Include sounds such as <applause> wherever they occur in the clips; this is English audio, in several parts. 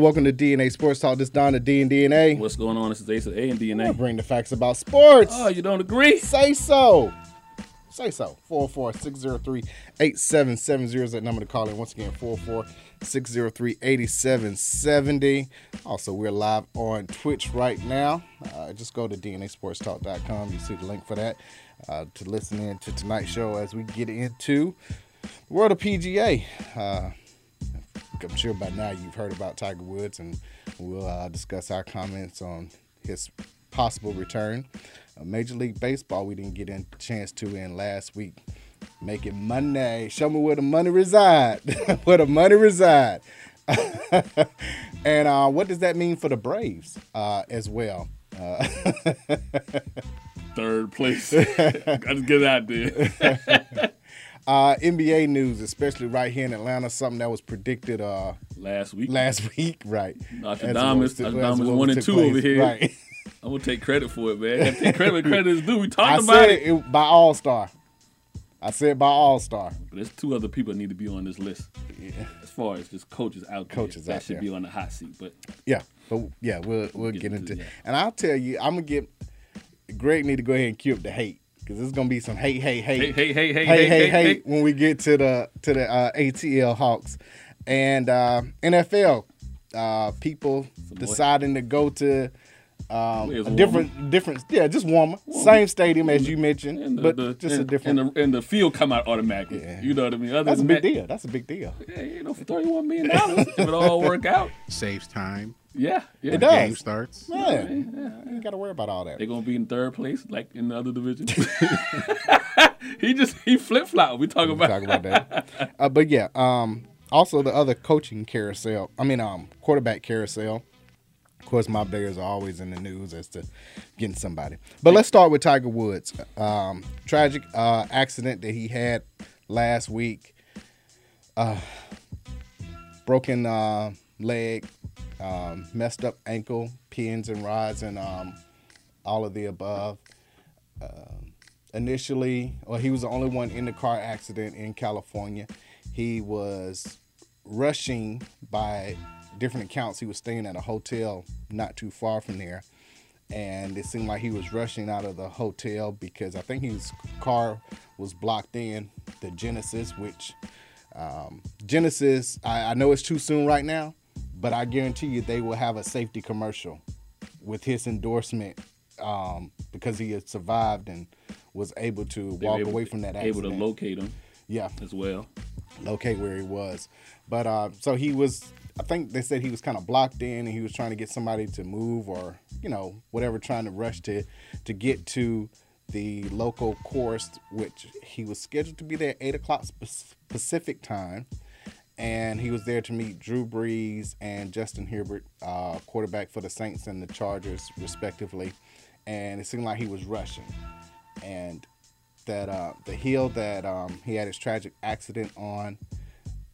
Welcome to DNA Sports Talk. This is Don, the D and DNA. what's going on? This is Ace of A and DNA. Bring the facts about sports. Oh, you don't agree? Say so. Say so. 404 603 8770 is that number to call in. Once again, 404 603 8770. Also, we're live on Twitch right now. Uh, just go to DNASportsTalk.com. You see the link for that uh, to listen in to tonight's show as we get into the world of PGA. Uh, I'm sure by now you've heard about Tiger Woods, and we'll uh, discuss our comments on his possible return. Uh, Major League Baseball, we didn't get a chance to in last week. Make it Monday. Show me where the money reside. <laughs> where the money reside. <laughs> and uh, what does that mean for the Braves uh, as well? Uh, <laughs> Third place. I just get out there. Uh, NBA news, especially right here in Atlanta, something that was predicted uh, Last week, last week, right? It Nostradamus as one and two over here. Right. <laughs> I'm gonna take credit for it, man. I <laughs> take credit credit is due. We talked about said it. it, it by All Star. I said by All Star. There's two other people that need to be on this list. As far as just coaches out there, Coaches that out should there. be on the hot seat. But Yeah, but yeah, we'll we'll Get get into into. that. And I'll tell you, I'm gonna get. Greg need to go ahead and cue up the hate because it's gonna be some hate, hate, hate, hey, hey, hey, hey, hey, hey, hey, when we get to the to the uh, ATL Hawks and uh, NFL uh, people deciding to go to. Um, a different, warmer. different, yeah, just warmer. warmer. Same stadium as you mentioned, the, but the, just and, a different. And the, and the, field come out automatically. Yeah. You know what I mean? Other That's a big that, deal. That's a big deal. Yeah, you know, for thirty-one million dollars, if it all work out, saves time, yeah, yeah. It The does. game starts. Yeah, you ain't got to worry about all that. They're gonna be in third place, like in the other division. <laughs> he just he flip flop. We talk about talk about that. <laughs> Uh, but yeah, um, also the other coaching carousel. I mean, um, quarterback carousel. Of course, my Bears are always in the news as to getting somebody. But let's start with Tiger Woods. Um, tragic uh, accident that he had last week. Uh, broken uh, leg, um, messed up ankle, pins and rods, and um, all of the above initially, well, he was the only one in the car accident in California. He was rushing by different accounts. He was staying at a hotel not too far from there. And it seemed like he was rushing out of the hotel because I think his car was blocked in the Genesis, which um, Genesis, I, I know it's too soon right now, but I guarantee you they will have a safety commercial with his endorsement um, because he had survived and was able to They walk able- away from that accident. Able to locate him yeah, as well. locate where he was. But uh, so he was. I think they said he was kind of blocked in, and he was trying to get somebody to move, or you know, whatever, trying to rush to to get to the local course, which he was scheduled to be there at eight o'clock Sp- Pacific time. And he was there to meet Drew Brees and Justin Herbert, uh, quarterback for the Saints and the Chargers, respectively. And it seemed like he was rushing. And that uh, the hill that um, he had his tragic accident on,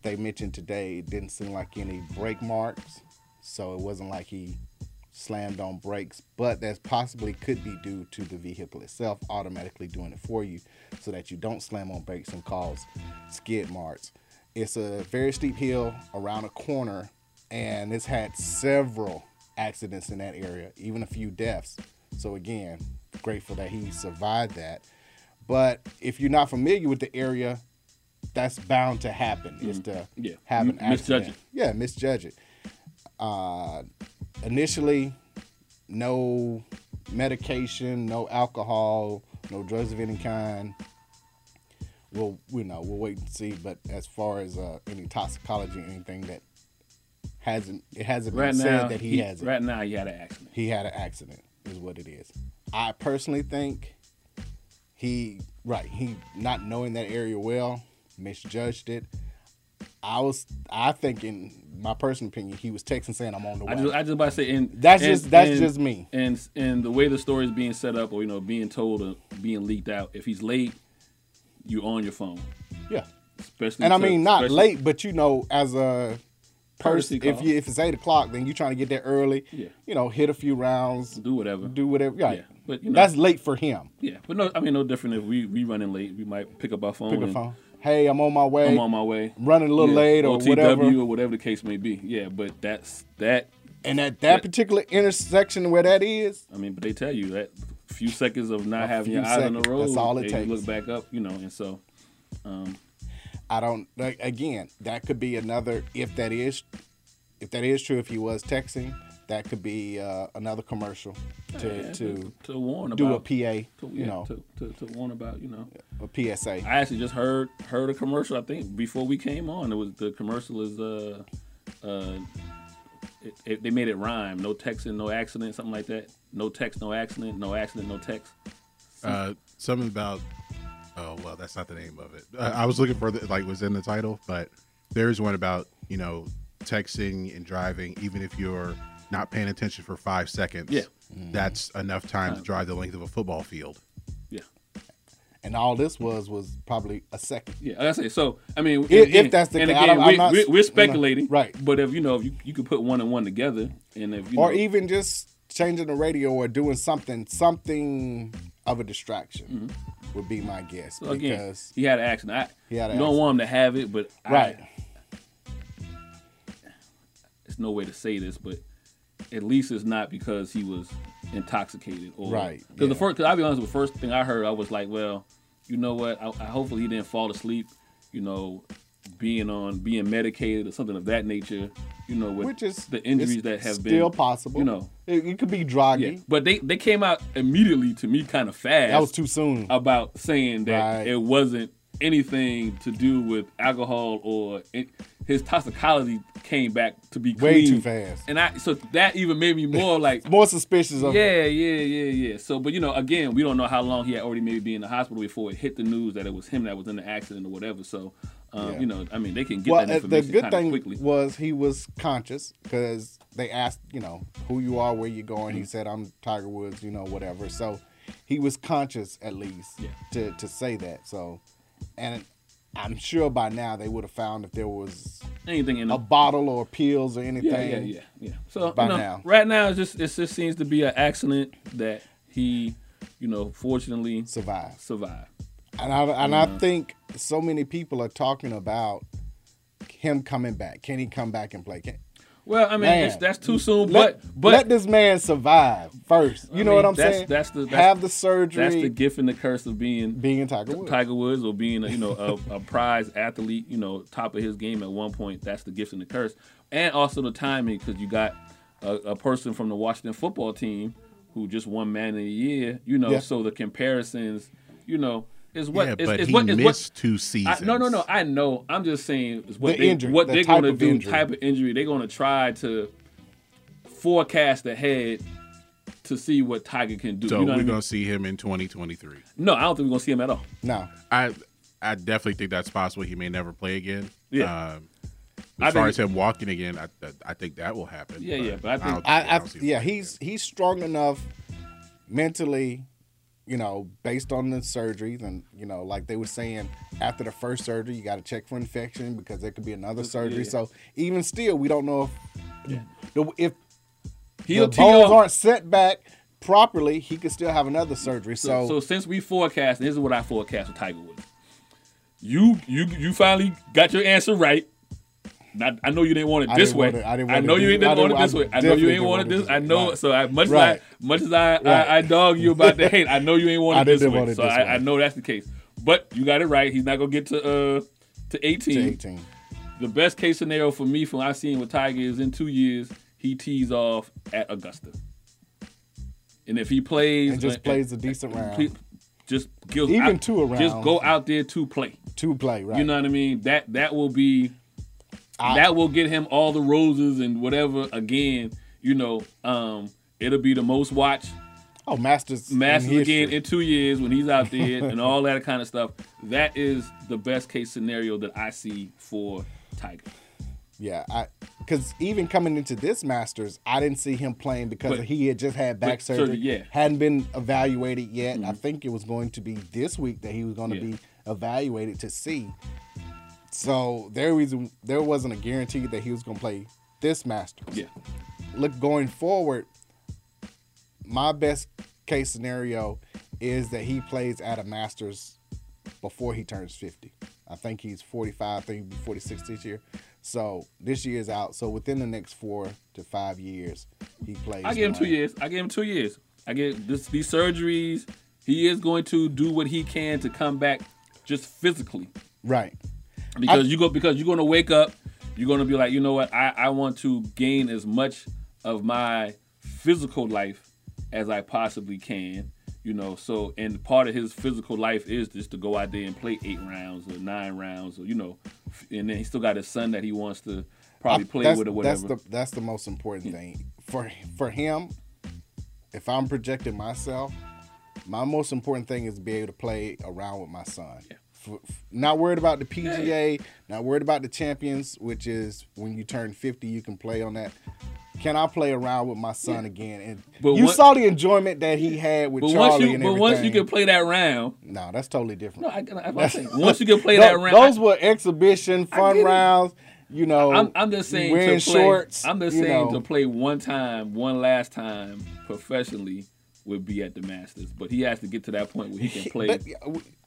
they mentioned today it didn't seem like any brake marks, so it wasn't like he slammed on brakes. But that possibly could be due to the vehicle itself automatically doing it for you, so that you don't slam on brakes and cause skid marks. It's a very steep hill around a corner, and it's had several accidents in that area, even a few deaths. So again, grateful that he survived that. But if you're not familiar with the area, that's bound to happen. Is to Mm-hmm. Yeah. have an M- misjudge accident. Yeah, misjudge it. Uh, initially, no medication, no alcohol, no drugs of any kind. We'll you know we'll wait and see. But as far as uh, any toxicology, anything that hasn't it hasn't been Right said now, that he, he, has it. right now he had an accident. He had an accident, is what it is. I personally think he right he not knowing that area well misjudged it. I was I think in my personal opinion he was texting saying I'm on the way. I just, I just about to say, and That's and- just- that's and- just me. And and the way the story is being set up, or you know, being told or being leaked out, if he's late, you on your phone, yeah. especially. And I mean, not late, but you know, as a person, if you if it's eight o'clock, then you're trying to get there early. Yeah. You know, hit a few rounds, do whatever. do whatever. Right. Yeah, but, you know- that's late for him. Yeah, but no, I mean, no different if we we running late. We might pick up our phone. Pick and phone. Hey, I'm on my way. I'm on my way. running a little Yeah, late or OTW whatever. or whatever the case may be. Yeah, but that's that. And at Yeah. that particular intersection where that is, I mean, but they tell you that few seconds of not A having your eyes on the road. that's all it and takes. You look back up, you know, and so I don't. Like, again, that could be another. If that is, if that is true, if he was texting, that could be uh, another commercial to yeah, to to warn do a PA. to, You yeah, know, to, to, to warn about you know. a PSA. I actually just heard heard a commercial. I think before we came on, it was the commercial is uh uh it, it, they made it rhyme. No texting, no accident, something like that. No text, no accident. No accident, no text. Uh, something about. Oh well, that's not the name of it. I, I was looking for the, like was in the title, but there's one about you know texting and driving, even if you're not paying attention for five seconds. Yeah. that's enough time to drive the length of a football field. And all this was was probably a second. yeah. I say so. I mean, If- again- if that's the case, I again, we, not- we, you know, we're speculating, right. But if you know, if you you could put one and one together, and if you or know, even just changing the radio or doing something something of a distraction would be my guess Mm-hmm. so again, because he had an accident. I, He had an you don't want him to have it, but I- right it's no way to say this, but at least it's not because he was intoxicated or Right, Because the first, cause I'll be honest, the first thing I heard, I was like, well, you know what? I, I hopefully he didn't fall asleep. You know, being on being medicated or something of that nature. You know, with which is the injuries that have still been possible You know, it, it could be druggy yeah. But they they came out immediately to me kind of fast that was too soon about saying that Right. it wasn't anything to do with alcohol or his toxicology came back to be way clean. too fast And I so that even made me more like <laughs> more suspicious of yeah, yeah, yeah, yeah. So, but you know, again, we don't know how long he had already maybe been in the hospital before it hit the news that it was him that was in the accident or whatever. So, um, Yeah. you know, I mean, they can get well, that uh, the good thing quickly. was he was conscious because they asked, you know, who you are, where you're going. He Mm-hmm. said, "I'm Tiger Woods," you know, whatever. So he was conscious at least Yeah. to to say that. So, and I'm sure by now they would have found if there was Anything in a the bottle or pills or anything. yeah, yeah, yeah, yeah. So, By you know, now. right now, it's just it just seems to be an accident that he, you know, fortunately Survived. survived. And I and I think so many people are talking about him coming back. Can he come back and play? Can, Well, I mean, Man, it's, that's too soon, let, but but let this man survive first. You I know mean, what I'm that's- saying? that's the- that's- have the surgery. that's the gift and the curse of being being Tiger Woods. Tiger Woods or being a, you know a, a prize athlete, you know, top of his game at one point. That's the gift and the curse, and also the timing because you got a, a person from the Washington football team who just won Man of the Year. You know, Yeah. so the comparisons, you know, is what yeah, is, but is he what is missed what. two I, no, no, no. I know. I'm just saying is what The they injury, what the they're going to do. injury. Type of injury. They're going to try to forecast ahead to see what Tiger can do. So you know we're what I mean? gonna see him in 2023. No, I don't think we're gonna see him at all. No. I I definitely think that's possible. He may never play again. Yeah. Um, I as far as him walking again, I, I, I think that will happen. Yeah, yeah, but I think- I, I don't see yeah, he's he's strong enough mentally, you know, based on the surgeries and you know, like they were saying after the first surgery, you got to check for infection because there could be another surgery. yeah. So even still, we don't know if the, if He'll the bones aren't set back properly, he could still have another surgery. So, So, so since we forecast, this is what I forecast with Tiger Woods. You you you finally got your answer right. Not, I know you didn't want it this way. I didn't I know you didn't want it this way. I know you ain't didn't want it this. I know. So I, much Right. as I much as I, <laughs> Right. I I dog you about the hate, I know you ain't want <laughs> it this didn't way. want it so this I, way. I know that's the case. But you got it right. He's not gonna get to uh to 18. to 18. The best case scenario for me from what I've seen with Tiger is in two years he tees off at Augusta. and if he plays and just uh, plays a decent round Pe- just Even out, two around. Just go out there to play. to play, right? You know what I mean? That that will be I- that will get him all the roses and whatever. Again, you know, um, it'll be the most watched oh, Masters, Masters history. again in two years when he's out there and all <laughs> that kind of stuff. That is the best case scenario that I see for Tiger. Yeah, I because even coming into this Masters, I didn't see him playing because But- he had just had back but surgery, surgery. yeah. Mm-hmm. hadn't been evaluated yet. I think it was going to be this week that he was going to Yeah. be evaluated to see. So there was there wasn't a guarantee that he was going to play this Masters. Yeah. Look, going forward, my best case scenario is that he plays at a Masters before he turns 50. I think he's 45, I think he'll be 46 this year. So this year is out. So within the next four to five years, he plays. I give him two years. I give him two years. I get this these surgeries. He is going to do what he can to come back just physically. Right. Because you go because you're gonna wake up, you're gonna be like, you know what, I, I want to gain as much of my physical life as I possibly can. You know, so and part of his physical life is just to go out there and play eight rounds or nine rounds or you know, and then he still got his son that he wants to probably I- play with or whatever. That's the that's the most important thing for for him. If I'm projecting myself, my most important thing is to be able to play around with my son. F- not worried about the PGA, not worried about the champions, which is when you turn 50, you can play on that. Can I play around with my son again? And But you saw the enjoyment that he had with but Charlie once you and but everything. once you can play that round, no, that's totally different. no, I, I, I'm saying, once you can play <laughs> that round, Those were exhibition fun rounds. You know, I'm, I'm just saying wearing to play, shorts. I'm just saying know. to play one time, one last time professionally would be at the Masters, but he has to get to that point where he can play. But, yeah,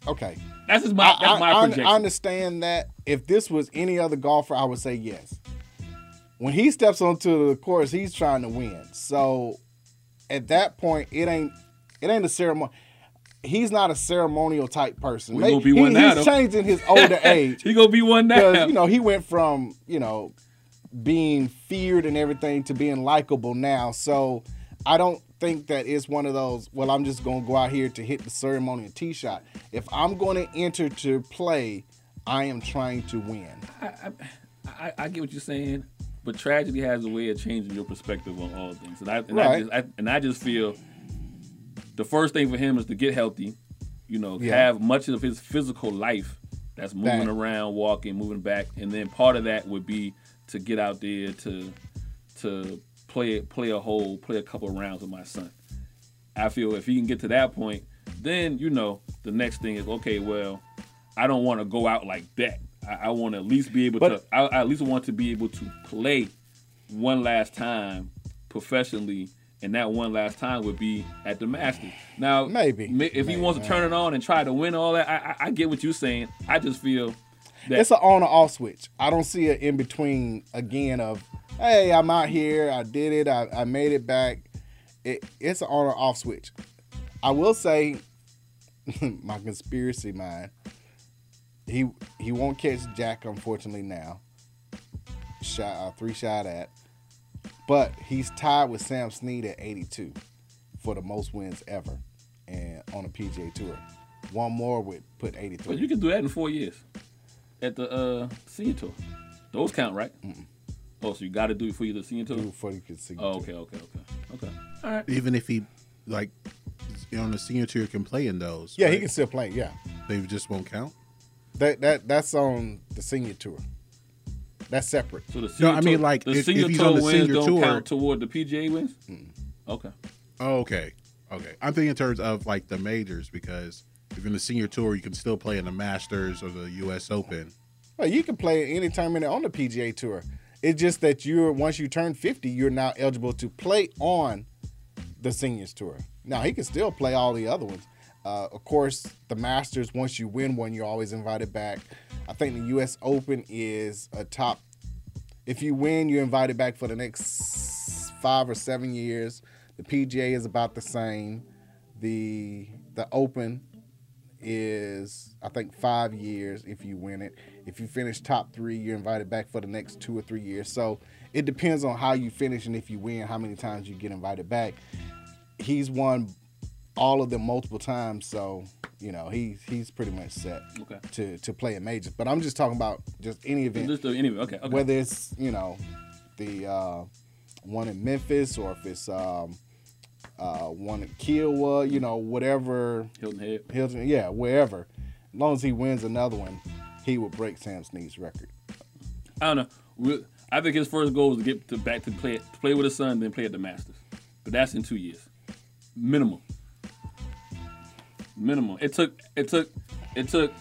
okay. that's just my that's my I- projection. I understand that. If this was any other golfer, I would say yes. When he steps onto the course, he's trying to win. So at that point, it ain't it ain't a ceremony. He's not a ceremonial type person. We gonna be he- now, He's though. changing his older <laughs> age he gonna be one now. because you know he went from you know being feared and everything to being likable now. So I don't think that it's one of those. Well, I'm just gonna go out here to hit the ceremonial tee shot. If I'm going to enter to play, I am trying to win. I, I, I get what you're saying, but tragedy has a way of changing your perspective on all things, and I and I Right. just I, and I just feel the first thing for him is to get healthy, you know, Yeah. have much of his physical life that's moving around, walking, moving back, and then part of that would be to get out there to to play play a whole play a couple of rounds with my son. I feel if he can get to that point, then you know the next thing is okay. Well, I don't want to go out like that. I, I want to at least be able But- to. I, I at least want to be able to play one last time professionally, and that one last time would be at the Masters. Now, Maybe. ma- if he wants to turn it on and try to win all that, I, I, I get what you're saying. I just feel that It's an on or off switch. I don't see an in between again of, hey, I'm out here, I did it, I, I made it back. It, it's an on or off switch. I will say, <laughs> my conspiracy mind, he he won't catch Jack unfortunately now. Shot uh, three shot at, but he's tied with Sam Snead at 82 for the most wins ever, and on a PGA Tour. One more would put 83. But you can do that in four years at the uh, senior tour. Those count, right? Oh, so you got to do it for you the senior tour. do for the signature. Oh, okay, okay, okay, okay. All right. Even if he like on the senior tour can play in those. Yeah, he can still play. Yeah, They just won't count. that that that's on the senior tour. That's separate. So the senior no, I mean, like, the if- senior if he's tour on the wins senior don't tour- count toward the PGA wins. Okay. Oh, okay. Okay. I'm thinking in terms of like the majors because if you're in the senior tour, you can still play in the Masters or the U.S. Open. Well, you can play any tournament on the PGA Tour. It's just that you're once you turn 50, you're now eligible to play on the Seniors Tour. Now he can still play all the other ones. Uh, of course, the Masters. Once you win one, you're always invited back. I think the U.S. Open is a top. If you win, you're invited back for the next five or seven years. The PGA is about the same. The the Open is I think five years if you win it. If you finish top three, you're invited back for the next two or three years. So it depends on how you finish and if you win, how many times you get invited back. he's won all of them multiple times, so you know he's he's pretty much set Okay. to to play in majors. But I'm just talking about just any event, Just any okay, okay. whether it's you know the uh, one in Memphis or if it's um, uh, one in Kiowa, you know whatever Hilton Head. Hilton, yeah, wherever. As long as he wins another one, he will break Sam Snead's record. I don't know. I think his first goal was to get to back to play to play with his son, then play at the Masters. But that's in two years, minimum. Minimum. It took it took it took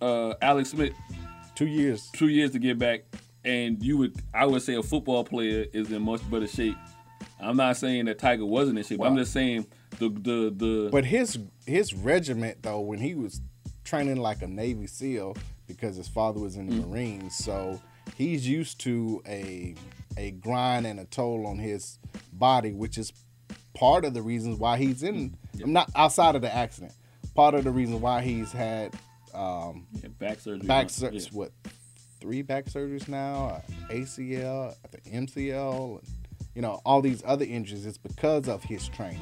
uh, Alex Smith Two years. two years to get back, and you would I would say a football player is in much better shape. I'm not saying that Tiger wasn't in shape. I'm just saying the the the But his his regiment though, when he was training like a Navy SEAL, because his father was in the Mm. Marines, so he's used to a a grind and a toll on his body, which is part of the reasons why he's in. I'm not outside of the accident. Part of the reason why he's had um, yeah, back surgery. back Yeah. What three back surgeries now? Uh, ACL, I think MCL, you know all these other injuries. It's because of his training,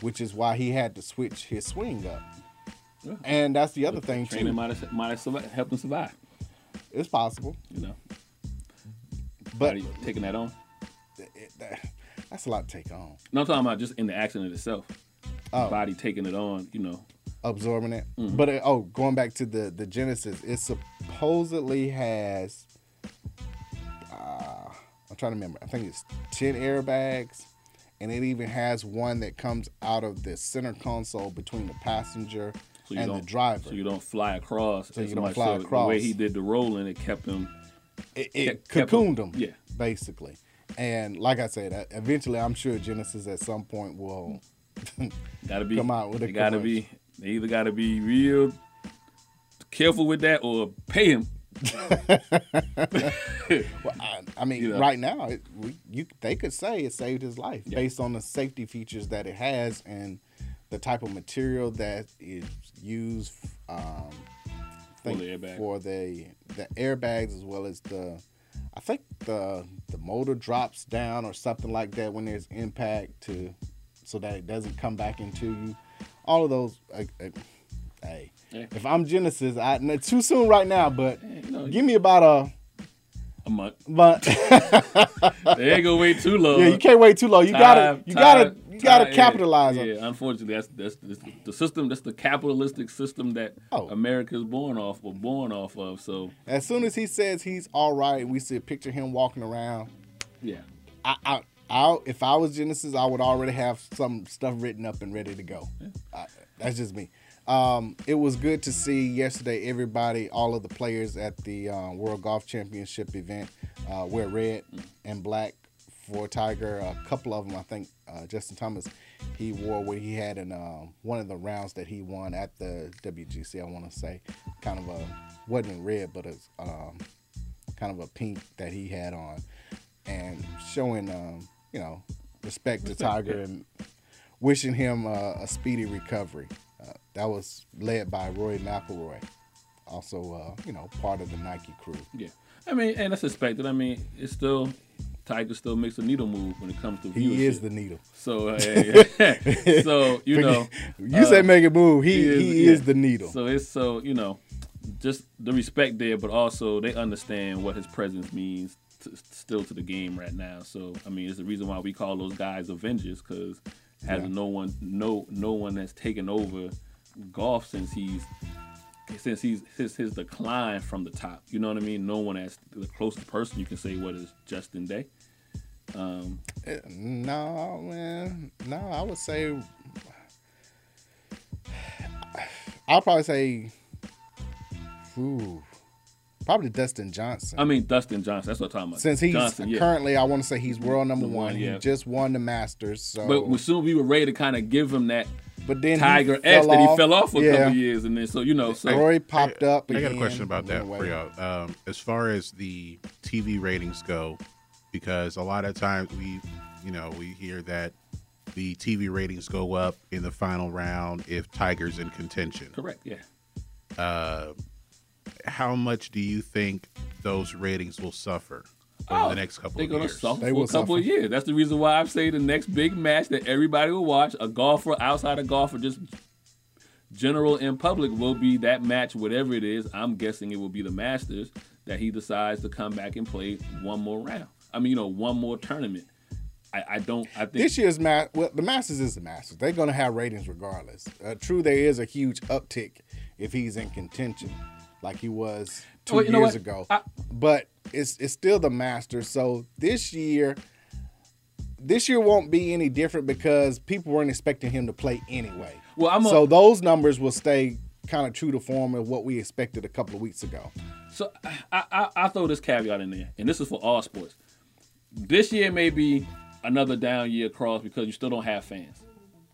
which is why he had to switch his swing up. Yeah. And that's the other thing Training too. might have might have helped him survive. It's possible, You know, but Body taking that on. it- that- that's a lot to take on. No, I'm talking about just in the accident itself. Oh. Body taking it on, you know. absorbing it. Mm-hmm. But it, oh, going back to the the Genesis, it supposedly has. Trying to remember. I think it's ten airbags, and it even has one that comes out of the center console between the passenger So and the driver. So you don't fly across. So you don't fly So The way he did the rolling, it kept him. it it kept- kept cocooned him, yeah. basically. And like I said, eventually, I'm sure Genesis at some point will. <laughs> Gotta be. Come out with a gotta be. They either gotta be real careful with that or pay him. <laughs> Well, I, I mean, You know. right now, it, we, you they could say it saved his life based on the safety features that it has and the type of material that is used. Um, For the airbag. for the the airbags as well as the. I think the the motor drops down or something like that when there's impact to, so that it doesn't come back into you. All of those. Uh, uh, hey, Yeah. if I'm Genesis, I no, too soon right now, but you know, give me about a A month. but <laughs> They ain't gonna wait too long. yeah, you can't wait too long. You gotta, Time- you gotta, time- you gotta time- capitalize yeah, on. Yeah, unfortunately, that's, that's that's the system. That's the capitalistic system that Oh. America is born off or born off of. So As soon as he says he's all right, we see a picture him walking around. yeah, I, I, I, if I was Genesis, I would already have some stuff written up and ready to go. I, that's just me. Um, it was good to see yesterday everybody, all of the players at the um, World Golf Championship event, uh, wear red and black for Tiger. A couple of them, I think, uh, Justin Thomas, he wore what he had in um, one of the rounds that he won at the WGC. I want to say, kind of a wasn't red, but it's um, kind of a pink that he had on, and showing um, you know respect, to Tiger and wishing him uh, a speedy recovery. That was led by Rory McIlroy, also uh, you know part of the Nike crew. yeah. I mean, and that's expected. I mean, it's still Tiger still makes a needle move when it comes to viewership. He is the needle. So, <laughs> uh, so you know, you uh, said make a move. He he he is- is, yeah. the needle. So it's so you know, just the respect there, but also they understand what his presence means to, still to the game right now. So I mean, it's the reason why we call those guys Avengers because has Yeah. no one, no no one that's taken over golf since he's since he's his his decline from the top. You know what I mean? No one that's the closest person you can say what is Justin Day. Um, Eh, No, man. No, I would say. I'll probably say. Ooh, probably Dustin Johnson. I mean Dustin Johnson. That's what I'm talking about. Since he's Johnson, yeah. currently, I want to say he's world number one. one, He just won the Masters. So, But as soon we were ready to kind of give him that but then Tiger fell X that he fell off for a yeah. couple years, and then so you know, so Rory popped up. I got a question about that went for y'all. Um, as far as the TV ratings go, because a lot of times we, you know, we hear that the TV ratings go up in the final round if Tiger's in contention. correct, yeah. Uh, how much do you think those ratings will suffer? Over Oh, the next couple They're of gonna years. suffer They for will a couple of years. That's the reason why I'm saying the next big match that everybody will watch, a golfer outside of golfer, just general in public will be that match, whatever it is. I'm guessing it will be the Masters that he decides to come back and play one more round. I mean, you know, one more tournament. I, I don't. I think This year's match, well, the Masters is the Masters. They're going to have ratings regardless. Uh, true, there is a huge uptick if he's in contention, like he was two Well, years ago. I- but it's it's still the Masters. So this year, this year won't be any different because people weren't expecting him to play anyway. Well, I'm a- so those numbers will stay kind of true to form of what we expected a couple of weeks ago. So I, I I throw this caveat in there, and this is for all sports. This year may be another down year across because you still don't have fans,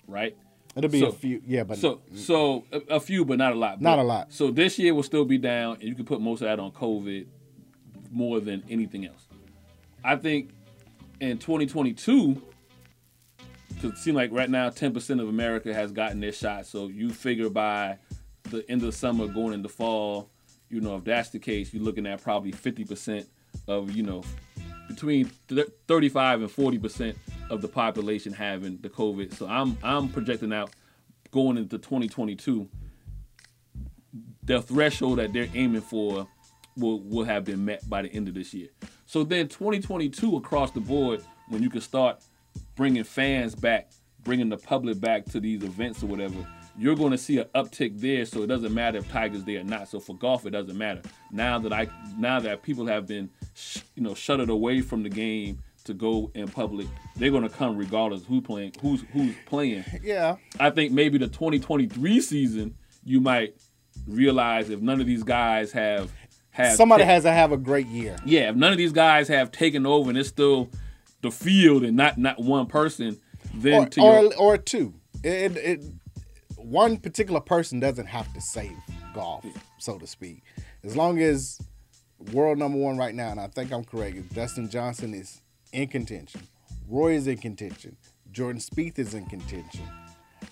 right? It'll be So- a few, yeah, but So mm-hmm. so a, a few, but not a lot. Not But- a lot. So this year will still be down, and you can put most of that on COVID more than anything else. I think in 2022, because it seems like right now 10% of America has gotten their shot. So you figure by the end of the summer going into fall, you know, if that's the case, you're looking at probably 50% of, you know, between th- 35 and 40% of the population having the COVID. So I'm I'm projecting out going into 2022 the threshold that they're aiming for will will have been met by the end of this year. So then 2022 across the board, when you can start bringing fans back, bringing the public back to these events or whatever, you're going to see an uptick there. So it doesn't matter if Tiger's there or not. So for golf, it doesn't matter. Now that I now that people have been sh- you know shuttered away from the game to go in public, they're going to come regardless who playing who's who's playing. yeah, I think maybe the 2023 season, you might realize if none of these guys have have somebody has to have a great year. yeah, if none of these guys have taken over and it's still the field and not not one person, then or, to your or, or two. It, it one particular person doesn't have to save golf, so to speak. As long as world number one right now, and I think I'm correct, if Dustin Johnson is in contention, Roy is in contention, Jordan Spieth is in contention.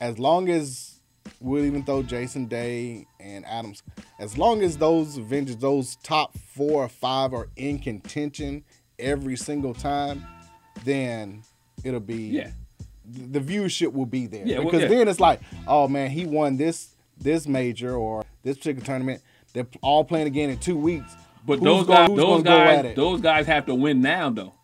As long as we'll even throw Jason Day and Adams, as long as those Avengers, those top four or five are in contention every single time, then it'll be Yeah. the viewership will be there Yeah, well, because yeah. then it's like, oh man, he won this this major or this particular tournament. They're all playing again in two weeks. but Who's those guys those guys those guys have to win now though.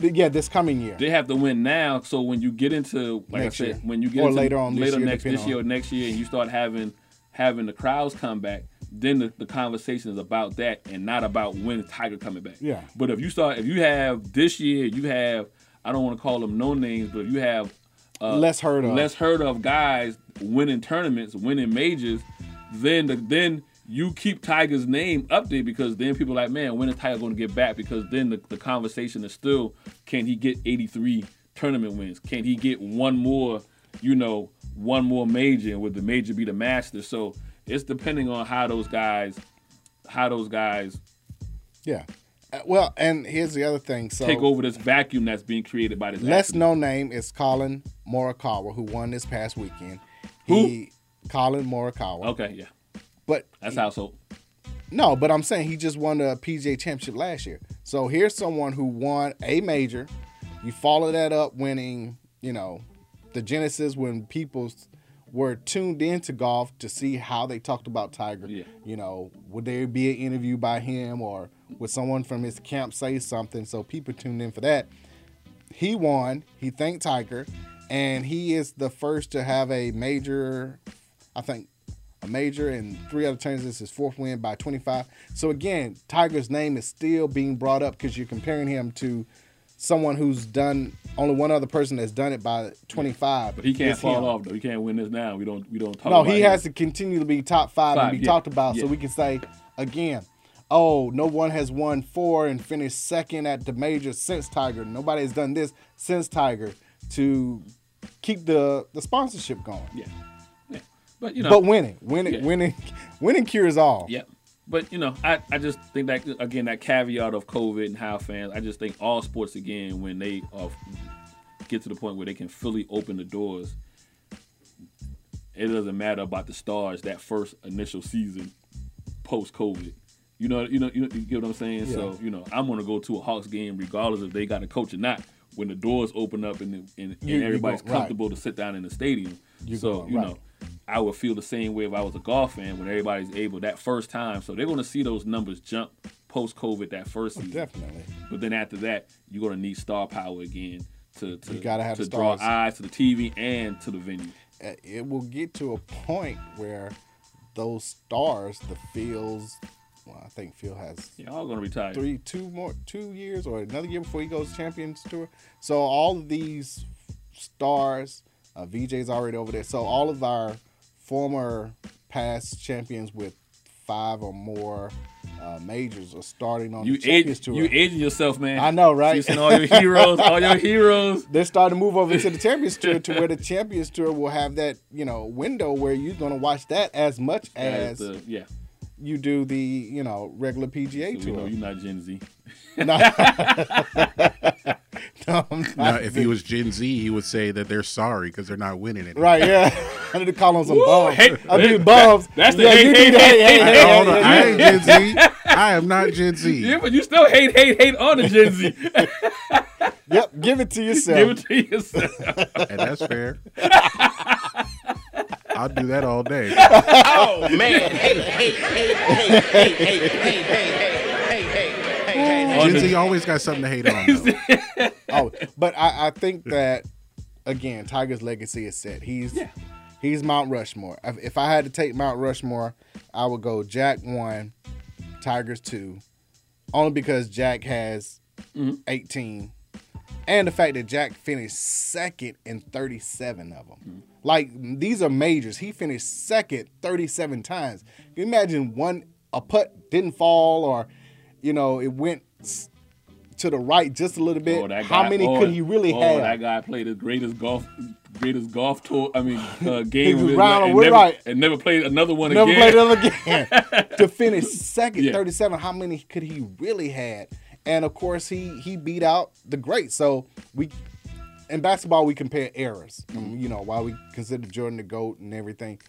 Yeah, this coming year. They have to win now. So when you get into like Next I year. said, when you get Or into later on this later year, next this year or next year, and you start having having the crowds come back, then the, the conversation is about that and not about when Tiger coming back. Yeah. But if you start, if you have this year, you have I don't want to call them no names, but if you have uh, Less heard of. less heard of guys winning tournaments, winning majors, then the, then you keep Tiger's name up there because then people are like, man, when is Tiger going to get back? Because then the, the conversation is still, can he get 83 tournament wins? Can he get one more, you know, one more major? And would the major be the master? So it's depending on how those guys, how those guys yeah. Uh, Well, and here's the other thing. So take over this vacuum that's being created by this. less accident. known name is Collin Morikawa, who won this past weekend. Who? He, Collin Morikawa. Okay, yeah, But that's household. No, but I'm saying he just won the PGA Championship last year. So here's someone who won a major. You follow that up winning, you know, the Genesis when people were tuned into golf to see how they talked about Tiger. Yeah. You know, would there be an interview by him or would someone from his camp say something? So people tuned in for that. He won. He thanked Tiger, and he is the first to have a major. I think a major and three other tournaments. This is fourth win by 25. So again, Tiger's name is still being brought up because you're comparing him to someone who's done only one other person that's done it by 25. But he can't fall him. off though. He can't win this now. We don't. We don't talk. No, he him. has to continue to be top five, Five, and be yeah, talked about, so we can say again. Oh, no one has won four and finished second at the major since Tiger. Nobody has done this since Tiger to keep the the sponsorship going. Yeah. Yeah. But you know. But winning, winning, Yeah. winning, <laughs> winning cures all. Yeah. But you know, I, I just think that again that caveat of COVID and how fans. I just think all sports again when they are, get to the point where they can fully open the doors. It doesn't matter about the stars that first initial season, post COVID. You know, you know, you, know, you get what I'm saying. So you know, I'm gonna go to a Hawks game regardless if they got a coach or not. When the doors open up and and, and You- you everybody's go- right. comfortable to sit down in the stadium, You so going, you right. know, I would feel the same way if I was a golf fan when everybody's able that first time. So they're gonna see those numbers jump post COVID that first season. Definitely. But then after that, you're gonna need star power again to to, You gotta have to draw eyes to the TV and to the venue. Uh, It will get to a point where those stars, the Fields, well, I think Phil has Yeah, all gonna retire. three, two more, two years or another year before he goes Champions Tour. So all of these stars, uh, VJ's already over there. So all of our former past champions with five or more uh, majors are starting on You the Champions age, Tour. you aging yourself, man. I know, right? You seen all your heroes, all your heroes. <laughs> They're starting to move over to the <laughs> Champions Tour to where the Champions Tour will have that, you know, window where you're going to watch that as much as the, yeah, you do the, you know, regular PGA so we know Tour. you're not Gen Z. No. <laughs> <laughs> no, I'm not. Now, if he was Gen Z, he would say that they're sorry because they're not winning it. Right, yeah. <laughs> I need to call on some Woo, bums. hey, I hey, need bums. that's the yeah, hey, you hey, do that. hey, Hey, hey, hey, Hey, hold on. I ain't Gen Z. I am not Gen Z. Yeah, but you still hate, hate, hate on the Gen Z. Yep, give it to yourself. Give it to yourself. And that's fair. I'll do that all day. Oh man! Hey, hey, hey, hey, hey, hey, hey, hey, hey, hey, hey, hey, On Gen Z always got something to hate on. Oh, but I, I think that again, Tiger's legacy is set. He's Yeah. he's Mount Rushmore. If, if I had to take Mount Rushmore, I would go Jack one, Tigers two, only because Jack has Mm-hmm. 18, and the fact that Jack finished second in 37 of them. Mm-hmm. Like these are majors. He finished second 37 times. Can you imagine one a putt didn't fall or, you know, it went to the right just a little bit. Oh, that How many oh, could he really oh, have? that guy played the greatest golf, greatest golf tour. I mean, uh, <laughs> game round and never, right. and never played another one Never again. Never played it again. <laughs> to finish second, Yeah. 37. How many could he really had? And of course, he he beat out the great. So we in basketball we compare eras. Um, you know why we consider Jordan the goat and everything.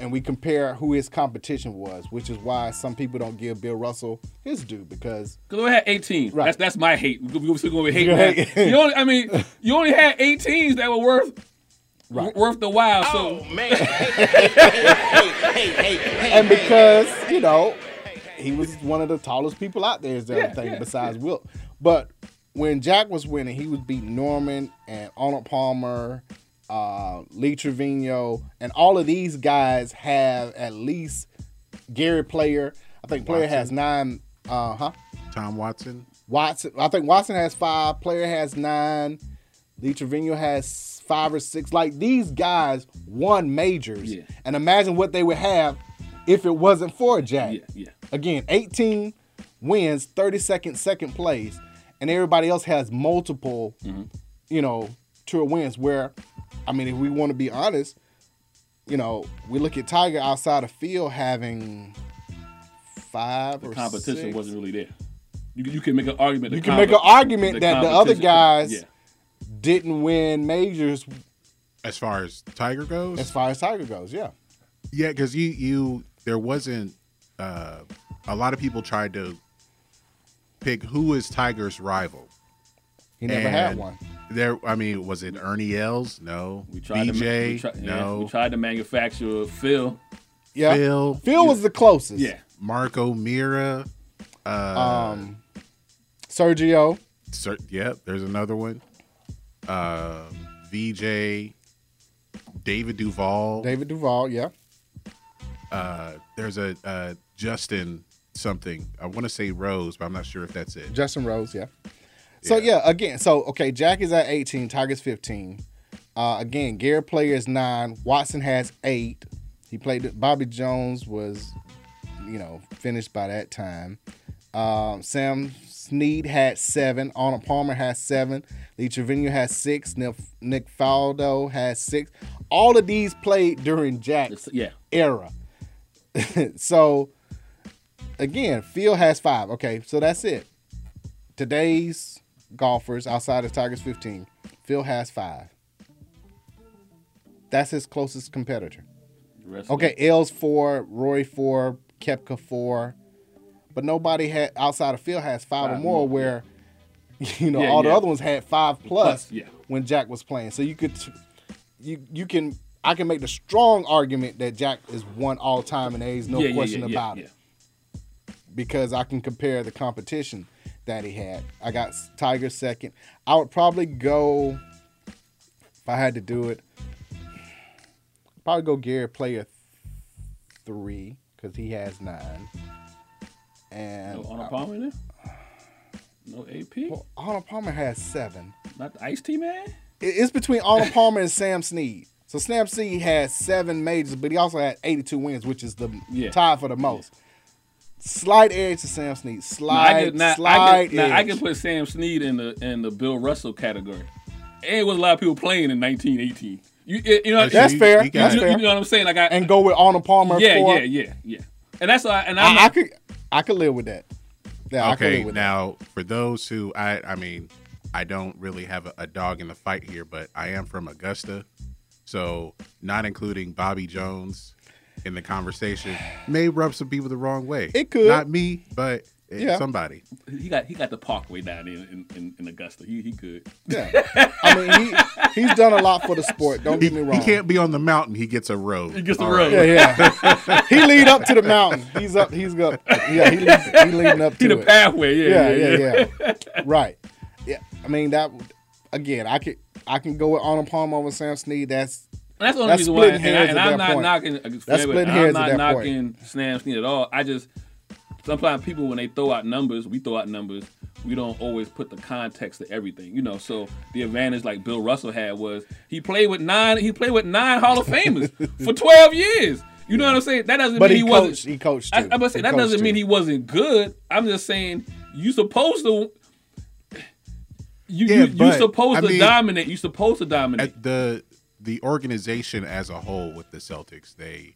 And we compare who his competition was, which is why some people don't give Bill Russell his due because Because we had 18. Right. That's that's my hate. We we still going with hate. You're man. hate. You only, I mean, you only had 18s that were worth Right. worth the while. So Oh man! Hey, hey, hey, hey, hey, hey, and because you know he was one of the tallest people out there is the Yeah, other thing yeah, besides Wilt. But when Jack was winning, he was beating Norman and Arnold Palmer, uh, Lee Trevino, and all of these guys have at least Gary Player. I think Player has nine. Uh huh. Tom Watson. Watson. I think Watson has five. Player has nine. Lee Trevino has five or six. Like these guys won majors, Yeah. and imagine what they would have if it wasn't for Jack. yeah, yeah. Again, 18 wins, 32nd second place, and everybody else has multiple, Mm-hmm. you know, tour wins. Where, I mean, if we want to be honest, you know, we look at Tiger outside of field having five The or competition six. wasn't really there. You, can- you can make an argument. You the can make an argument that the other guys Yeah. didn't win majors As far as Tiger goes, as far as Tiger goes. Yeah, yeah, because you you there wasn't uh, a lot of people tried to pick who is Tiger's rival. he never had one. There, I mean, was it Ernie Els? No. We tried to ma- BJ? we tri- yeah, no. we tried to manufacture Phil. Yeah, Phil. Phil was the closest. Yeah. Marco Mira. Uh, Um, Sergio. Cer- yep, there's another one. Uh, VJ, David Duval. David Duval. Yeah. Uh, there's a uh, Justin something. I want to say Rose, but I'm not sure if that's it. Justin Rose, yeah. So Yeah. yeah, again, so okay, Jack is at 18, Tiger's 15. Uh, again, Garrett Player is nine, Watson has eight. He played. Bobby Jones was, you know, finished by that time. Um, Sam Snead had seven. Arnold Palmer has seven. Lee Trevino has six. Nick, Nick Faldo has six. All of these played during Jack's yeah. era. <laughs> so again, Phil has five. Okay, so that's it. Today's golfers outside of Tigers 15, Phil has five. That's his closest competitor. Okay, Els four, Roy four, Koepka four, but nobody had outside of Phil has five, or more. more, Where <laughs> you know Yeah, all the other ones had five plus, Plus, yeah. when Jack was playing. So you could you you can I can make the strong argument that Jack is one all time, and there's no yeah, yeah, question yeah, yeah, about yeah. it because I can compare the competition that he had. I got Tiger second. I would probably go if I had to do it. Probably go Gary Player three because he has nine, and No Arnold Palmer there? No AP? well, Arnold Palmer has seven. Not the Ice T man? It's between Arnold Palmer and Sam Snead. So Sam Snead has seven majors, but he also had 82 wins, which is the Yeah. tie for the most. Slight edge to Sam Snead. Now, Slide, I can, now, slide I can, now, I can put Sam Snead in the in the Bill Russell category. And it was a lot of people playing in 1918. You, you know, That's You- fair. you That's you, fair. you know what I'm saying? Like I, and go with Arnold Palmer. yeah, for, yeah, yeah, yeah. And that's why. And I'm I, I could, I could live with that. Yeah, okay, live with now for those who I I mean, I don't really have a, a dog in the fight here, but I am from Augusta, so not including Bobby Jones in the conversation <sighs> may rub some people the wrong way. It could. not me, but eh, Yeah. somebody. he got he got the Parkway down in in, in, in Augusta. He he could. Yeah, <laughs> I mean, he he's done a lot for the sport. Don't He, get me wrong. he can't be on the mountain. He gets a road. He gets the All road. right. Yeah, yeah. <laughs> he lead up to the mountain. He's up. He's up. Yeah, he leads, he leading up to He the it. pathway. Yeah, yeah, yeah, yeah, yeah. right. Yeah, I mean that. Again, I could I can go with Arnold Palmer over Sam Snead. That's That's the only That's reason why. splitting And, I, and I'm not point. knocking. Uh, that's I'm splitting hairs at not that point. knocking Sam Snead at all. I just sometimes people when they throw out numbers, we throw out numbers. We don't always put the context to everything, you know. So the advantage, like Bill Russell had, was he played with nine. He played with nine Hall of Famers <laughs> for 12 years. You know what I'm saying? That doesn't but mean he, he, coached. wasn't. He coached. I, Too. I'm gonna say He that doesn't too. mean he wasn't good. I'm just saying you supposed to. You Yeah, you, you but, supposed I to mean- dominate. You supposed to dominate. At the the organization as a whole with the Celtics, they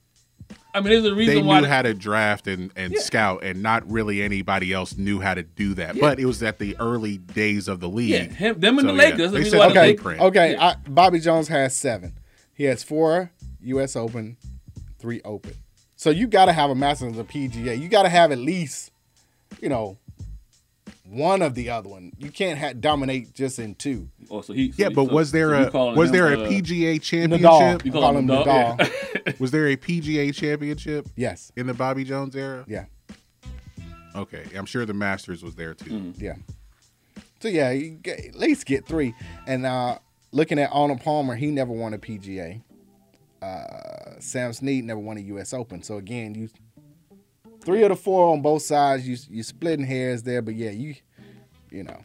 I mean, there's a they reason knew why. how to draft and, and Yeah. scout, and not really anybody else knew how to do that. Yeah. But it was at the early days of the league. yeah, him, them and So, the yeah, Lakers. they I mean, set why the the Okay, okay. Yeah. I, Bobby Jones has seven. He has four U.S. Open, three Open. So you got to have a Masters of the PGA. You got to have at least, you know, one of the other one. You can't ha- dominate just in two. Oh, so he, so Yeah, he- but so- was there so a was there uh, a PGA Nadal. championship? You call call him him Nadal? Nadal. <laughs> Was there a PGA championship Yes. in the Bobby Jones era? Yeah. Okay, I'm sure the Masters was there too. Mm. Yeah. So yeah, you get, at least get three. And uh, looking at Arnold Palmer, he never won a PGA. Uh, Sam Snead never won a U.S. Open. So again, you three of the four on both sides. You you splitting hairs there, but yeah, you you know,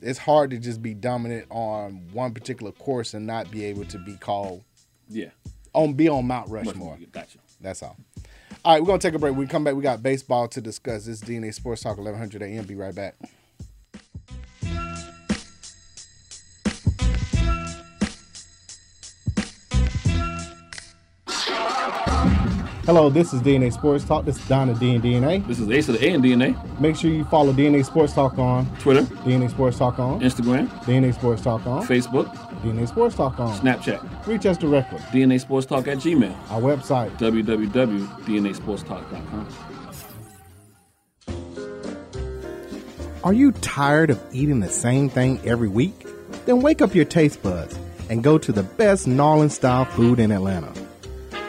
it's hard to just be dominant on one particular course and not be able to be called Yeah, on be on Mount Rushmore. Gotcha. That's all. All right, we're gonna take a break. When we come back, we got baseball to discuss. This is DNA Sports Talk 1100 AM. Be right back. Hello, this is DNA Sports Talk. This is Donna D and DNA. This is Ace of the A and DNA. Make sure you follow DNA Sports Talk on Twitter, DNA Sports Talk on Instagram, DNA Sports Talk on Facebook, DNA Sports Talk on. Snapchat. Reach us directly. DNA Sports Talk at Gmail. Our website. www.dnasportstalk.com. Are you tired of eating the same thing every week? Then wake up your taste buds and go to the best New Orleans style food in Atlanta.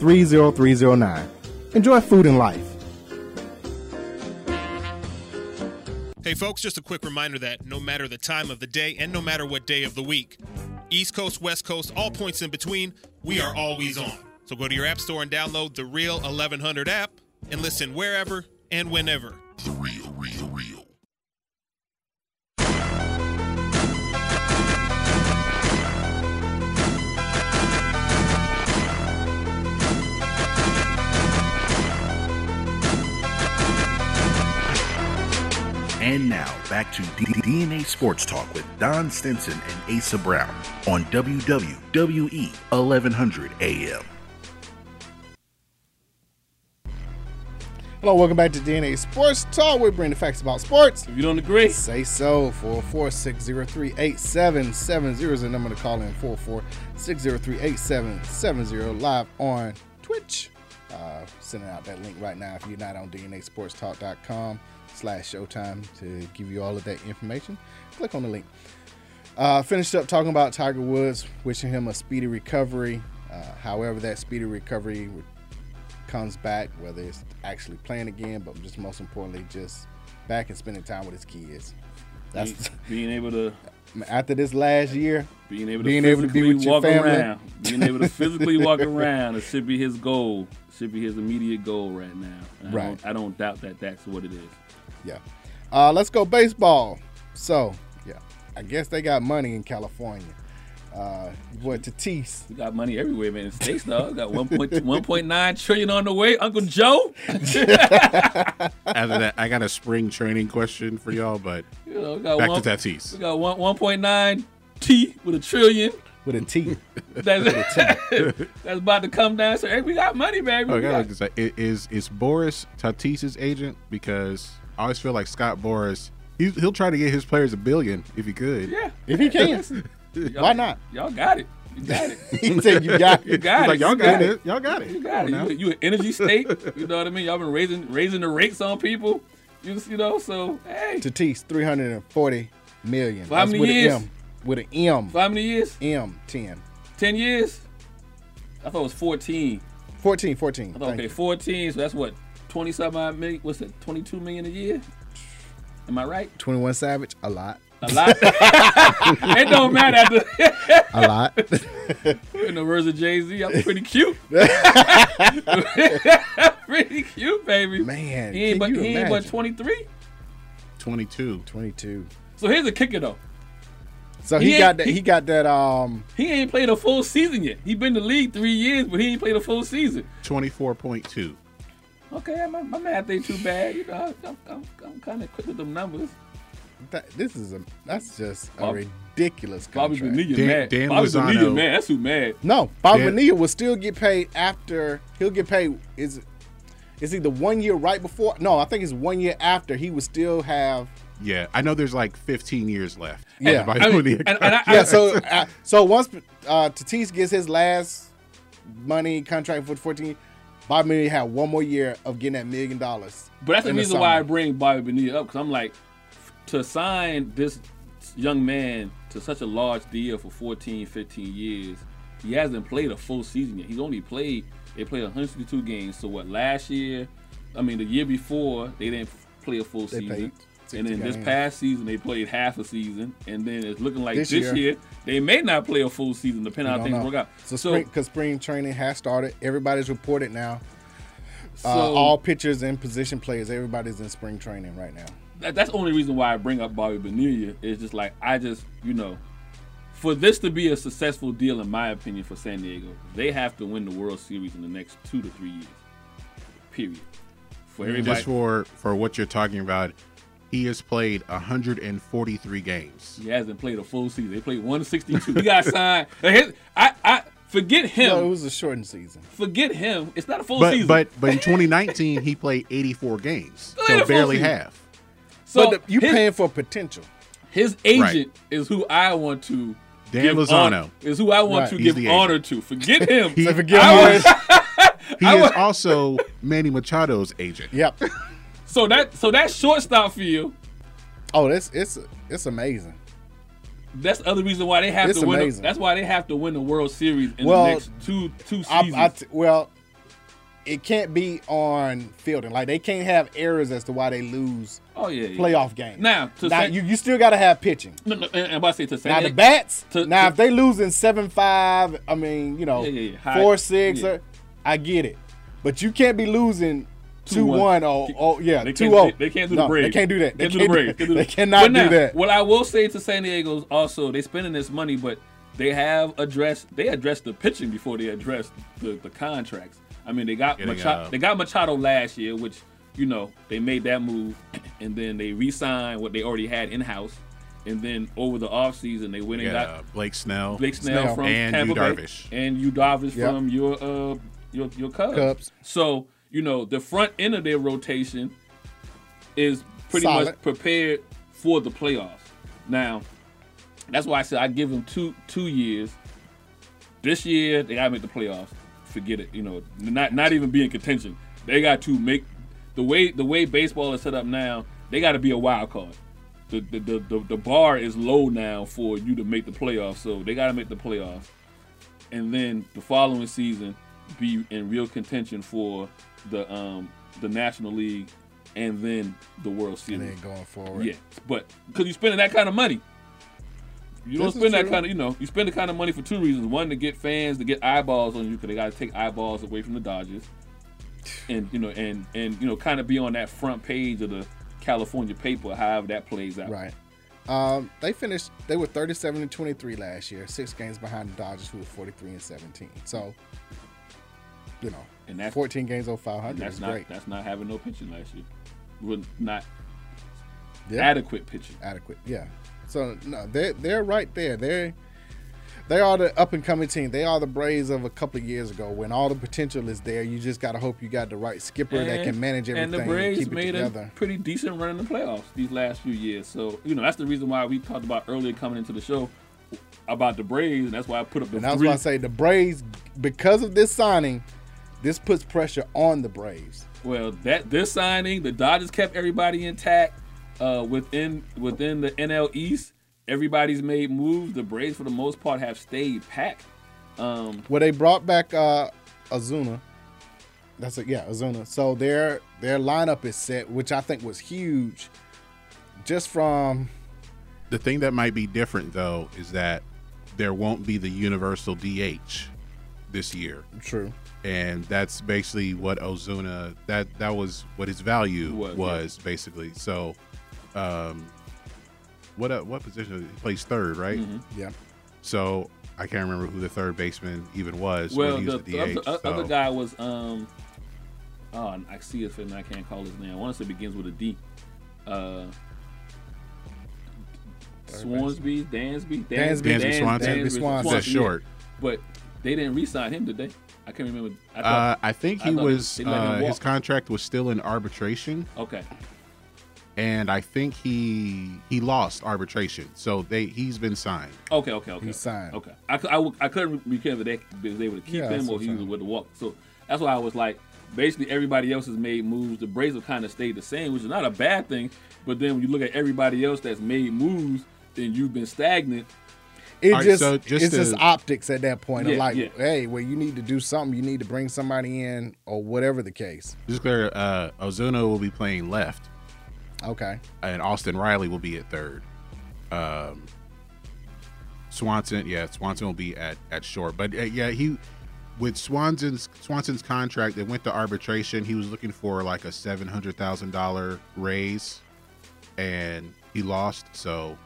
30309. Enjoy food and life. Hey, folks, just a quick reminder that no matter the time of the day and no matter what day of the week, East Coast, West Coast, all points in between, we are always on. So go to your app store and download the Real 1100 app and listen wherever and whenever. And now back to D- DNA Sports Talk with Don Stinson and Asa Brown on WWE 1100 AM. Hello, welcome back to DNA Sports Talk. We bring the facts about sports. If you don't agree, Say so. 446038770 is the number to call in. 446038770 live on Twitch. Uh, sending out that link right now if you're not on DNASportsTalk.com slash Showtime to give you all of that information. Click on the link. Uh, finished up talking about Tiger Woods, wishing him a speedy recovery. Uh, however, that speedy recovery comes back, whether it's actually playing again, but just most importantly, just back and spending time with his kids. That's <laughs> being able to after this last year. being able to Being able to be physically with your family. around, being able to <laughs> physically walk around, it should be his goal. Should be his immediate goal right now. And I Right. don't, I don't doubt that that's what it is. Yeah. Uh, let's go baseball. So, yeah, I guess they got money in California. Uh, what Tatis? We got money everywhere, man. In states, dog. Got 1.1.9 <laughs> trillion on the way. Uncle Joe. After that, I got a spring training question for y'all, but <laughs> You know, we got back one, to Tatis. We got one 1.9 T with a trillion. With a T. <laughs> That's, that's about to come down. So hey, we got money, baby. Oh, I We gotta got- look this up. I- Is is Boras Tatis's agent? Because I always feel like Scott Boras. He, he'll try to get his players a billion if he could. yeah. If he can. Why not? Y'all got it. You got it. <laughs> he said you got You it. got He's it. like y'all You got it. Y'all got it. You got it. Come on You, you an energy state. You know what I mean? Y'all been raising raising the rates on people. You just, you know, so hey. Tatis, 340 million. For how That's many with years? an M. With an M. For how many years? M, 10. Ten years? I thought it was fourteen. 14, 14. I thought okay, you. fourteen. So that's what twenty something odd million. What's it? Twenty two million a year. Am I right? 21 Savage, a lot. A lot. <laughs> it don't matter. After, <laughs> A lot. <laughs> in the words of Jay Z, I'm pretty cute. pretty cute, baby. Man, he ain't can but he ain't but twenty three. Twenty-two. 22. So here's a kicker though. So He he, got that. he- He got that. Um, He ain't played a full season yet. He been in the league three years, but he ain't played a full season. Twenty-four point two. Okay, my, my math ain't too bad. You know, I'm, I'm, I'm kind of quick with them numbers. that, this is a. That's just a Bob- ridiculous Bobby contract. Bonilla Dan- mad. Dan Bobby Lozano- Bonilla mad. That's who mad. No, Bobby Yeah. Bonilla will still get paid after. He'll get paid. Is is either one year right before? No, I think it's one year after. He would still have. Yeah, I know. There's like fifteen years left. Yeah. By I mean, and, and I, Yeah. So uh, so once uh, Tatis gets his last money contract for 14, Bobby Bonilla had one more year of getting that million dollars. But that's the reason why I bring Bobby Bonilla up because I'm like, to sign this young man to such a large deal for 14, 15 years, he hasn't played a full season yet. He's only played, they played 162 games. So what, last year, I mean, the year before, they didn't play a full They season. played And 60 then this past season, they played half a season. And then it's looking like This this, year- year, they may not play a full season, depending on how things know. work out. So spring because spring training has started. Everybody's reported now. Uh, so- all pitchers and position players, everybody's in spring training right now. that, that's the only reason why I bring up Bobby Bonilla is just like I just you know, for this to be a successful deal in my opinion for San Diego, they have to win the World Series in the next two to three years. Period. For everybody, Just for for what you're talking about, he has played 143 games. he hasn't played a full season. They played 162. He got <laughs> signed. I I forget him. No, it was a shortened season. forget him. It's not a full But season. but but in 2019 he played 84 games, so barely season. half. so but the, you his, paying for potential. his agent is who I want to. Dan give Lozano. honor- is who I want Right. to He's give the honor to. Forget him. <laughs> He, So forget <laughs> I him. is, he is also Manny Machado's agent. Yep. So that so that shortstop field, Oh, that's it's it's amazing. that's the other reason why they have It's to win. amazing. That's why they have to win the World Series in Well, the next two two seasons. I t- well, it can't be on fielding. Like they can't have errors as to why they lose oh yeah, yeah. playoff games. Now, to now say- you, you still got to have pitching. No, no, and, and to say to say Now the bats. to- now to- if they losing seven five, I mean you know Yeah, yeah, yeah. High- four six, yeah. uh, I get it, but you can't be losing. Two 2-1. one oh oh yeah They two can't, oh they, they can't do no, the Braves. they can't do that They, can't do can't the Braves. Can't they cannot But now, do that What I will say to San Diego's also, they're spending this money, but they have addressed they addressed the pitching before they addressed the, the contracts. I mean, they got Getting, Machado, they got Machado last year, which you know they made that move. <clears throat> and then they re-signed what they already had in house, and then over the offseason they went and Yeah, got Blake Snell. Blake Snell, Snell. from And Tampa Yu Bay, Darvish. and you Darvish Yep. from your uh your your Cubs. Cubs. So you know the front end of their rotation is pretty Solid. much prepared for the playoffs. Now, that's why I said I give them two two years. This year they gotta make the playoffs. Forget it. You know, not not even be in contention. They got to make the way the way baseball is set up now. They got to be a wild card. The the, the the the bar is low now for you to make the playoffs. So they got to make the playoffs, and then the following season be in real contention for the um the National League and then the World And Series. then going forward. Yeah, but because you're spending that kind of money, you don't This spend that kind of, you know, you spend the kind of money for two reasons: one, to get fans, to get eyeballs on you, because they got to take eyeballs away from the Dodgers, and you know, and and you know, kind of be on that front page of the California paper, however that plays out. Right. Um, they finished. They were 37 and 23 last year, six games behind the Dodgers, who were 43 and 17. So, you know, And that's 14 games over 500 that's is not great. that's not having no pitching last year, with not Yeah. adequate pitching. adequate. Yeah. So no, they're they're right there. They're they are the up and coming team. They are the Braves of a couple of years ago when all the potential is there. You just got to hope you got the right skipper that can manage everything And the Braves it made together. a pretty decent run in the playoffs these last few years. So you know that's the reason why we talked about earlier coming into the show about the Braves, and that's why I put up the And that's three. why I say the Braves, because of this signing, this puts pressure on the Braves. Well, that this signing, the Dodgers kept everybody intact uh, within within the NL East. Everybody's made moves. The Braves, for the most part, have stayed packed. Um, Well, they brought back uh, Ozuna. That's it. Yeah, Ozuna. So their their lineup is set, which I think was huge. Just from The thing that might be different though is that there won't be the universal DH this year, true. And that's basically what Ozuna that that was what his value Was, was, yeah. basically. So, um, what uh, what position he plays third, right? Mm-hmm. Yeah. So I can't remember who the third baseman even was well, when he the, was the, the DH. other, so. other guy was um, oh, I see his face and I can't call his name. I want to say it begins with a D. Uh, Swansby, Dansby, Dansby. Dansby Swanson. Dansby Swanson. That's yeah. short. But they didn't re-sign him, did they? I can't remember. I Uh, I think he thought was they let him uh, his contract was still in arbitration, okay. and I think he he lost arbitration, so they he's been signed. Okay, okay, okay. He signed. Okay, I, cou- I, w- I couldn't remember if they was able to keep Yeah, him or he was saying. with the walk. So that's why I was like, basically everybody else has made moves. The Braves have kind of stayed the same, which is not a bad thing. But then when you look at everybody else that's made moves, then you've been stagnant. It right, just so just it's just optics at that point. of Yeah, like, yeah. hey, well, you need to do something. You need to bring somebody in, or whatever the case. Just clear, uh, Ozuna will be playing left, Okay. and Austin Riley will be at third. Um, Swanson, yeah, Swanson will be at at short, but uh, yeah, he with Swanson's Swanson's contract that went to arbitration, he was looking for like a seven hundred thousand dollar raise, and he lost. So,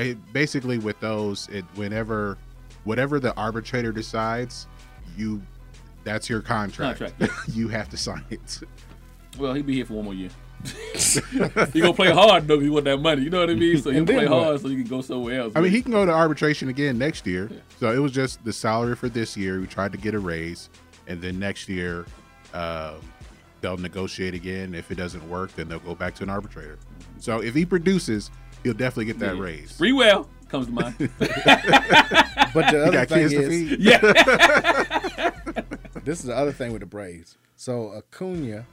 I, basically, with those, it whenever whatever the arbitrator decides, you that's your contract. Contract, <laughs> you have to sign it. Well, he'll be here for one more year. <laughs> he gonna play hard though. If he want that money, you know what I mean. So he'll play what? hard so he can go somewhere else. I mean, he can go to arbitration again next year. So it was just the salary for this year. We tried to get a raise, and then next year, um, they'll negotiate again. If it doesn't work, then they'll go back to an arbitrator. So if he produces, he'll definitely get that Yeah. raise. Free well comes to mind. <laughs> But the other thing is, yeah. <laughs> this is the other thing with the Braves. So Acuna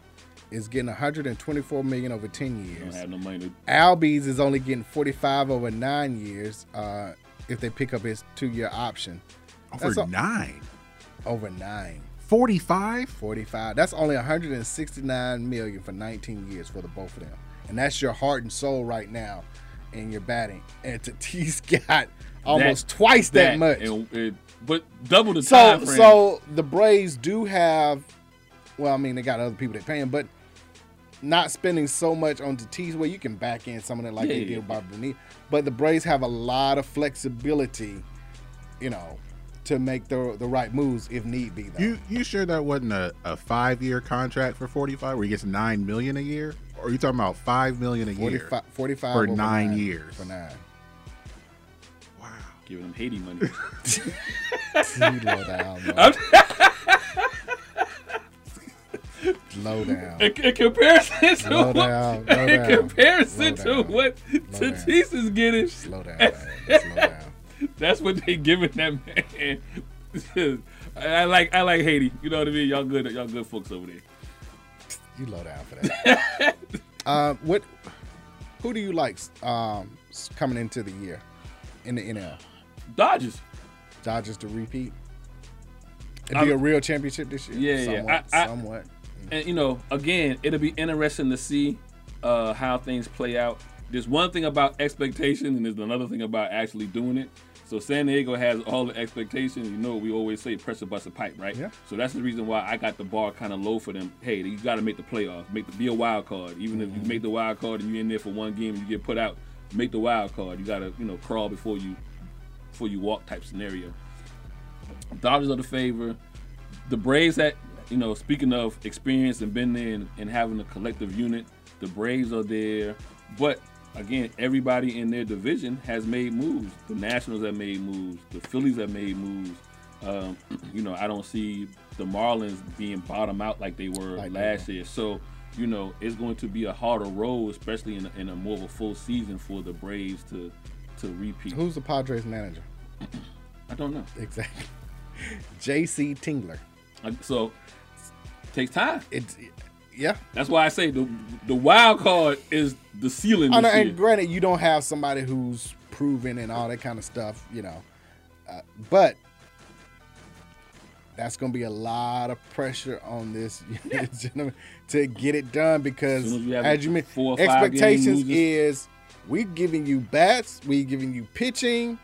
is getting 124 million over 10 years. don't years. have no money. To, Albies is only getting 45 over nine years uh, if they pick up his two-year option. over That's all- nine. Over nine. 45? 45. That's only 169 million for 19 years for the both of them. And that's your heart and soul right now in your batting. And Tatis <laughs> got almost twice that, much. and, and- but double the so time frame. so the Braves do have well, I mean they got other people they're paying, but not spending so much on Tatis where you can back in some of that like Yeah, they yeah, did yeah. with Bobby Bonilla. But the Braves have a lot of flexibility, you know, to make the the right moves if need be though. You you sure that wasn't a, a five year contract for 45 where he gets nine million a year? Or are you talking about five million a year 45, 45 for nine, nine years? For nine. Wow. Giving them Haiti money. <laughs> You low down, bro. Low down. in, in comparison to Slow what, down, slow in down, comparison slow to what. Tatis is getting, Slow down. Slow down. <laughs> that's what they giving that man. I <laughs> I like I like Haiti. You know what I mean? Y'all good y'all good folks over there. You low down for that. um, <laughs> what? Who do you like um, coming into the year in the NL? Dodgers. Dodgers to repeat. It'd I'm- be a real championship this year. Yeah, yeah. somewhat, I- I- somewhat. And you know, again, it'll be interesting to see uh, how things play out. There's one thing about expectation, and there's another thing about actually doing it. So San Diego has all the expectations. You know, we always say pressure bust a pipe, right? Yeah. So that's the reason why I got the bar kind of low for them. Hey, you got to make the playoffs, make the be a wild card. Even if you mm-hmm. make the wild card and you're in there for one game and you get put out, make the wild card. You got to you know crawl before you before you walk type scenario. Dodgers are the favor. The Braves that you know, speaking of experience and been there and, and having a collective unit, the Braves are there. But again, everybody in their division has made moves. The Nationals have made moves. The Phillies have made moves. Um, <clears throat> you know, I don't see the Marlins being bottom out like they were Like last year. So, you know, it's going to be a harder road, especially in a, in a more of a full season for the Braves to to repeat. Who's the Padres manager? I don't know. Exactly. <laughs> Jayce Tingler. So, takes time. It's yeah. That's why I say the the wild card is the ceiling this year. and granted, you don't have somebody who's proven and all that kind of stuff, you know. Uh, but that's going to be a lot of pressure on this <laughs> gentleman to get it done because, As as you mentioned, expectations is we're giving you bats, we're giving you pitching.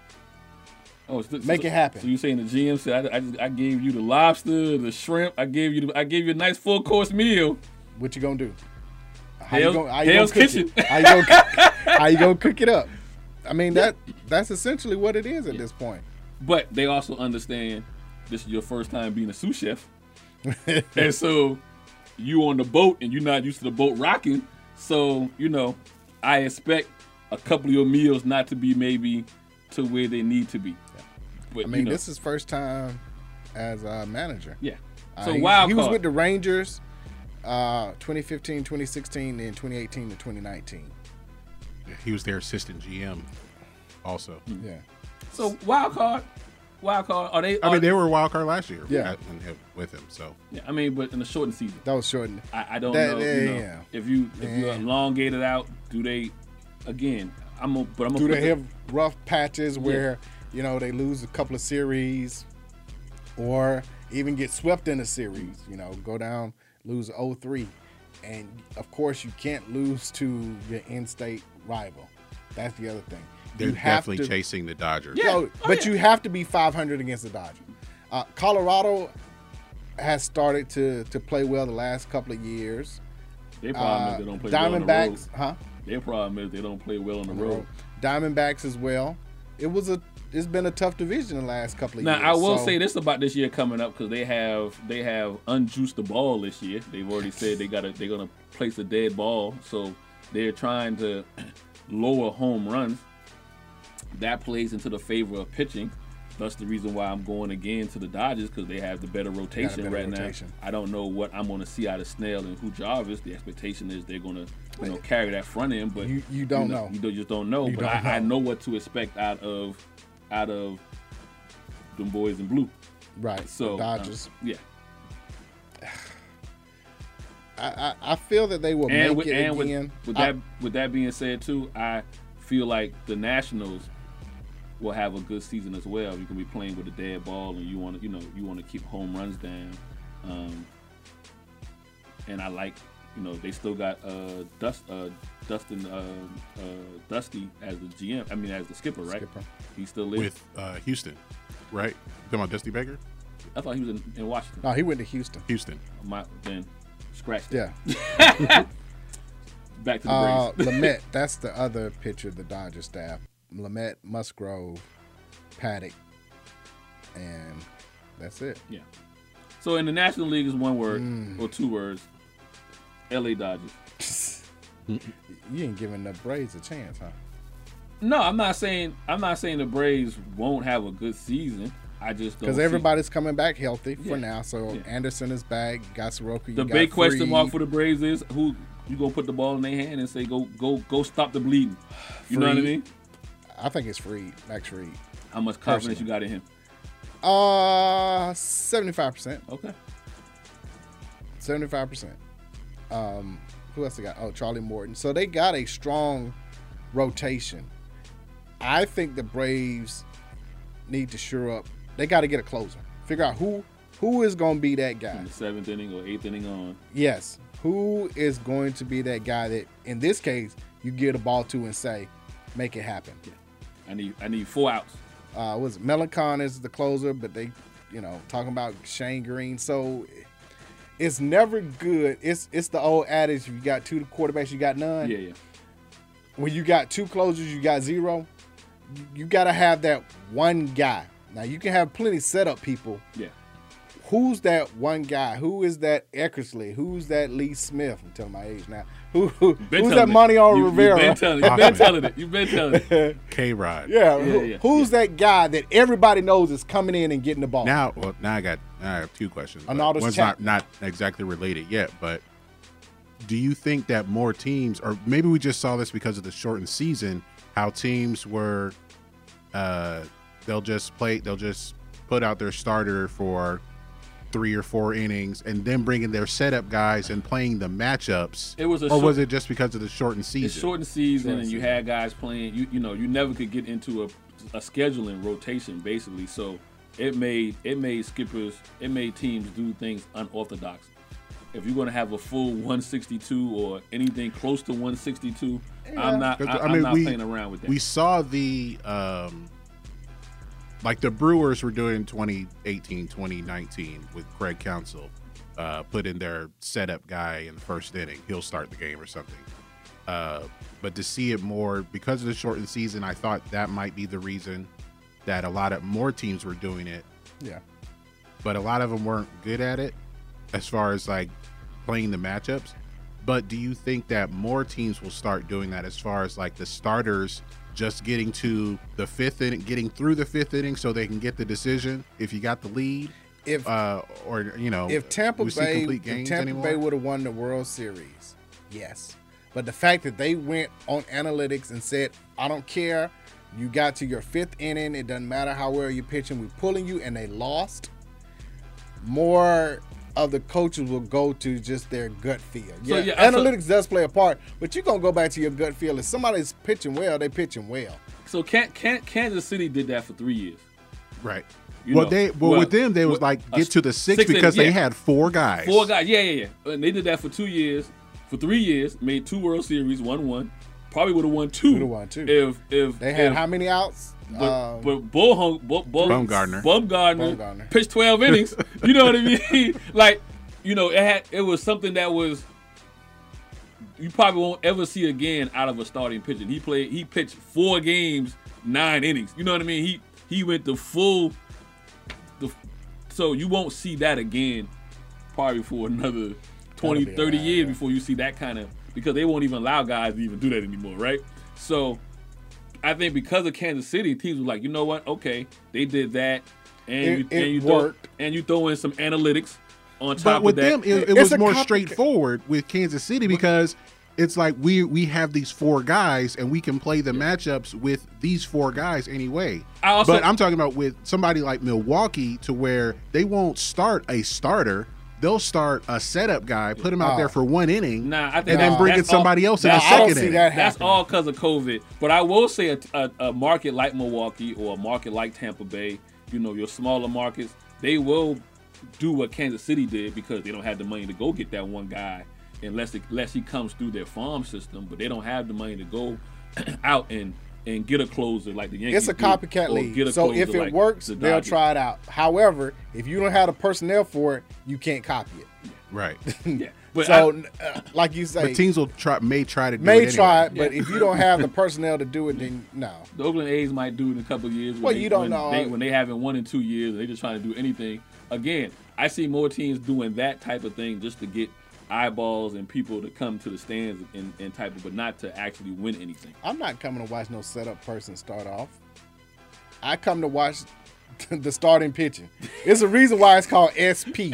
Oh, so, Make so- it happen. So you saying the GM said I, I, I gave you the lobster, the shrimp. I gave you the, I gave you a nice full course meal. What you gonna do? How Hell's- you gonna, how you gonna cook Kitchen. it? How you gonna cook, <laughs> how you gonna cook it up? I mean that that's essentially what it is at this point. But they also understand this is your first time being a sous chef, <laughs> and so you on the boat and you're not used to the boat rocking. So you know, I expect a couple of your meals not to be maybe to where they need to be. But I mean, you know, this is first time as a manager. yeah. Uh, So he, wild he was with the Rangers uh 2015, 2016, and 2018 to 2019. He was their assistant GM, also. Yeah. So wild card, wild card. Are they? I mean, they were a wild card last year. Yeah. at- and him- with him. So Yeah, I mean, but in the shortened season, That was shortened. I, I don't That- know. yeah, you know, yeah. If you if you Yeah. elongate it out, do they? Again, I'm gonna, but I'm Do gonna they put have rough patches where you know they lose a couple of series, or even get swept in a series? You know, go down, lose 0-3, and of course you can't lose to your in-state rival. That's the other thing. they're you definitely to, chasing the Dodgers. Yeah. No, Oh, but yeah. you have to be 500 against the Dodgers. Uh, Colorado has started to to play well the last couple of years. Their problem Uh, is they don't play well on the road. Diamondbacks, huh? Their problem is they don't play well on the road. Diamondbacks as well. It was a it's been a tough division the last couple of Now years. Now I will so- say this about this year coming up because they have they have unjuiced the ball this year. They've already said they got they're gonna place a dead ball, so they're trying to <clears throat> lower home runs. That plays into the favor of pitching. That's the reason why I'm going again to the Dodgers because they have the better rotation better right rotation. now. I don't know what I'm going to see out of Snell and Yu Darvish. The expectation is they're going to you know carry that front end, but You- you don't know. You just don't know. You but don't I, I know. know what to expect out of out of them boys in blue. right. So um, Dodgers. yeah, I, I I feel that they will and make with, it and with, again. with I- that with that being said too, I feel like the Nationals will have a good season as well. You can be playing with a dead ball, and you want to you know you want to keep home runs down. Um, and I like you know they still got uh, Dust uh, Dustin uh, uh, Dusty as the GM. I mean as the skipper, right? Skipper. He still lives. with uh, Houston, right? You talking about Dusty Baker? I thought he was in, in Washington. no, he went to Houston. Houston. My, then scratch that. Yeah. <laughs> Back to the Uh, Braves. Lamet, <laughs> that's the other pitcher the Dodgers staff. Lamet, Musgrove, Paddack, and that's it. Yeah. So in the National League is one word Mm. or two words. LA Dodgers. You ain't giving the Braves a chance, huh? No, I'm not saying I'm not saying the Braves won't have a good season. I just Because see- everybody's coming back healthy for now. So Yeah. Anderson is back. Got Soroka. The big question mark for the Braves is who you gonna put the ball in their hand and say go go go stop the bleeding. You know what I mean? I think it's Fried. Max Fried. How much confidence Personally. you got in him? Uh, seventy-five percent. Okay. Seventy-five percent. Um, who else they got? Oh, Charlie Morton. So they got a strong rotation. I think the Braves need to sure up. They got to get a closer. Figure out who who is going to be that guy. In the seventh inning or eighth inning on. Yes, who is going to be that guy that, in this case, you give the ball to and say, make it happen. I need I need four outs. Uh, was Melancon is the closer, but they, you know, talking about Shane Greene. So it's never good. It's it's the old adage: you got two quarterbacks, you got none. Yeah, yeah. When you got two closers, you got zero. You, you got to have that one guy. Now you can have plenty setup people. Yeah. Who's that one guy? Who is that Eckersley? Who's that Lee Smith? I'm telling my age now. Who, who who's that it. Montreal Rivera? You've been telling it. You been telling it. You've been telling it. <laughs> K Rod. yeah, Yeah, who- yeah, who's that guy that everybody knows is coming in and getting the ball? Now, well, now I got now I have two questions. but Arnaldus One's not not exactly related yet, but do you think that more teams, or maybe we just saw this because of the shortened season, how teams were, uh, they'll just play, they'll just put out their starter for three or four innings, and then bringing their setup guys and playing the matchups. It was a or short- was it just because of the shortened season? It's shortened season, Shortened and you season. had guys playing. You you know you never could get into a, a scheduling rotation basically. So it made it made skippers it made teams do things unorthodox. If you're going to have a full 162 or anything close to 162, I'm not. I, Because, am not playing around with that. We saw the um like the Brewers were doing in 2018, 2019 with Craig Counsell, uh, put in their setup guy in the first inning. He'll start the game or something. Uh, but to see it more because of the shortened season, I thought that might be the reason that a lot of more teams were doing it, yeah. but a lot of them weren't good at it as far as like playing the matchups. But do you think that more teams will start doing that as far as like the starters just getting to the fifth inning, getting through the fifth inning so they can get the decision if you got the lead? If Uh, or, you know, if Tampa Bay if Tampa anymore? Bay would have won the World Series, yes. But the fact that they went on analytics and said, "I don't care, you got to your fifth inning. It doesn't matter how well you're pitching. We're pulling you," and they lost. More of the coaches will go to just their gut feel. So, Yeah, yeah, so- analytics does play a part, but you're gonna go back to your gut feel. If somebody's pitching well, they pitching well. so can, can, Kansas City did that for three years. right. You well, know, they well, well, with them they was well, like get to the six six because inning, they had four guys. Four guys, yeah, yeah, yeah. And they did that for two years, for three years, made two World Series, one one. Probably would have won two. Would've won two. If if They had if, how many outs? But, Um, but Bull Hung, Bull, Bull, Bumgarner. Bumgarner, Bumgarner. pitched 12 <laughs> innings. You know what I mean? <laughs> like, you know, it had it was something that was you probably won't ever see again out of a starting pitcher. He played he pitched four games, nine innings. You know what I mean? He he went the full the so you won't see that again probably for another 20, That'll be 30 a- years before you see that kind of because they won't even allow guys to even do that anymore, right? So I think because of Kansas City, teams were like, you know what? Okay, they did that, and It- you it and you throw, and you throw in some analytics on top But with of that. them, it, it was more complica- straightforward with Kansas City because it's like we we have these four guys and we can play the matchups with these four guys anyway. Also- but I'm talking about with somebody like Milwaukee to where they won't start a starter. They'll start a setup guy, put him out Oh. there for one inning, Nah, I think and then that's- bring in that's all- somebody else in the that's- I don't second see inning. that That's happening. all because of COVID. But I will say a, a, a market like Milwaukee or a market like Tampa Bay, you know, your smaller markets, they will do what Kansas City did because they don't have the money to go get that one guy unless it, unless he comes through their farm system. But they don't have the money to go <clears throat> out and and get a closer like the Yankees. It's a do, copycat or get a league. So closer if it like works, the they'll try it out. However, if you don't have the personnel for it, you can't copy it. Right. <laughs> Yeah, but so, I- uh, like you say, But teams will try may try to do may it try anyway. it, but if you don't have the personnel to do it, then no. the Oakland A's might do it in a couple of years. When Well, they, you don't when know. They, when they haven't won in two years, they just trying to do anything. Again, I see more teams doing that type of thing just to get eyeballs and people to come to the stands and, and type of, but not to actually win anything. I'm not coming to watch no setup person start off. I come to watch <laughs> the starting pitching. It's a reason why it's called SP. <laughs> <laughs>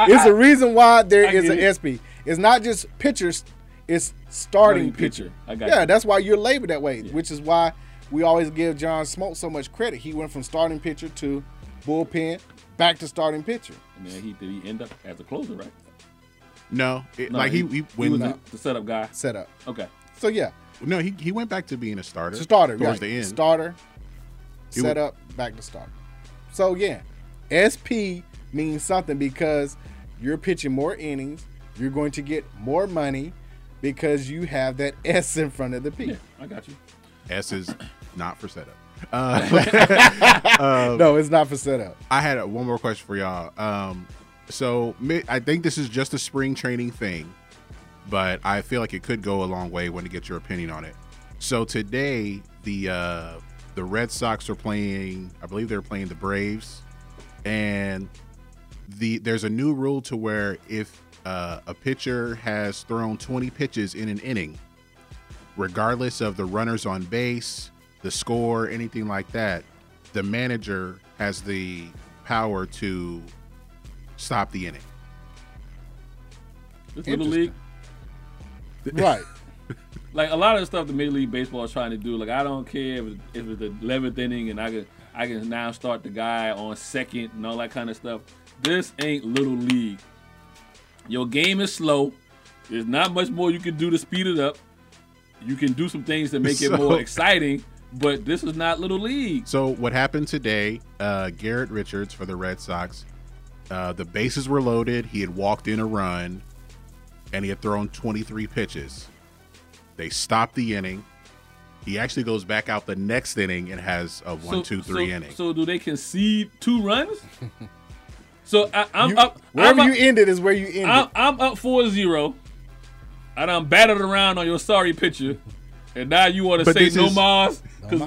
it's a reason why there I is an it. SP. It's not just pitchers, it's starting pitcher. pitcher. I got yeah, you. that's why you're labeled that way, which is why we always give John Smoltz so much credit. He went from starting pitcher to bullpen, back to starting pitcher. And then he did he end up as a closer, right? No, it, No, like he, he, he when was No. the, the setup guy. Setup. Okay. So yeah, no he, he went back to being a starter. starter. towards right. the end. Starter, He set up, back to starter. So yeah, SP means something because you're pitching more innings. You're going to get more money because you have that S in front of the P. Yeah, I got you. S is not for setup. Uh, <laughs> no, it's not for setup. I had uh, one more question for y'all. Um, so I think this is just a spring training thing, but I feel like it could go a long way when to get your opinion on it. So today, the uh, the Red Sox are playing. I believe they're playing the Braves, and the there's a new rule to where if uh, a pitcher has thrown 20 pitches in an inning, regardless of the runners on base, the score, anything like that, the manager has the power to stop the inning. This little league, Right. <laughs> like a lot of the stuff the Major League Baseball is trying to do. Like I don't care if, if it's the eleventh inning and I can I can now start the guy on second and all that kind of stuff. This ain't little league. Your game is slow. There's not much more you can do to speed it up. You can do some things to make it <laughs> more exciting, but this is not little league. So what happened today? Uh, Garrett Richards for the Red Sox. Uh, the bases were loaded. He had walked in a run, and he had thrown 23 pitches. They stopped the inning. He actually goes back out the next inning and has a one, two, three so, inning. So do they concede two runs? <laughs> so I, I'm You- up. wherever I'm you up, ended is where you ended. I'm, I'm up 4-0. I'm battered around on your sorry pitcher, and now you want to say this no is- mas?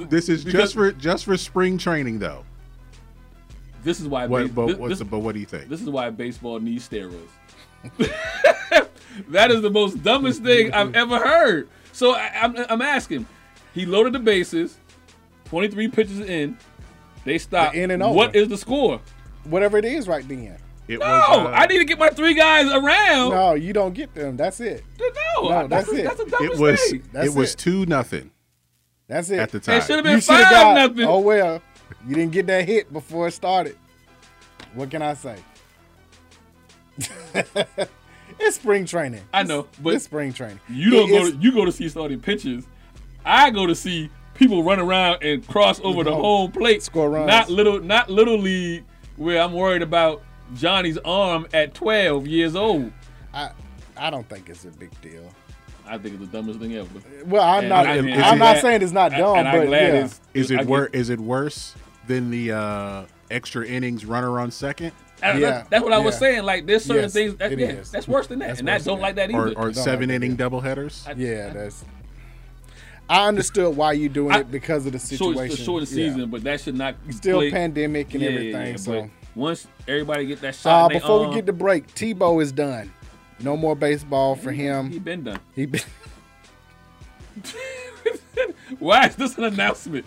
this is just for just for spring training, though. This is why. What, base- but, this, this- the, but what do you think? this is why baseball needs steroids. <laughs> that is the most dumbest thing I've ever heard. So I, I'm, I'm asking. He loaded the bases, 23 pitches in. They stopped. The in and over. What is the score? Whatever it is right then. It No, uh, I need to get my three guys around. No, you don't get them. That's it. No, No, that's a, it. That's a dumb it was. That's it was two nothing That's it. at the time, It time. should have been should have five got. nothing. Oh well, you didn't get that hit before it started. What can I say? <laughs> it's spring training. I know, but it's spring training. You don't It go. is- To, you go to see starting pitches. I go to see people run around and cross over the Home- home plate. score runs. Not little. Not little league where I'm worried about Johnny's arm at 12 years old. I, I don't think it's a big deal. I think it's the dumbest thing ever. Well, I'm And not. I- I'm and not glad- saying it's not and- dumb, and I'm but glad yeah. it's- Is it get- wor- Is it worse than the uh, extra innings runner on second, And Yeah, that's, that's what I was yeah. saying. Like there's certain Yes, things. That, yeah, is. that's worse than that, That's and I don't than like that. that or, either. or seven that, inning yeah. doubleheaders? I- Yeah, that's. I understood why you're doing I- it because of the short, situation. the short Yeah. season, but that should not Still play- pandemic and Yeah, yeah, everything. yeah, so, but once everybody get that shot, uh, they before we get to break, Tebow is done. No more baseball for he him. He been done. He been, <laughs> Why is this an announcement?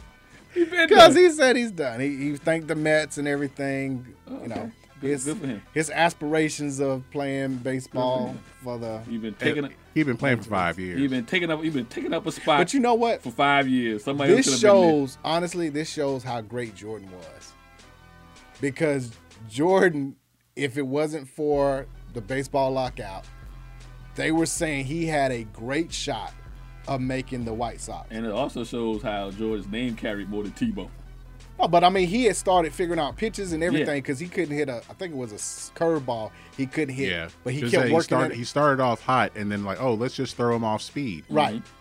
He been because done. he said he's done. He, he thanked the Mets and everything. Oh, You know. Good- his good for him. his aspirations of playing baseball him. for the. He been taking. Uh, He's been playing for five years. He been taking up. He been taking up a spot. But you know what? for five years. Somebody This could been shows honestly. This shows how great Jordan was, because Jordan, if it wasn't for the baseball lockout, they were saying he had a great shot of making the White Sox. And it also shows how Jordan's name carried more than Tebow. No, but I mean, he had started figuring out pitches and everything Yeah. because he couldn't hit a. I think it was a curveball. He couldn't hit, yeah, but he kept say working started, at He started off hot, and then like, oh, let's just throw him off speed. Right. Mm-hmm.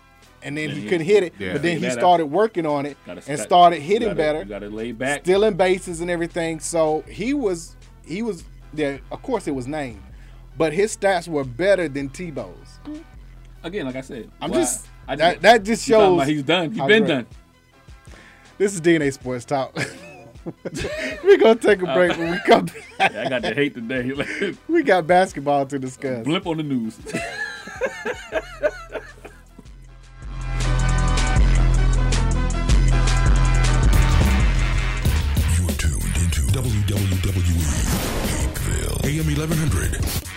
And then Yeah, he yeah. couldn't hit it, Yeah. but then he started working on it Gotta and sta- started hitting gotta- better. You got to lay back. stealing bases and everything. So he was he was yeah. Of course, it was named, but his stats were better than Tebow's. Again, like I said, I'm just, I that that just shows he's done. He's been great. done. This is DNA Sports Talk. <laughs> We're gonna take a uh, break when we come back. <laughs> I got to hate today. <laughs> We got basketball to discuss. Blip on the news. WWE Hapeville. AM 1100.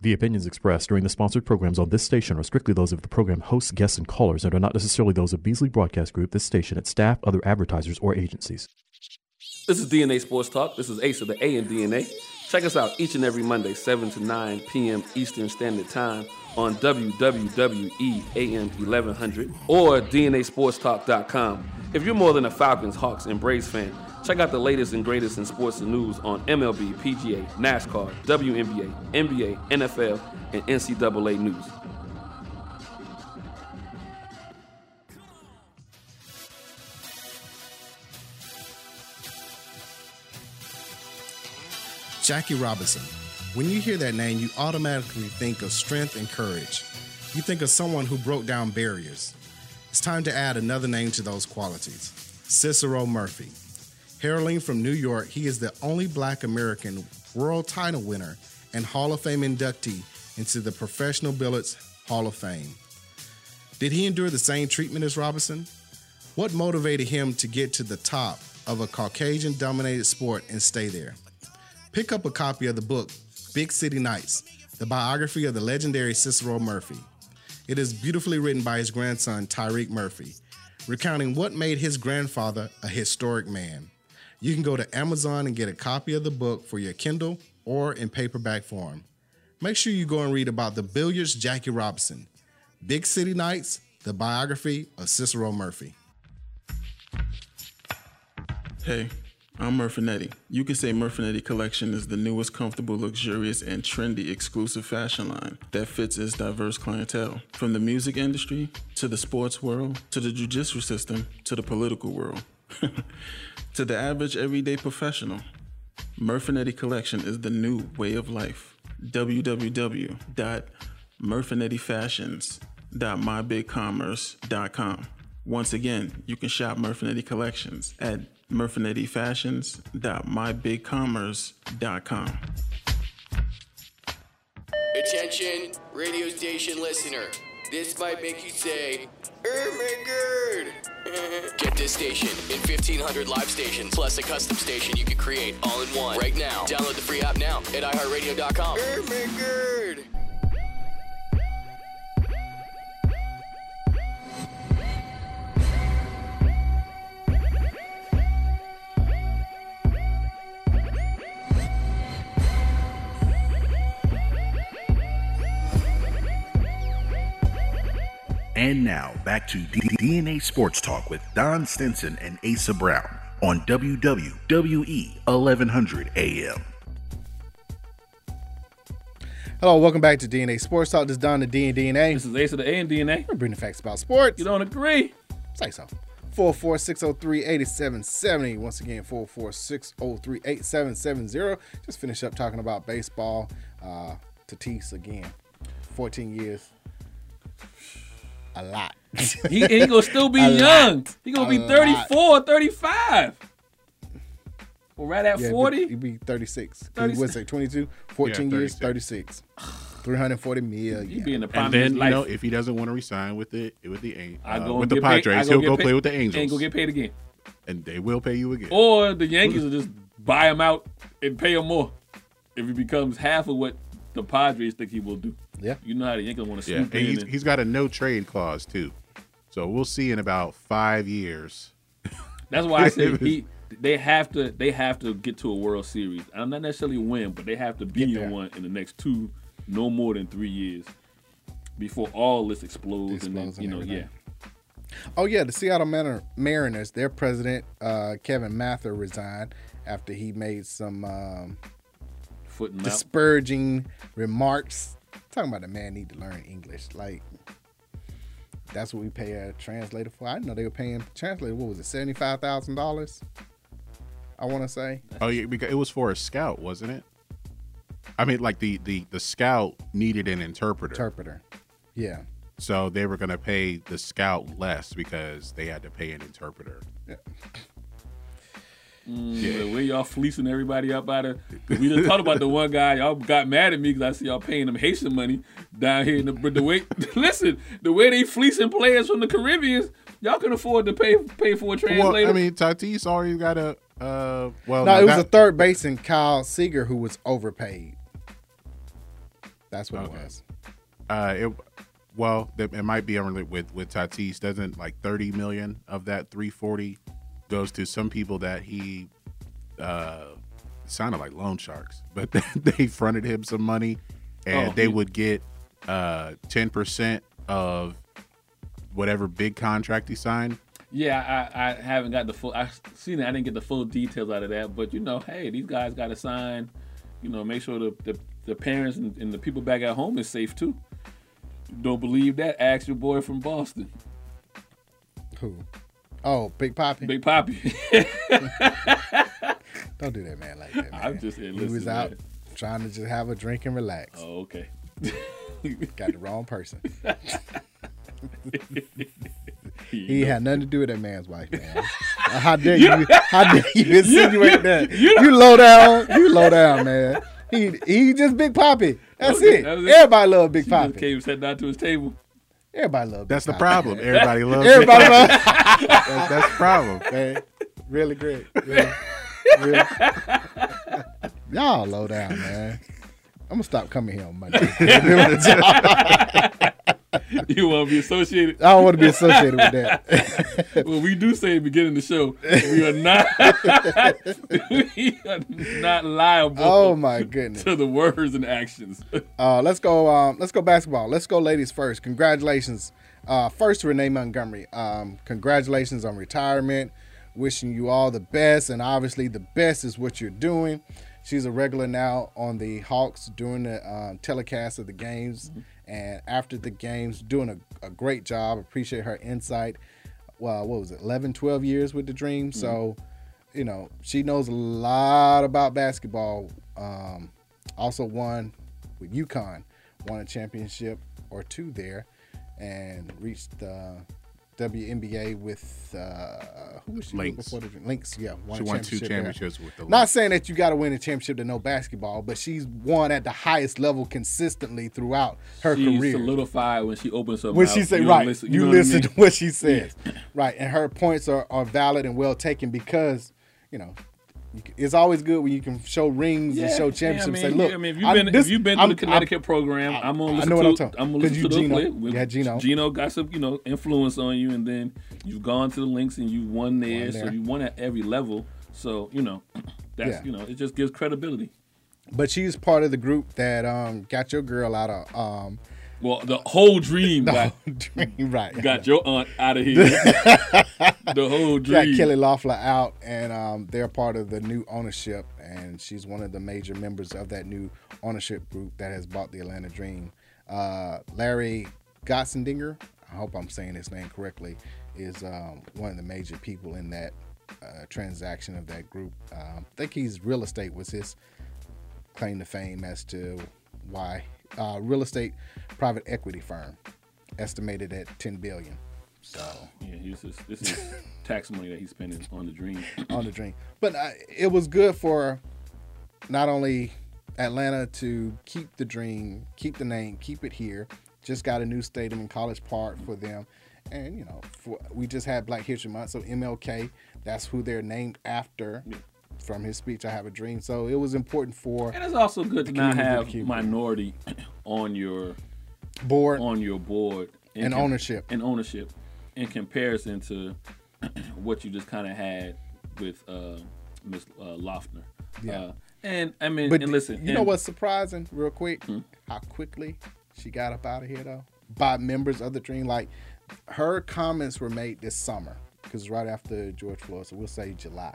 The opinions expressed during the sponsored programs on this station are strictly those of the program hosts, guests, and callers and are not necessarily those of Beasley Broadcast Group, this station, its staff, other advertisers, or agencies. This is DNA Sports Talk. This is Ace of the A and DNA. Check us out each and every Monday, 7 to 9 p.m. Eastern Standard Time on WWWE AM 1100 or DNASportsTalk.com. If you're more than a Falcons, Hawks, and Braves fan, check out the latest and greatest in sports and news on MLB, PGA, NASCAR, WNBA, NBA, NFL, and NCAA news. Jackie Robinson. When you hear that name, you automatically think of strength and courage. You think of someone who broke down barriers. It's time to add another name to those qualities Cicero Murphy. Heralding from New York, he is the only black American world title winner and Hall of Fame inductee into the Professional Billiards Hall of Fame. Did he endure the same treatment as Robinson? What motivated him to get to the top of a Caucasian dominated sport and stay there? Pick up a copy of the book, Big City Nights, the biography of the legendary Cicero Murphy. It is beautifully written by his grandson, Tyreek Murphy, recounting what made his grandfather a historic man. You can go to Amazon and get a copy of the book for your Kindle or in paperback form. Make sure you go and read about the billiards Jackie Robinson, Big City Nights, the biography of Cicero Murphy. Hey, I'm Murfinetti. You could say Murfinetti Collection is the newest, comfortable, luxurious, and trendy exclusive fashion line that fits its diverse clientele. From the music industry, to the sports world, to the judicial system, to the political world, <laughs> to the average everyday professional. Murfinetti Collection is the new way of life. www.murfinettifashions.mybigcommerce.com. Once again, you can shop Murfinetti Collections at murfinettifashions.mybigcommerce.com. Attention, radio station listener. This might make you say, Oh! <laughs> Get this station in 1500 live stations plus a custom station you can create all in one. Right now, download the free app now at iHeartRadio.com. Oh! And now back to D- DNA Sports Talk with Don Stinson and Asa Brown on WWE 1100 AM. Hello, welcome back to DNA Sports Talk. This is Don the D and DNA. This is Ace of the A and DNA. We're bringing facts about sports. You don't agree? Say so. 44603-8770. Once again, 44603-8770. Just finish up talking about baseball. Uh, Tatis again. 14 years. A lot. <laughs> He, he gonna still be A young. lot. He gonna A be lot. 34, 35. Well, right at Yeah, 40. He'd be 36. 36. What's it, 22? 14 Yeah, years, 36. 340 million. He'd be in the prime And of then his you life. know if he doesn't want to resign with the with the An- uh, go with the get paid- Padres, go he'll go paid- play with the Angels, And go get paid again. and they will pay you again. Or the Yankees will just buy him out and pay him more if he becomes half of what the Padres think he will do. Yeah. You know how the Yankees want to yeah, swoop and in. he's, and- he's got a no trade clause too, so we'll see in about five years. <laughs> That's why I say <laughs> he they have to they have to get to a World Series. I'm not necessarily win, but they have to be Get there. in one in the next two, no more than three years, before all this explodes. and then Explodes you and know, yeah. Oh yeah, the Seattle Mar- Mariners, their president uh, Kevin Mather resigned after he made some um, Foot and mouth. disparaging remarks. Talking about the man need to learn English. Like that's what we pay a translator for. I didn't know they were paying translator. What was it, seventy five thousand dollars? I want to say. Oh yeah, because it was for a scout, wasn't it? I mean, like the the the scout needed an interpreter, Interpreter. Yeah. so they were going to pay the scout less because they had to pay an interpreter. Mm, The way y'all fleecing everybody up out of. We just talked about the one guy. Y'all got mad at me because I see y'all paying them Haitian money down here. In the, but the way, <laughs> listen, the way they fleecing players from the Caribbean, y'all can afford to pay pay for a translator. Well, I mean, Tatis already got a. Uh, well, no, it was that- a third baseman, Kyle Seager, who was overpaid. That's what it was. Uh, it well, it, it might be unrelated with with Tatis. Doesn't like thirty million of that three forty goes to some people that he uh sounded like loan sharks, <laughs> but they fronted him some money, and Oh, they he- would get uh ten percent of whatever big contract he signed. Yeah, I, I haven't got the full. I seen it. I didn't get the full details out of that, but you know, hey, these guys got to sign. You know, make sure the the, the parents and, and the people back at home is safe too. Don't believe that? Ask your boy from Boston, Who? Oh, Big Papi. Big Papi. <laughs> Don't do that, man. Like that. Man. I'm just here He was out man. trying to just have a drink and relax. Oh, okay. <laughs> Got the wrong person. <laughs> he had nothing to do with that man's wife, man. How dare You-? How dare you insinuate you- that? you- You, low down. You low down, man. He he just Big Papi. That's Okay, it. that Everybody love Big She just Papi. came sat down to his table. Everybody love. Big That's the problem. man. <laughs> Everybody loves Everybody loves. love. Papi. That- that's the problem. man. Really great. Really. <laughs> Y'all low down, man. I'm gonna stop coming here on Monday. <laughs> <laughs> you want to be associated? I don't want to be associated with that. <laughs> well, we do say at the beginning of the show we are not <laughs> we are not liable. Oh, my goodness. to the words and actions. Uh, let's go. Um, let's go basketball. Let's go, ladies first. Congratulations, uh, first Renee Montgomery. Um, congratulations on retirement. Wishing you all the best, and obviously the best is what you're doing. She's a regular now on the Hawks doing the um, telecast of the games, and after the games, doing a, a great job. Appreciate her insight. Well, what was it, 11, 12 years with the Dream? So, you know, she knows a lot about basketball. Um, also won with UConn, won a championship or two there, and reached the WNBA with uh, who was she with Lynx. before the Lynx? Yeah, She won two championship there. championships with the Not saying that you got to win a championship to know basketball, but she's won at the highest level consistently throughout her she career. solidified when she opens her When mouth. she say You right, listen- you, know what I listen mean? to what she says, right, and her points are, are valid and well taken because you know you c- it's always good when you can show rings and show championships. Yeah, I say, look, yeah, I mean, if you've I'm- been this- if you've been I'm- through the I'm- Connecticut program, I'm gonna I listen know what to I'm talking- I'm gonna listen you to Geno. players. We- Yeah, Geno. Geno got some you know influence on you, and then you've gone to the Lynx and you won there, Won so there. you won at every level. So you know, <clears throat> that's Yeah. you know, it just gives credibility. But she's part of the group that um, got your girl out of um, Well, the whole dream the got, whole dream, right? got your aunt out of here. <laughs> the whole dream. got. Kelly Loeffler out, and um, they're part of the new ownership, and she's one of the major members of that new ownership group that has bought the Atlanta Dream. Uh, Larry Gottesdiener, I hope I'm saying his name correctly, is um, one of the major people in that uh, transaction of that group. Um, I think he's real estate was his claim to fame as to why uh, real estate private equity firm estimated at 10 billion. So Yeah, he's just, this is <laughs> tax money that he's spending on the dream. on the dream. But it was good for not only Atlanta to keep the dream, keep the name, keep it here. Just got a new stadium in College Park for them, and you know, for, we just had Black History Month, so MLK, that's who they're named after. From his speech, "I Have a Dream," so it was important for. And it's also good to not have keep minority <clears throat> on your board on your board And ownership. and ownership in comparison to <clears throat> what you just kind of had with uh, Miss uh, Loftner. Yeah. Uh, and I mean, But and listen, you know what's surprising, real quick? How quickly she got up out of here, though, by members of the Dream. Like her comments were made this summer, because right after George Floyd, so we'll say July.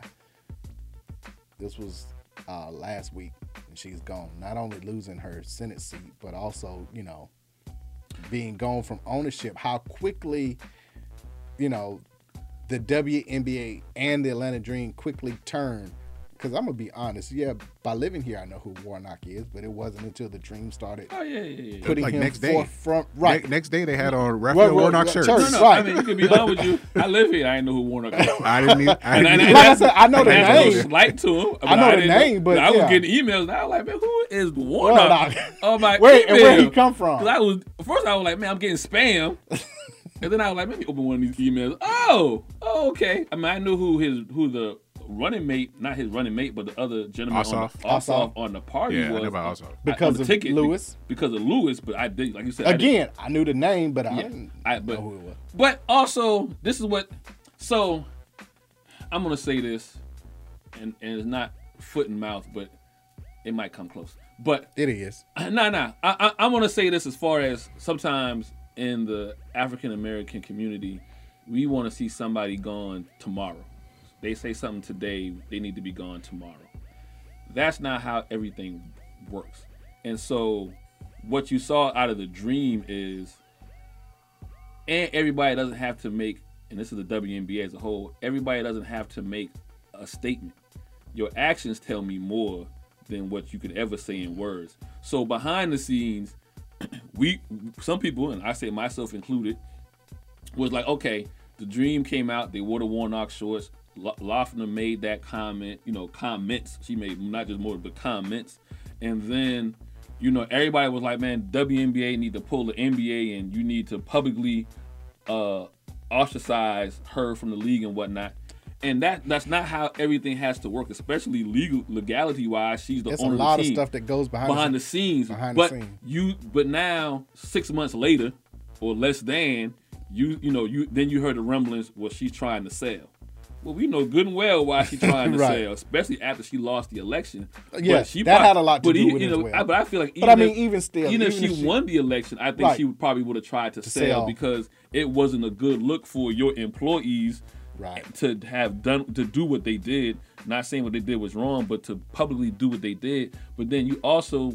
This was uh, last week, and she's gone. Not only losing her Senate seat, but also, you know, being gone from ownership. How quickly, you know, the WNBA and the Atlanta Dream quickly turned because I'm gonna be honest. Yeah, by living here, I know who Warnock is, but it wasn't until the dream started. Oh yeah, yeah, yeah. Putting Like him next day. forefront, right? Ne- next day they had on Right, Raphael right, Warnock right, shirts. No, no, Right. I mean, you can be honest with you. I live here. I didn't know who Warnock was. <laughs> I didn't. Even, I didn't and- even- and Like I said, I know the and no name. Slight to him. I know the didn't name, but I was getting emails. And I was like, man, who is Warnock? Warnock. Oh my, Wait, <laughs> Where- and where he email. come from? 'Cause I was first. I was like, man, I'm getting spam. <laughs> and then I was like, let me open one of these emails. Oh, oh, okay. I mean, I knew who his who the running mate, not his running mate, but the other gentleman on the, Ossoff Ossoff. on the party Yeah, I was know about Ossoff. I- Because of ticket, be- Lewis? Because of Lewis, but I did, like you said, I didn't- Again, I knew the name, but I yeah, didn't I, but, know who it was. But also, this is what. So, I'm gonna say this, and and it's not foot and mouth, but it might come close. But It is. <clears throat> nah, nah. I, I, I'm gonna say this as far as sometimes in the African American community, we want to see somebody gone tomorrow. They say something today, they need to be gone tomorrow. That's not how everything works. And so, what you saw out of the dream is, and everybody doesn't have to make, and this is the WNBA as a whole, everybody doesn't have to make a statement. Your actions tell me more than what you could ever say in words. So behind the scenes, <clears throat> we some people, and I say myself included, was like, okay, the dream came out, they wore the Warnock shorts. Lo- Lofner made that comment, you know, comments. She made not just more, but comments. And then, you know, everybody was like, man, WNBA need to pull the NBA and you need to publicly uh ostracize her from the league and whatnot. And that that's not how everything has to work, especially legal legality wise. She's the It's a owner lot of the stuff that goes behind the behind the, scenes. scenes. Behind the but scenes. you but now six months later or less than you you know you then you heard the rumblings well she's trying to sell well we know good and well why she's <laughs> trying to Right. sell especially after she lost the election Yeah, she that prob- had a lot to do even- with it you know, well. I- but I feel like But I even mean, if- even still, even if even she, she- won the election I think Right. she would probably would have tried to, To sell, sell. because it wasn't a good look for your employees Right. to have done to do what they did not saying what they did was wrong but to publicly do what they did but then you also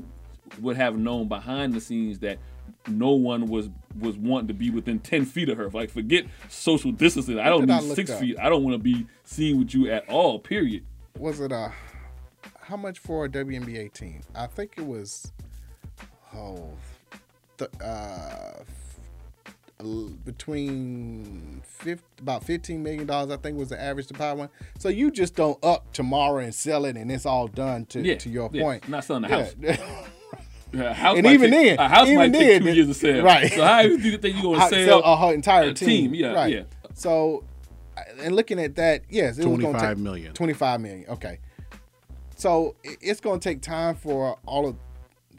would have known behind the scenes that no one was was wanting to be within 10 feet of her like forget social distancing i don't did I need six up? feet i don't want to be seen with you at all period Was it uh how much for a WNBA team? I think it was oh th- uh between 50, about 15 million dollars I think was the average to buy one. So you just don't up tomorrow and sell it and it's all done to Yeah, to your yeah. point. Not selling the Yeah. house. <laughs> A house And even take, then, a house even might take then, two years to sell. right. So how do you think you're gonna How- sell, a whole entire a team. Yeah, right. yeah. So, and looking at that, yes, it was going to 25 take million. 25 million. Okay. So it's going to take time for all of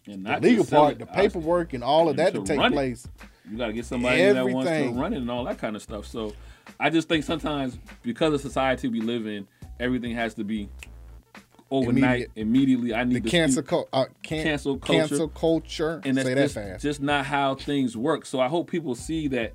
And the legal part, it, the uh, paperwork, and all of and that to take run it. place. You got to get somebody that wants to run it and all that kind of stuff. So I just think sometimes because of society we live in, everything has to be overnight, Immediate. immediately. I need The to cancel, speak- cul- uh, can- cancel culture. cancel culture. and that's Say that just, fast. just not how things work. So I hope people see that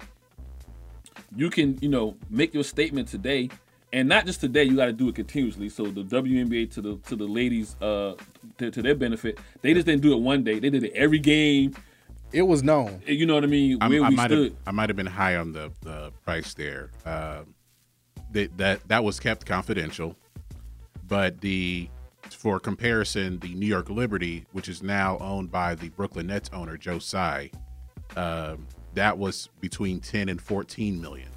you can, you know, make your statement today, and not just today. You got to do it continuously. So the WNBA to the to the ladies, uh, to, to their benefit, they just didn't do it one day. They did it every game. It was known. You know what I mean? I'm- Where I we might stood. have I might have been high on the, the price there. Um, that that that was kept confidential, but the for comparison, the New York Liberty, which is now owned by the Brooklyn Nets owner Joe Tsai, um, that was between ten and fourteen million.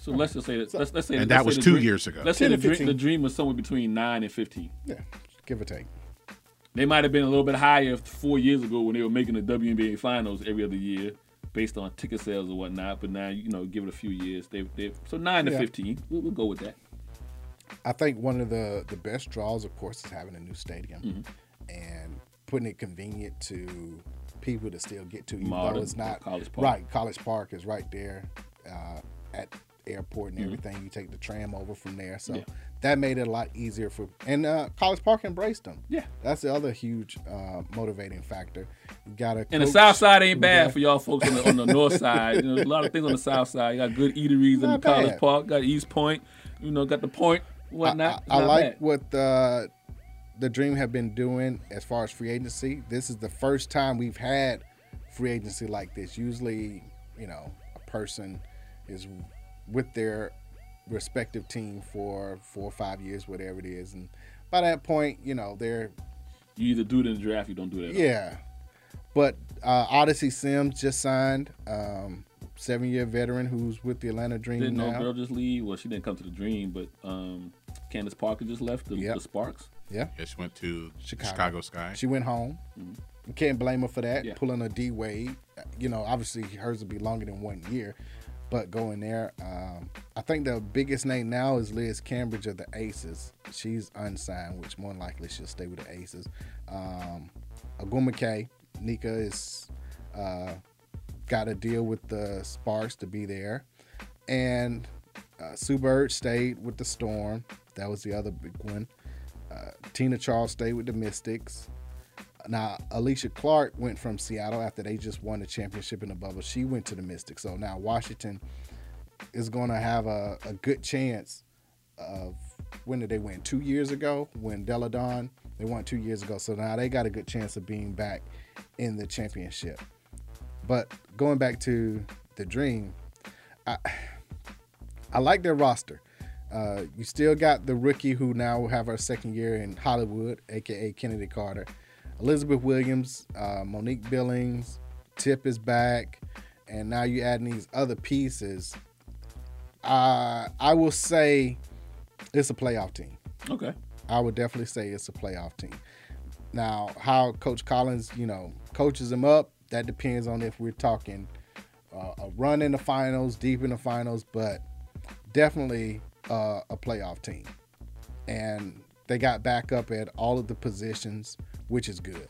So let's just say that. Let's, let's say And let's that say was two dream- years ago. Let's say the dream, the dream was somewhere between nine and fifteen. Yeah, give or take. They might have been a little bit higher four years ago when they were making the WNBA finals every other year, based on ticket sales or whatnot. But now, you know, give it a few years. They, they so nine to Yeah. fifteen. We'll, we'll go with that. I think one of the the best draws, of course, is having a new stadium Mm-hmm. and putting it convenient to people to still get to, even Modern, though it's not College Park. right. College Park is right there uh, at airport and Mhm. everything. You take the tram over from there, so Yeah. that made it a lot easier for. And uh, College Park embraced them. Yeah. that's the other huge uh, motivating factor. Got to And the South Side ain't bad for y'all folks on the, on the <laughs> North Side. You know, there's a lot of things on the South Side. You got good eateries in the College. Park. Got East Point. You know, got the Point. Whatnot. I, I Not like bad. what the the Dream have been doing as far as free agency. This is the first time we've had free agency like this. Usually, you know, a person is with their respective team for four or five years, whatever it is, and by that point, you know, they're You either do it in the draft, you don't do it. At all. yeah. But uh, Odyssey Sims just signed, um, seven year veteran who's with the Atlanta Dream Didn't no now. girl just leave? Well, she didn't come to the Dream, but um, Candace Parker just left the, the Sparks. Yeah. Yeah, she went to Chicago. Chicago, Sky. She went home. You can't blame her for that. Yeah. Pulling a D Wade. You know, obviously hers will be longer than one year, but going there. Um, I think the biggest name now is Liz Cambage of the Aces. She's unsigned, which more than likely she'll stay with the Aces. Um, Ogwumike, Nneka is uh, got a deal with the Sparks to be there, and uh, Sue Bird stayed with the Storm. That was the other big one. Uh, Tina Charles stayed with the Mystics. Now, Alysha Clark went from Seattle after they just won the championship in the bubble. She went to the Mystics. So now Washington is going to have a, a good chance of when did they win? Two years ago when Delle Donne, they won two years ago. So now they got a good chance of being back in the championship. But going back to the Dream, I, I like their roster. Uh, you still got the rookie who now will have her second year in Hollywood, aka Chennedy Carter. Elizabeth Williams, uh, Monique Billings, Tip is back, and now you adding these other pieces. Uh, I will say it's a playoff team. Okay. I would definitely say it's a playoff team. Now, how Coach Collins, you know, coaches them up, that depends on if we're talking uh, a run in the finals, deep in the finals, but definitely uh, a playoff team. And they got back up at all of the positions, which is good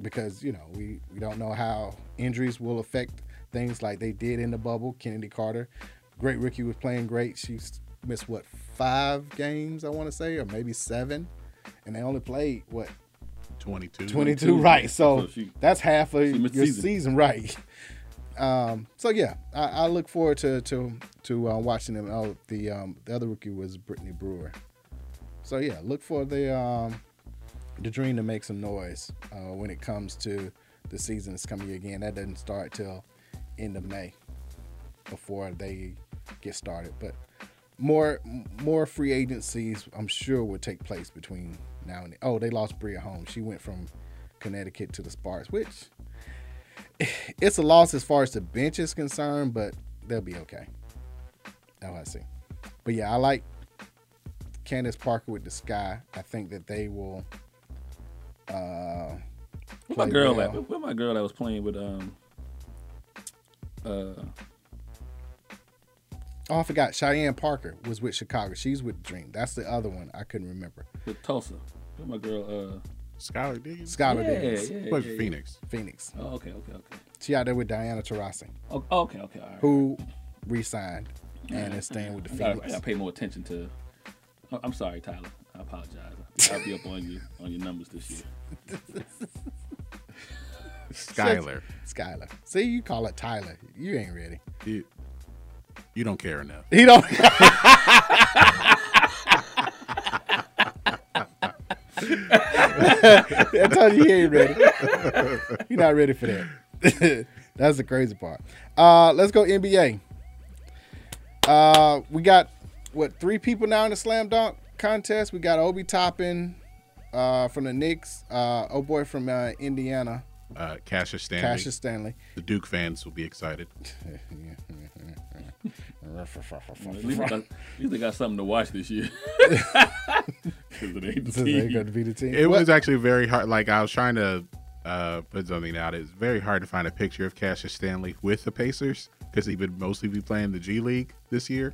because, you know, we, we don't know how injuries will affect things like they did in the bubble. Chennedy Carter, great rookie, was playing great. She missed, what, five games, I want to say, or maybe seven. And they only played, what, 22. 22, right. So, So she- that's half of she your season. season. right? Um, so yeah, I, I look forward to to to uh, watching them. Oh, the um, the other rookie was Brittany Brewer. So yeah, look for the um, the dream to make some noise uh, when it comes to the season is coming again. That doesn't start till end of May before they get started. But more more free agencies, I'm sure, will take place between now and then. oh, they lost Bria Holmes. She went from Connecticut to the Sparks, which <sighs> it's a loss as far as the bench is concerned, but they'll be okay. Oh, I see. But yeah, I like Candace Parker with the Sky. I think that they will. Uh, Where my girl well. at? Where my girl that was playing with um uh Oh, I forgot. Cheyenne Parker was with Chicago. She's with Dream. That's the other one I couldn't remember. with Tulsa? Where my girl uh Skylar Diggins. Skylar Yeah, Diggins. yeah, Played yeah, yeah. Phoenix. Phoenix. Oh, okay, okay, okay. She out there with Diana Taurasi, Oh, okay, okay, all right. who re-signed and is staying with the I gotta, I Phoenix. gotta pay more attention to. I- I'm sorry, Tyler. I apologize. I'll be up on you on your numbers this year. Skylar. <laughs> Skylar. See, you call it Tyler. You ain't ready. You, you don't care enough. He don't. <laughs> I told you he ain't ready. You're not ready for that. <laughs> That's the crazy part. Uh, let's go NBA. Uh, we got what three people now in the slam dunk contest. We got Obi Toppin uh, from the Knicks. Uh, oh boy from uh, Indiana, Uh, Cassius Stanley. Cassius Stanley. The Duke fans will be excited. At least, they got, at least they got something to watch this year. <laughs> 'Cause it ain't the team. got to be the team. It What- was actually very hard. Like I was trying to uh, put something out. It's very hard to find a picture of Cassius Stanley with the Pacers because he would mostly be playing the G League this year.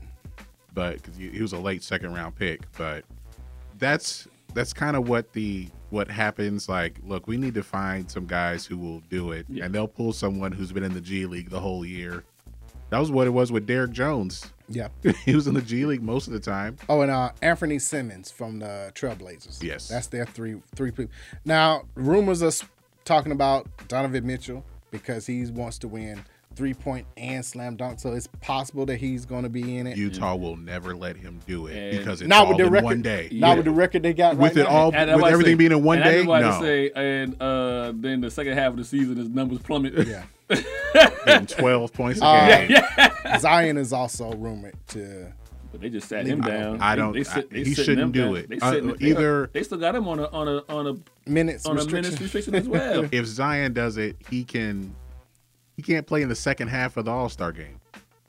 But because he, he was a late second round pick, but that's that's kind of what the what happens. Like, look, we need to find some guys who will do it, and they'll pull someone who's been in the G League the whole year. That was what it was with Derrick Jones. Yeah. <laughs> he was in the G League most of the time. Oh, and uh, Anfernee Simons from the Trailblazers. Yes. that's their three three people. Now, rumors are talking about Donovan Mitchell because he wants to win three point and slam dunk. So it's possible that he's going to be in it. Utah will never let him do it And- because it's not all with the in record. one day. Not with the record they got With right it now. all- And with everything say- being in one and day? just No. say, and uh, then the second half of the season, his numbers plummet. Yeah. <laughs> Getting 12 points a Uh, game. <laughs> Zion is also rumored to But they just sat him him down. I don't- They, sit, I- they he shouldn't do down. it. They Uh, sitting, either- they still got him on a on a on a minutes on a restriction. minutes restriction as well. <laughs> if Zion does it, he can he can't play in the second half of the All Star game.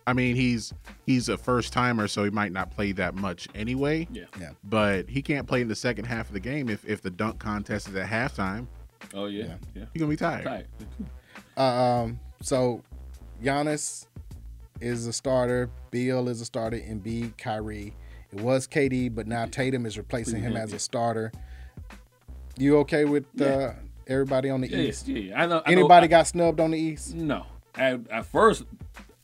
I mean, he's he's a first timer, so he might not play that much anyway. Yeah. Yeah. But he can't play in the second half of the game if if the dunk contest is at halftime. Oh yeah, yeah. He's gonna be tired. Tight. Um, so Giannis is a starter. Beal is a starter. and B Kyrie. It was KD, but now Tatum is replacing him as a starter. You okay with uh, everybody on the Yeah, East? yeah, yeah. I know- I know- Anybody I- got snubbed on the East? No. At, at first,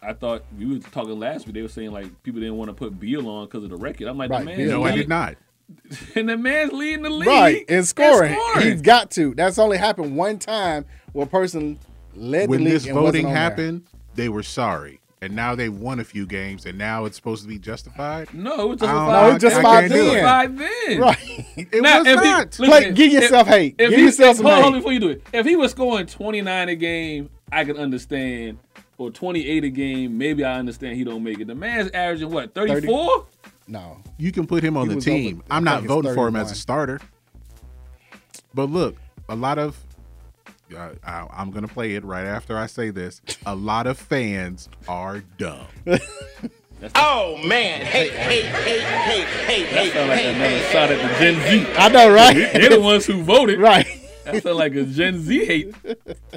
I thought we were talking last week. They were saying like people didn't want to put Beal on because of the record. I'm like, Right, the man. No, I did not. <laughs> and the man's leading the league. Right, in scoring. scoring. He's got to. That's only happened one time where a person led When this voting on there. happened, they were sorry. And now they won a few games, and now it's supposed to be justified. No, it was justified. I- No, it's justified I can't do it. then. Then. Right. It Now, was if he- not. listen, Play- give yourself hate. If Give he, yourself some hold on, hold on before you do it. If he was scoring 29 a game, I could understand. Or 28 a game, maybe I understand he don't make it. The man's averaging what, 34? No. You can put him on He the team. over- I'm not think it's voting for him as a starter. But look, a lot of I, I, I'm gonna play it right after I say this. A lot of fans are dumb. <laughs> Oh man! Hey, hey, hey, hey, hey, hey, Sound like hey, another hey, shot at the Gen Z. I know, right? They're the ones who voted. Right. That sound like a Gen Z hate.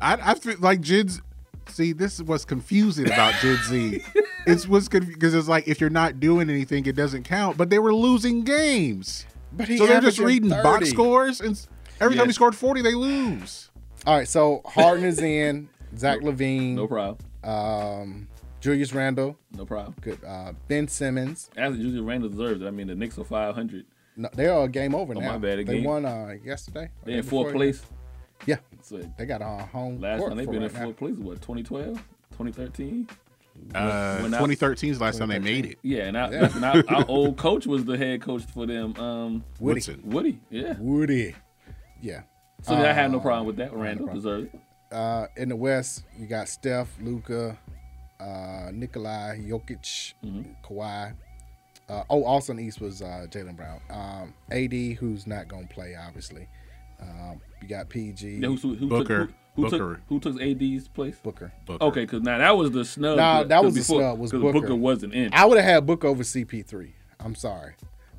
I, I feel like Gen Z. See, this is what's confusing about Gen Z. <laughs> It's what's because it's like if you're not doing anything, it doesn't count. But they were losing games, But he so they're just averaging reading box scores, and s- every time he scored 40, they lose. All right, so Harden is in. <laughs> Zach LaVine. No problem. Um, Julius Randle. No problem. Good. Uh, ben Simmons. As Julius Randle deserves it. I mean, the Knicks are 500. No, they are a game over Oh, now. my bad, They game. won uh, yesterday. or They day in fourth before. place. Yeah, So they got a home last court time they've for been in right now. fourth place, what, 2012? 2013? Uh, When I- 2013 is the last time they made it. Yeah, and, I, Yeah. and our, our old coach was the head coach for them. Um, Woody. Woodson. Woody, yeah. Woody. Yeah. So I have no Uh, problem with that. I had no deserves it. Uh, in the West, you got Steph, Luka, uh, Nikolai, Jokic, Mm-hmm. Kawhi. Uh, oh, also in the East was uh, Jaylen Brown. Um, AD, who's not going to play, obviously. Um, you got PG. Yeah, who, who, who Booker. Took, who, who Booker. took who took AD's place? Booker. Booker. Okay, because now that was the snub. No, that 'cause was the before- snub. Was 'cause Booker. Booker wasn't in. I would have had Booker over CP3. I'm sorry.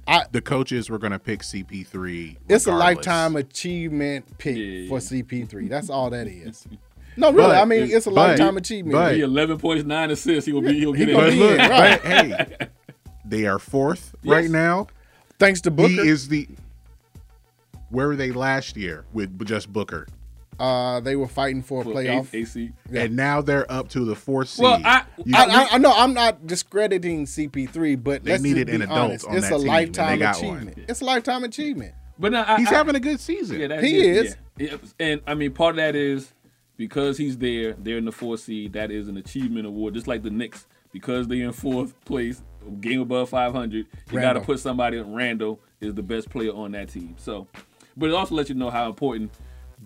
I, The coaches were going to pick CP3. it's a lifetime achievement pick Yeah. for CP3. That's all that is. <laughs> No, really. But- I mean, it's a but- lifetime achievement. but- He 11 points, nine assists. He will be. He'll get gonna in. Look, right. but hey, they are fourth Yes. right now. Thanks to Booker. He is the. Where were they last year with just Booker? Uh, they were fighting for a For playoff. A- AC. Yeah. And now they're up to the fourth seed. Well, I- You- I, I, I know I'm not discrediting CP3, but They let's needed be an adult honest. on it's that a team, they lifetime got one. achievement. It's a lifetime achievement. But now I, he's I- having a good season. Yeah, that, He yeah, is. yeah. And I mean, part of that is because he's there. They're in the fourth seed. That is an achievement award, just like the Knicks. Because they're in fourth place, game above 500, you got to put somebody. Randle is the best player on that team. So, but it also lets you know how important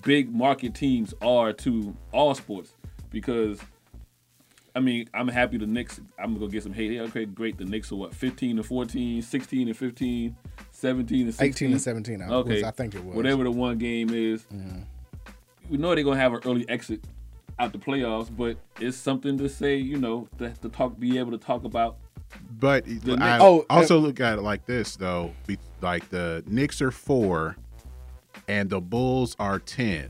big market teams are to all sports. Because, I mean, I'm happy the Knicks. I'm gonna get some hate. Yeah, okay, great. The Knicks are what 15 and 14, 16 and 15, 17 and 16. 18 and 17, I- Okay, was- I think it was. Whatever the one game is we know they're gonna have an early exit out the playoffs, but it's something to say, you know, to, to talk, be able to talk about. But I Oh, also look at it like this though. Be, like the Knicks are four, and the Bulls are ten.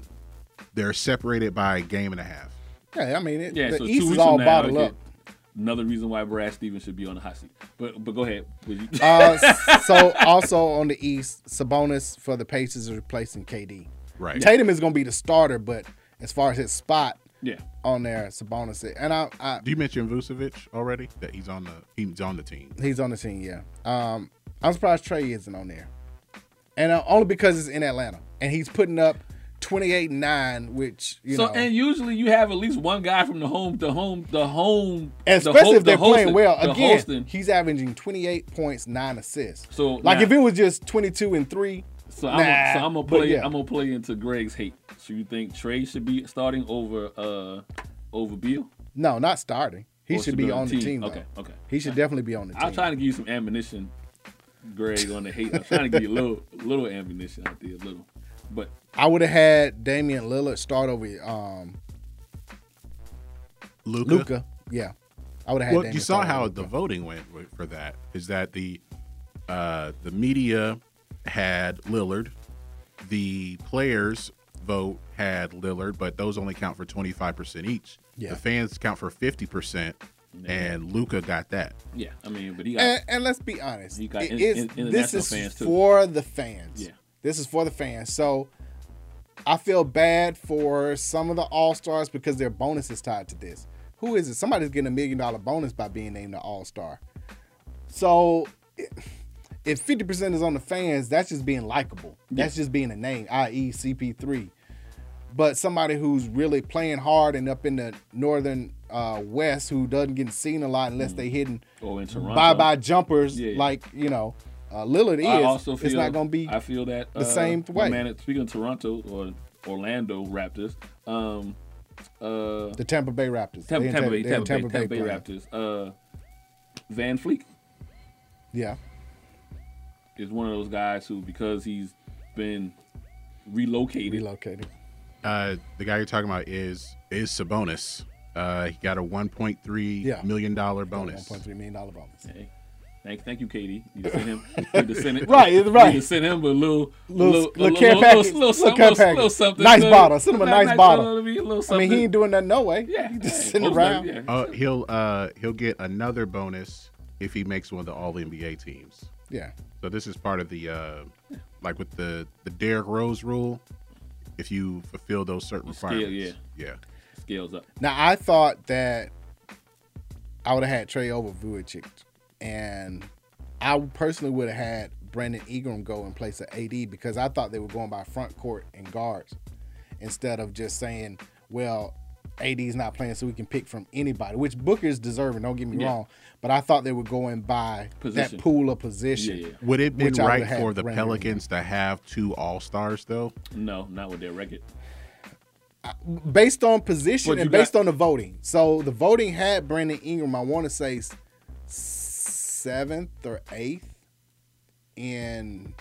They're separated by a game and a half. Yeah, I mean, it, Yeah, the so East two is weeks all from now, bottled okay, up. Another reason why Brad Stevens should be on the hot seat. But but go ahead. Uh, <laughs> so also on the East, Sabonis for the Pacers is replacing KD. Right. Tatum is going to be the starter, but as far as his spot yeah. on there, Sabonis. is- And I, I Do you mention Vucevic already? That he's on the he's on the team. he's on the team. Yeah. Um, I'm surprised Trey isn't on there, and uh, only because it's in Atlanta and he's putting up twenty eight nine, which you so know. and usually you have at least one guy from the home, the home, the home, And the especially ho- if they're the hosting- playing well. Again, hosting. he's averaging 28 points, nine assists. So like now- if it was just 22 and three, So nah, I'm, gonna, so I'm gonna play. yeah. I'm gonna play into Greg's hate. So you think Trey should be starting over uh over Beal? No, not starting. He Or should be on the team. though. Okay, okay. He should definitely be on the team. I'm trying to give you some ammunition, Greg, on the hate. I'm trying to give you a little, little ammunition out there, a little. But I would have had Damian Lillard start over um, Luka. Luca. Yeah, I would have had. Well, Damian you saw how over the voting went for that. Is that the uh, the media had Lillard, the players vote had Lillard, but those only count for twenty five percent each. Yeah. The fans count for fifty percent, and Luka got that. yeah, I mean, but he got And, and let's be honest, He got it in- in- this is fans, too. for the fans. Yeah. this is for the fans. So I feel bad for some of the all stars because their bonus is tied to this. Who is it? Somebody's getting a million dollar bonus by being named an all star. So if fifty percent is on the fans, that's just being likable. That's just being a name, i.e., CP3. But somebody who's really playing hard and up in the northern uh, west who doesn't get seen a lot unless they hitting Or in bye bye jumpers Yeah. like you know uh, Lillard is. I also feel it's not going to be I feel that the uh, same way. Man, speaking of Toronto or Orlando Raptors, um, uh, the Tampa Bay Raptors. Tampa, They in Tampa Ta- Bay, they're Tampa, Bay, Tampa Bay. Raptors. Uh, VanVleet Yeah, is one of those guys who, because he's been relocated, relocated. Uh, the guy you're talking about is is Sabonis. Uh, he got a one point three Yeah. million dollar bonus. One point three million dollar bonus. Hey, thank, thank you, KD. You to send him. <laughs> Need to send it. Right, it's right. Need to send him a little, Little, little, little, care package, little, something, care little, package. little something. nice good. bottle. Send him a nice, bottle. I mean, a little I mean, he ain't doing that no way. Yeah, he just hey, sitting most around. likely, yeah. Uh, he'll uh, he'll get another bonus if he makes one of the All NBA teams. Yeah. So this is part of the uh, like with the the Derrick Rose rule. If you fulfill those certain Scale, requirements, yeah. yeah. Scales up. Now I thought that I would have had Trey over Vujic, and I personally would have had Brandon Ingram go in place of AD because I thought they were going by front court and guards instead of just saying, "Well, AD's not playing, so we can pick from anybody." Which Booker is deserving. Don't get me Yeah. wrong, but I thought they were going by Position. that pool of position. Yeah, yeah. Would it been which I right for the Brandon Ingram. Pelicans to have two All Stars though? No, not with their record. Based on position and based got- on the voting. So the voting had Brandon Ingram, I want to say seventh or eighth, and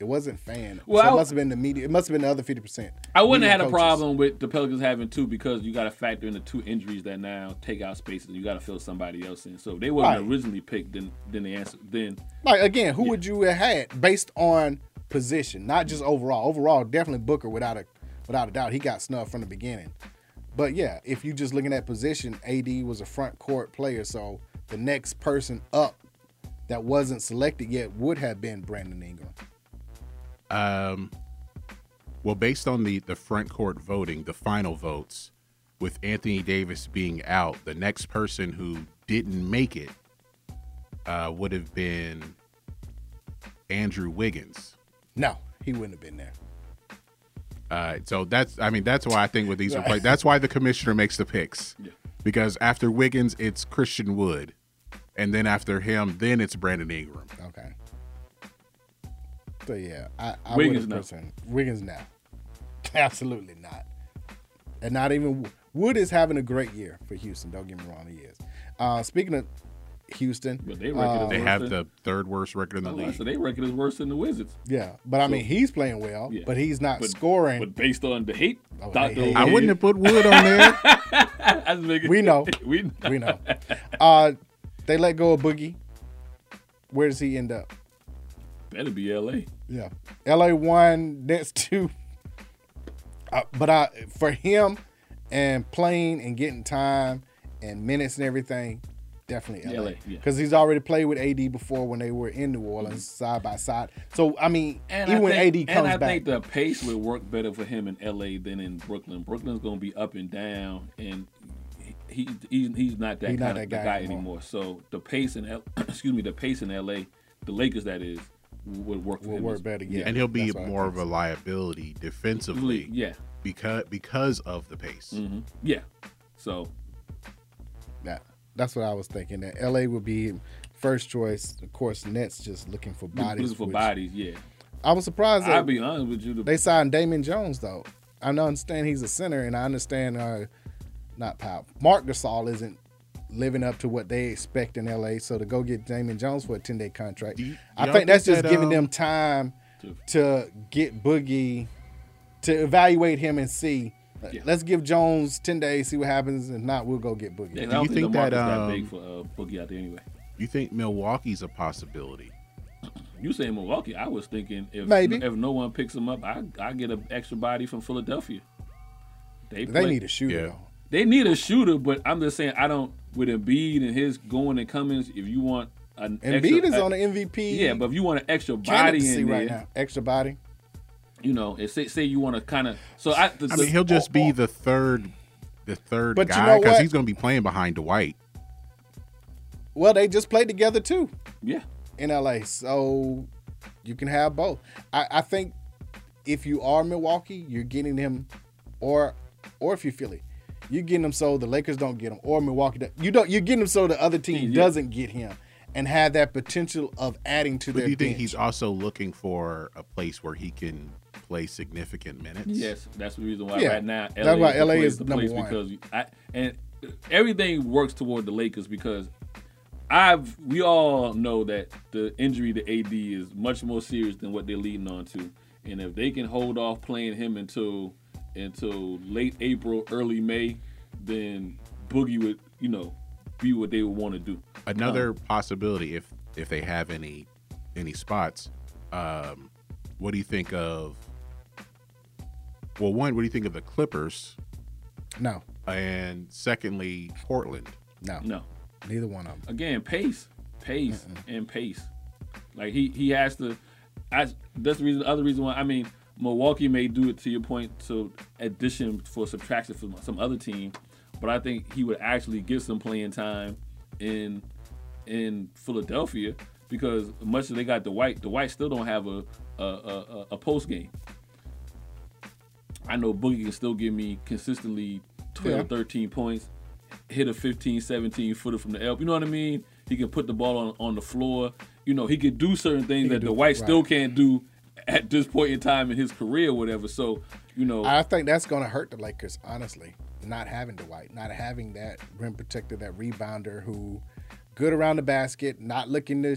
it wasn't fan. Well, so it must have been the media. It must have been the other fifty percent. I wouldn't have had a problem with the Pelicans having two because you got to factor in the two injuries that now take out spaces. and You got to fill somebody else in. So if they wasn't Right. originally picked, then then the answer then Like again, who would you have had based on position, not just overall. Overall, definitely Booker without a without a doubt. He got snubbed from the beginning. But yeah, if you just looking at position, AD was a front court player, so the next person up that wasn't selected yet would have been Brandon Ingram. Um, well, based on the the front court voting, the final votes, with Anthony Davis being out, the next person who didn't make it uh, would have been Andrew Wiggins. No, he wouldn't have been there. Uh, so that's, I mean, that's why I think with these, Right. that's why the commissioner makes the picks. Because after Wiggins, it's Christian Wood, and then after him, then it's Brandon Ingram. Okay. So yeah, I, I Wiggins would no. person Wiggins now. <laughs> Absolutely not. And not even Wood is having a great year for Houston. Don't get me wrong, he is. Uh, speaking of Houston, But they record is They worse have than- the third worst record in the league. so they record is worse than the Wizards. yeah, but I So- mean he's playing well, Yeah. but he's not But- scoring. But based on the hate, Oh, Dr. hey, hey, I wouldn't have put Wood on there. <laughs> Making- we know, <laughs> we know. we know. Uh, they let go of Boogie. Where does he end up? Better be LA. Yeah. LA one, Nets two. Uh, but I for him and playing and getting time and minutes and everything, definitely LA. LA, yeah. Because he's already played with AD before when they were in New Orleans side by side. So I mean, And even I when AD comes back, and I back, think the pace would work better for him in LA than in Brooklyn. Brooklyn's going to be up and down, and he, he he's not that He's kind not of that the guy guy anymore. anymore. So the pace in L, <clears throat> excuse me, the pace in LA, the Lakers that is, would work for Will him. work as- better, yeah. and he'll be That's more of a liability defensively. Yeah. because because of the pace. hmm Yeah. So yeah, that's what I was thinking. That LA would be first choice. Of course, Nets just looking for bodies. looking for which- bodies, yeah. I was surprised. I'll be honest with you. The, They signed Damian Jones though. I understand he's a center, and I understand uh, not Powell. Marc Gasol isn't living up to what they expect in LA. So to go get Damian Jones for a 10 day contract, I y'all think that's think just that, giving um, them time to get Boogie, to evaluate him and see. Let's give Jones 10 days, see what happens. If not, we'll go get Boogie. Yeah, I Do don't you think, think the that, market's that um, big for uh, Boogie out there anyway. You think Milwaukee's a possibility? You saying Milwaukee? I was thinking if Maybe. if no one picks him up, I I get an extra body from Philadelphia. They They need a shooter, though. They need a shooter, but I'm just saying I don't with Embiid and his going and comings. If you want an Embiid extra, is on the MVP. Yeah, but if you want an extra body in there, right now. Extra body. You know, and say say you want to kind of so I. The, I mean, he'll just be the third, the third But guy know because what? he's going to be playing behind Dwight. Well, they just played together too. Yeah. In LA. So you can have both. I, I think if you are Milwaukee, you're getting him or or if you're Philly, you're getting him so the Lakers don't get him or Milwaukee don't- you don't you're getting him so the other team Yeah. doesn't get him and have that potential of adding to But their do you think he's also looking for a place where he can play significant minutes? Yes, that's the reason why Yeah. right now LA That's why is the LA place is to number place one. because I and everything works toward the Lakers because I've we all know that the injury to AD is much more serious than what they're leading on to, and if they can hold off playing him until until late April, early May, then Boogie would you know be what they would want to do. Another Um, possibility, if if they have any any spots, um, what do you think of? Well, one, what do you think of the Clippers? No. And secondly, Portland. No. No. Neither one of them. Again, pace, pace, and pace. Like he he has to. I, that's the reason. The other reason why I mean Milwaukee may do it to your point to addition for subtraction for some other team, but I think he would actually get some playing time in in Philadelphia because much as they got Dwight, Dwight still don't have a a, a, a post game. I know Boogie can still give me consistently 12, Yeah. 13 points, hit a 15, 17 footer from the elbow. You know what I mean? He can put the ball on, on the floor. You know, he can do certain things that do- Dwight still can't do at this point in time in his career or whatever. So, you know, I think that's going to hurt the Lakers, honestly. Not having Dwight, not having that rim protector, that rebounder who good around the basket, not looking to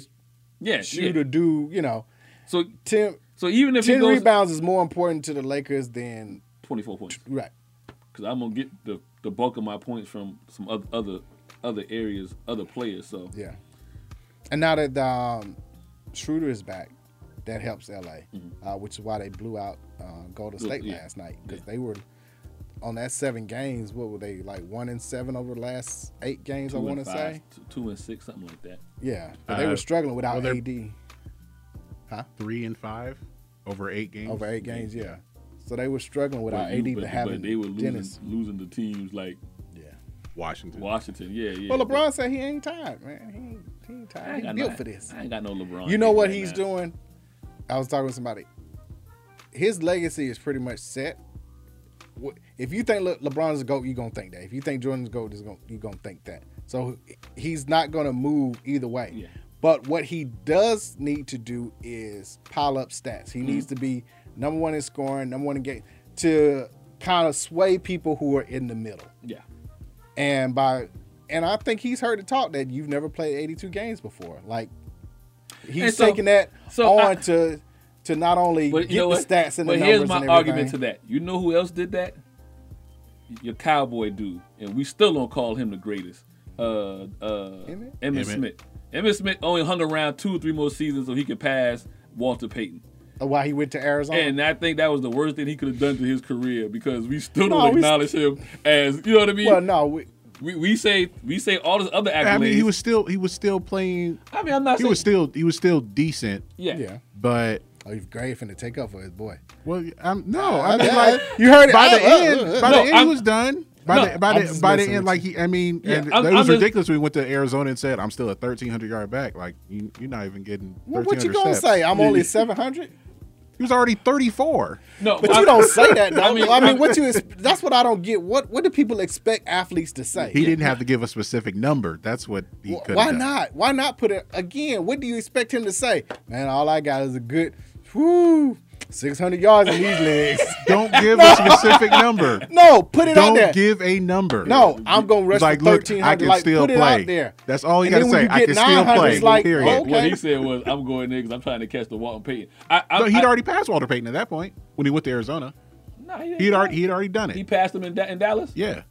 Yeah, shoot yeah. or do, you know. So Tim so even if he 10 goes- rebounds is more important to the Lakers than 24 points. Right. Because I'm gonna get the, the bulk of my points from some other other other areas, other players. So Yeah. And now that um, Schroeder is back, that helps LA, uh, which is why they blew out uh, Golden State yeah. last night because they were on that seven games. What were they like one and seven over the last eight games? I want to say. two and six, something like that. Yeah, but they Uh, were struggling without well, AD. Huh? Three and five over eight games. Over eight games, yeah. So they were struggling without But you- AD, but- but, having but they were losing Dennis. losing the teams like Yeah. Washington. Washington, yeah, yeah. Well, LeBron said he ain't tired, man. He ain't, he ain't tired. He built no- for this. I ain't got no LeBron. You know what right he's now. doing? I was talking with somebody. His legacy is pretty much set. If you think Le- LeBron's a goat, you're gonna think that. If you think Jordan's a goat, is gonna you're gonna think that. So he's not gonna move either way. But what he does need to do is pile up stats. He needs to be number one in scoring, number one in game, to kind of sway people who are in the middle. Yeah. And by and I think he's heard the talk that you've never played 82 games before. Like he's so- taking that so on I- to to not only But get you know the what? stats and but the numbers. But here's my and argument to that. You know who else did that? Your cowboy dude, and we still don't call him the greatest. Uh, uh, Emmitt, Emmitt? Smith. Emmitt Smith only hung around two or three more seasons so he could pass Walter Payton. Why he went to Arizona? And I think that was the worst thing he could have done to his career because we still don't we acknowledge him as you know what I mean. Well, no, we, we, we say we say all this other accolades. I mean, he was still he was still playing. I mean, I'm not He saying was still he was still decent. Yeah. Yeah. But oh, he's great finna take up for his boy. Well, I'm no. I I mean, mean, like you heard it. by the I- uh, end. uh, By no, the end, I'm- he was done. By No, the by I'm the by the end, like he, I mean, Yeah, and I'm- it was I'm ridiculous when he went to Arizona and said, "I'm still a 1,300 yard back." Like you, you're not even getting. Well, what you 1,300 gonna steps. say? I'm only <laughs> 700. He was already 34. No, But you don't say that. Though. I I mean- mean, what you? ex- That's what I don't get. What What do people expect athletes to say? He didn't have to give a specific number. That's what he Wh- could. Why not? Why not put it again? What do you expect him to say? Man, all I got is a good. Whoo! 600 yards in these legs. <laughs> Don't give a specific number. <laughs> No, put it Don't out there. Don't give a number. No, I'm gonna rush like, for look, I can like, still put it play. out there. That's all you gotta say. I can still play. It's like, period. What he said was, "I'm going there because I'm trying to catch the Walton Payton." I, I, No, he'd I- already passed Walter Payton at that point when he went to Arizona. Nah, he he'd, already he'd already done it. He passed him in, Da- in Dallas. yeah.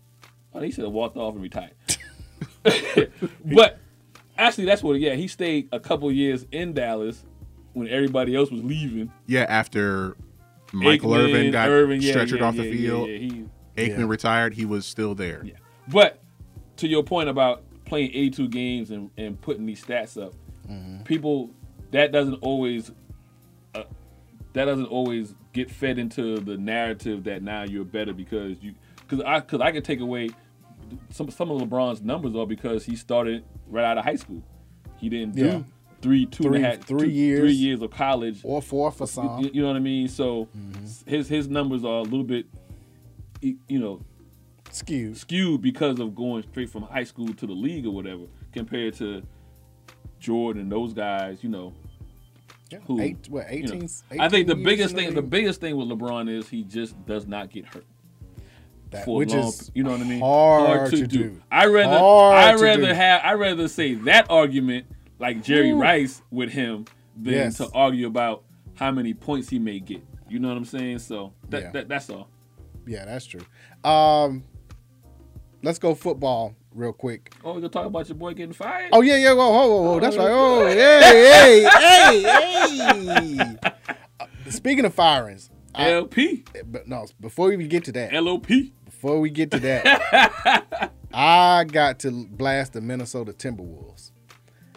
Oh, he should have walked off and retired. <laughs> but actually, that's what. Yeah, he stayed a couple years in Dallas when everybody else was leaving. Yeah, after Michael Aikman, Irvin got Irvin, yeah, stretchered yeah, off the field, yeah, yeah, he- Aikman Yeah. retired, he was still there. But to your point about playing 82 games and, and putting these stats up, people that doesn't always uh, that doesn't always get fed into the narrative that now you're better because you because I because I can take away some some of LeBron's numbers are because he started right out of high school. He didn't do Yeah. Three two and a Three- half- three two- years. three years of college Or four for some. you, you know what I mean? So mm-hmm. his his numbers are a little bit, you know, skewed skewed because of going straight from high school to the league or whatever, compared to Jordan and those guys. You know, who Eight- what, you know. 18 I think the biggest in the thing the biggest thing with LeBron is he just does not get hurt. That- for which long- is you know what I mean? hard to do. I rather Hard I rather have I rather say that argument like Jerry Ooh. Rice with him than Yes. to argue about how many points he may get. You know what I'm saying? So that, Yeah. that that's all. Yeah, that's true. Um, let's go football real quick. Oh, we gonna talk about your boy getting fired? Oh yeah, yeah. Whoa, whoa, whoa, whoa. That's right. Oh, hey, hey, <laughs> hey, hey. Uh, Speaking of firings, I- LP. but no, before we even get to that, LOP. Before we get to that, <laughs> I got to blast the Minnesota Timberwolves.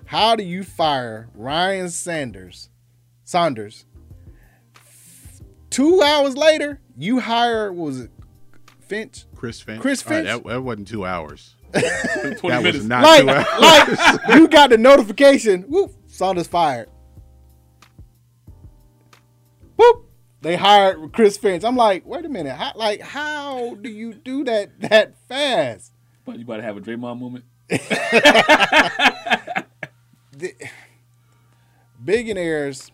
How do you fire Ryan Sanders, Saunders? Two hours later, you hire what was it Finch? Chris Finch. Chris All right, Finch. that, that wasn't two hours. <laughs> 20 that minutes. was not like, two hours. like <laughs> you got the notification. Whoop, Saunders fired. Whoop, they hired Chris Finch. I'm like, wait a minute. How, like, how do you do that that fast? But you better have a Draymond moment. <laughs> The- billionaires.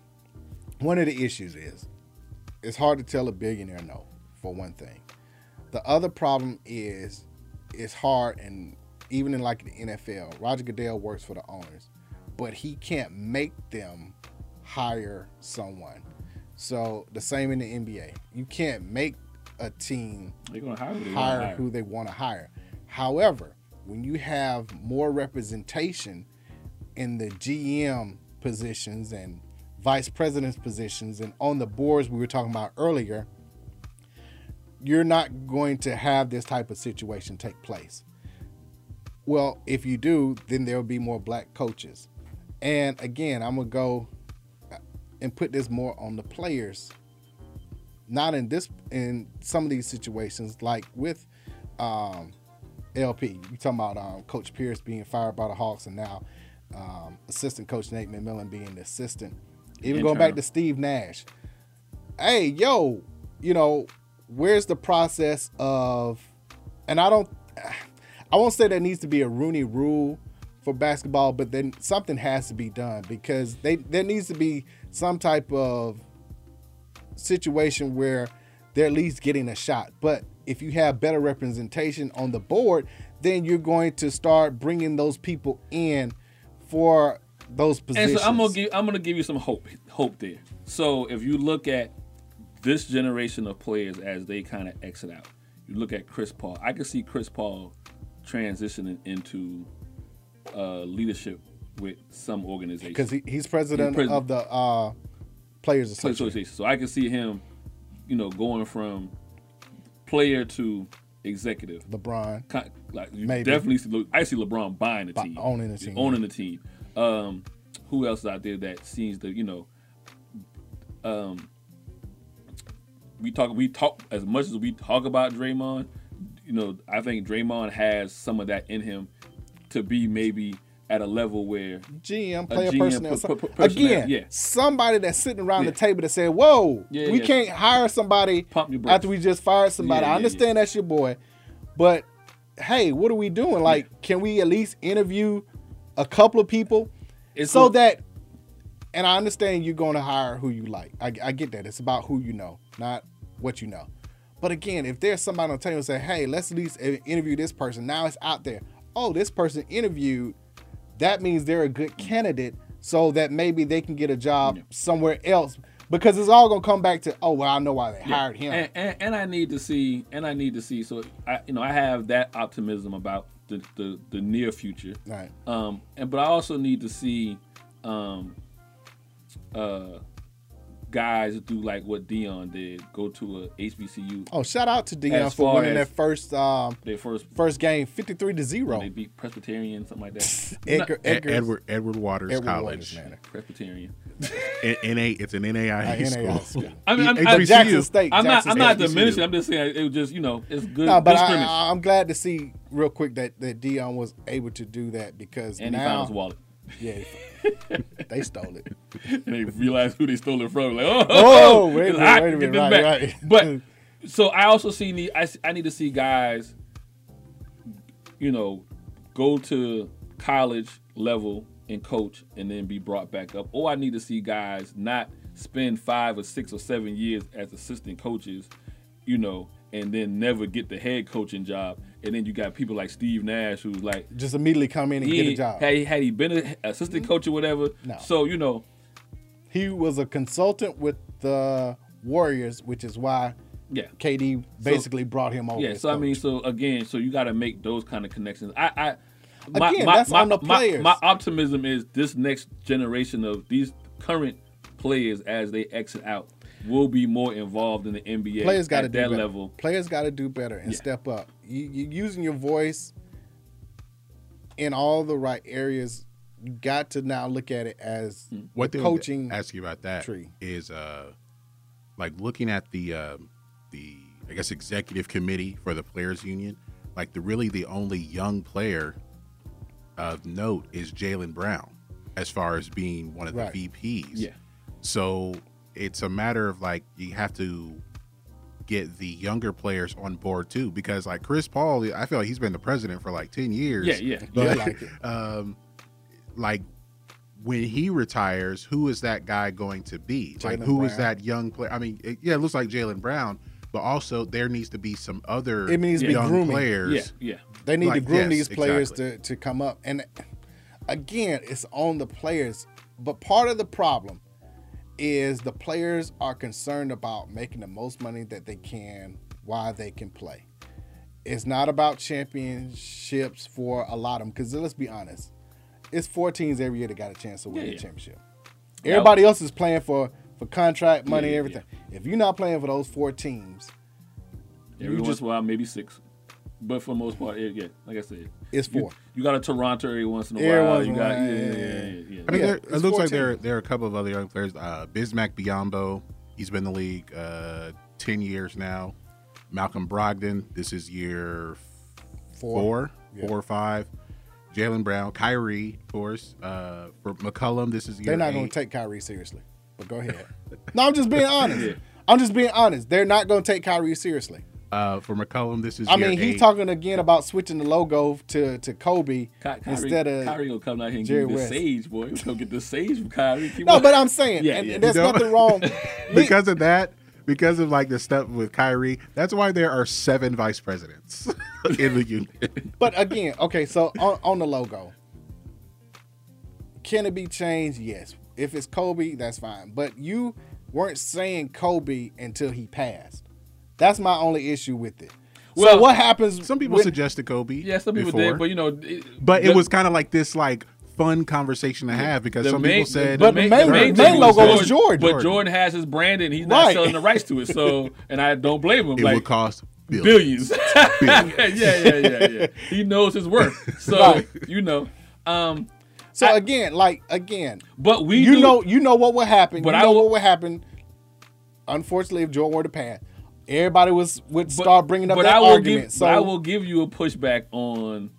One of the issues is it's hard to tell a billionaire no. For one thing, the other problem is it's hard and even in like the NFL, Roger Goodell works for the owners, but he can't make them hire someone. So the same in the NBA, you can't make a team gonna hire who they hire hire. who they want to hire. However, when you have more representation in the GM positions and vice president's positions and on the boards we were talking about earlier, you're not going to have this type of situation take place. Well, if you do, then there will be more black coaches. And again, I'm going to go and put this more on the players. Not in this in some of these situations like with um LP. You talking about um, Coach Pierce being fired by the Hawks and now um, assistant coach Nate McMillan being the assistant. Even going back to Steve Nash. Hey, yo, you know, where's the process of and I don't I won't say there needs to be a Rooney rule for basketball, but then something has to be done because they there needs to be some type of situation where they're at least getting a shot. But if you have better representation on the board, then you're going to start bringing those people in for those positions. And so I'm gonna give I'm gonna give you some hope hope there. So if you look at this generation of players as they kind of exit out, you look at Chris Paul. I can see Chris Paul transitioning into uh, leadership with some organization because he, he's president He's of the uh, Players Association. Association. So I can see him, you know, going from player to executive. LeBron. Ki- Like you Maybe. definitely see. Le- I see LeBron buying the Bu- team, owning the team, owning the team. Um, who else is out there that seems to you know? Um, we talk. We talk as much as we talk about Draymond. You know, I think Draymond has some of that in him to be maybe at a level where GM, a player GM personnel. per- so- per- personnel, Again, yeah. somebody that's sitting around Yeah. the table that said, "Whoa, Yeah, we can't hire somebody after we just fired somebody." I understand that's your boy, but hey, what are we doing? Like, can we at least interview a couple of people It's so that? and I understand you're going to hire who you like. I, I get that. It's about who you know, not what you know. But again, if there's somebody on the table and say, "Hey, let's at least interview this person," now it's out there. Oh, this person interviewed. That means they're a good candidate, so that maybe they can get a job somewhere else. Because it's all gonna come back to, oh well, I know why they Yeah. hired him. And, and, and I need to see, and I need to see. So I, you know, I have that optimism about the the, the near future. Right. Um, and but I also need to see, um, uh, guys do like what Deion did, go to a HBCU. Oh, shout out to Deion for winning as their first um their first first game, fifty three to zero. They beat Presbyterian, something like that. <laughs> Edgar- Not- Edgar's- Edward Edward Waters Edward College. Waters. Presbyterian. <laughs> N- NA, it's an NAIA Uh, school. NAIA school. I mean, I'm, HBCU. I'm, Jackson State, I'm not. Jackson I'm not diminishing. I'm just saying it was just you know it's good. No, but good scrimmage. I, I'm glad to see real quick that that Deion was able to do that because and he now, found his wallet. Yeah, they stole it. and <laughs> they realized who they stole it from. Like, oh, Oh, wait a <laughs> minute, wait a minute, right, back. right. But so I also see need. I, I need to see guys, you know, go to college level and coach, and then be brought back up. Or I need to see guys not spend five or six or seven years as assistant coaches, you know, and then never get the head coaching job. And then you got people like Steve Nash, who's like Just immediately come in and get a job. Had he, had he been an assistant mm-hmm. coach or whatever, No. so you know, He was a consultant with the Warriors, which is why Yeah. KD basically brought him over. Yeah, so I mean, so again, so you got to make those kind of connections. I, I, my, Again, my, that's my, on the my- players. My, optimism is this next generation of these current players as they exit out will be more involved in the NBA. players got to do that better. level. Players got to do better and Yeah. step up. You, you using your voice in all the right areas. You got to now look at it as What the coaching. ask you about that is tree. is uh like looking at the uh, the I guess executive committee for the players union. Like the really the only young player of note is Jaylen Brown, as far as being one of the VPs. Yeah. So it's a matter of like you have to get the younger players on board too, because like Chris Paul, I feel like he's been the president for like ten years. Yeah, yeah. But, Yeah, like <laughs> um, like when he retires, who is that guy going to be? like, Jaylen who is Brown. that young player? I mean, it, yeah, it looks like Jaylen Brown, but also there needs to be some other It needs to be young grooming. players. Yeah, yeah. They need to groom yes, these players exactly. to, to come up. And again, it's on the players. But part of the problem is the players are concerned about making the most money that they can while they can play. It's not about championships for a lot of them. Because let's be honest, it's four teams every year that got a chance to win Yeah, the championship. Yeah. Everybody else is playing for for contract money, Yeah, everything. If you're not playing for those four teams, Every you once just in a while, maybe six, but for the most part, yeah, yeah like I said, It's four. You, got a Toronto every once in a Every while. once You got while, yeah, yeah, yeah, yeah. I mean, Yeah, there, it looks like there there are a couple of other young players. Uh, Bismack Biyombo, he's been in the league uh, ten years now. Malcolm Brogdon, this is year Four. four, Yeah. four or five. Jaylen Brown, Kyrie, of course. Uh, for McCollum, this is year They're not going to take Kyrie seriously. But go ahead. <laughs> no, I'm just being <laughs> honest. I'm just being honest. They're not going to take Kyrie seriously. Uh, for McCollum, this is. I year mean, he's eight. talking again about switching the logo to to Kobe Ky- Kyrie, instead of Kyrie will come out here and Jerry give you the West. sage, boy. We'll go get the sage from Kyrie. Keep No, on- but I'm saying, Yeah, and yeah. there's You know? nothing wrong. <laughs> because of that. Because of like the stuff with Kyrie, that's why there are seven vice presidents <laughs> in the union. But again, okay, so on, on the logo, can it be changed? Yes. If it's Kobe, that's fine. But you weren't saying Kobe until he passed. That's my only issue with it. so Well, what happens? Some people when- suggested Kobe. Yeah, some people before. did, but you know, it, But it was kind of like this, like fun conversation to have because some main- people said, But the main- main the main logo was Jordan. But Jordan has his brand and he's not Right. selling the rights to it. So, <laughs> and I don't blame him. it like would cost billions. billions. <laughs> yeah, yeah, yeah, yeah. He knows his worth. <laughs> So Right. you know, um, So again, like again, but we you do- know you know what would happen. But you I know will- what would happen. Unfortunately, if Jordan were to pass, everybody was would start bringing up but that I will argument. Give, so but I will give you a pushback on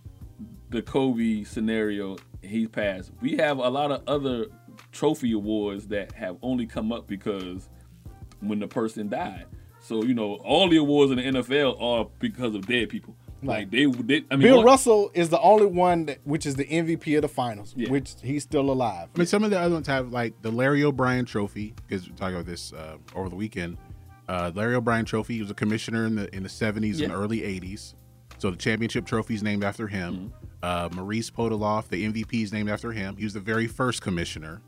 the Kobe scenario. He passed. We have a lot of other trophy awards that have only come up because when the person died. So you know, all the awards in the NFL are because of dead people. Like they, they I mean, Bill what- Russell is the only one that, which is the MVP of the finals, Yeah. which he's still alive. I mean, some of the other ones have like the Larry O'Brien Trophy because we're talking about this uh, over the weekend. Uh, Larry O'Brien Trophy. He was a commissioner in the in the seventies and early eighties. So the championship trophy is named after him. Uh, Maurice Podoloff, the MVP, is named after him. He was the very first commissioner.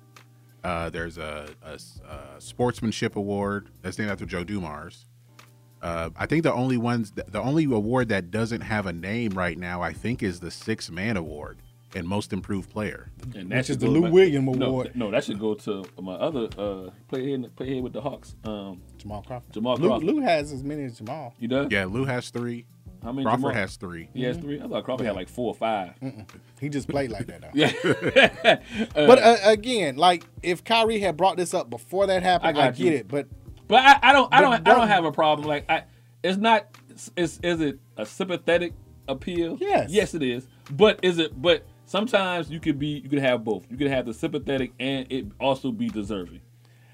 Uh, there's a sportsmanship award that's named after Joe Dumars. Uh, I think the only ones, the only award that doesn't have a name right now, I think, is the Six Man Award and Most Improved Player. And Which should is the Lou back- Williams Award. th- No, that should go to my other uh, play here, play here with the Hawks. Um, Jamal Crawford. Jamal Lou, Crawford. Lou has as many as Jamal. You does? Yeah, Lou has three. How many? Crawford Jamal? has three. He has three. I thought Crawford had like four or five. He just played like that though. Yeah. <laughs> but uh, again, like if Kyrie had brought this up before that happened, I I, get you. it. But But I, I don't I don't I don't- don't have a problem. Like I it's not is is it a sympathetic appeal? Yes. Yes it is. But is it but sometimes you could be you could have both. You could have the sympathetic and it also be deserving.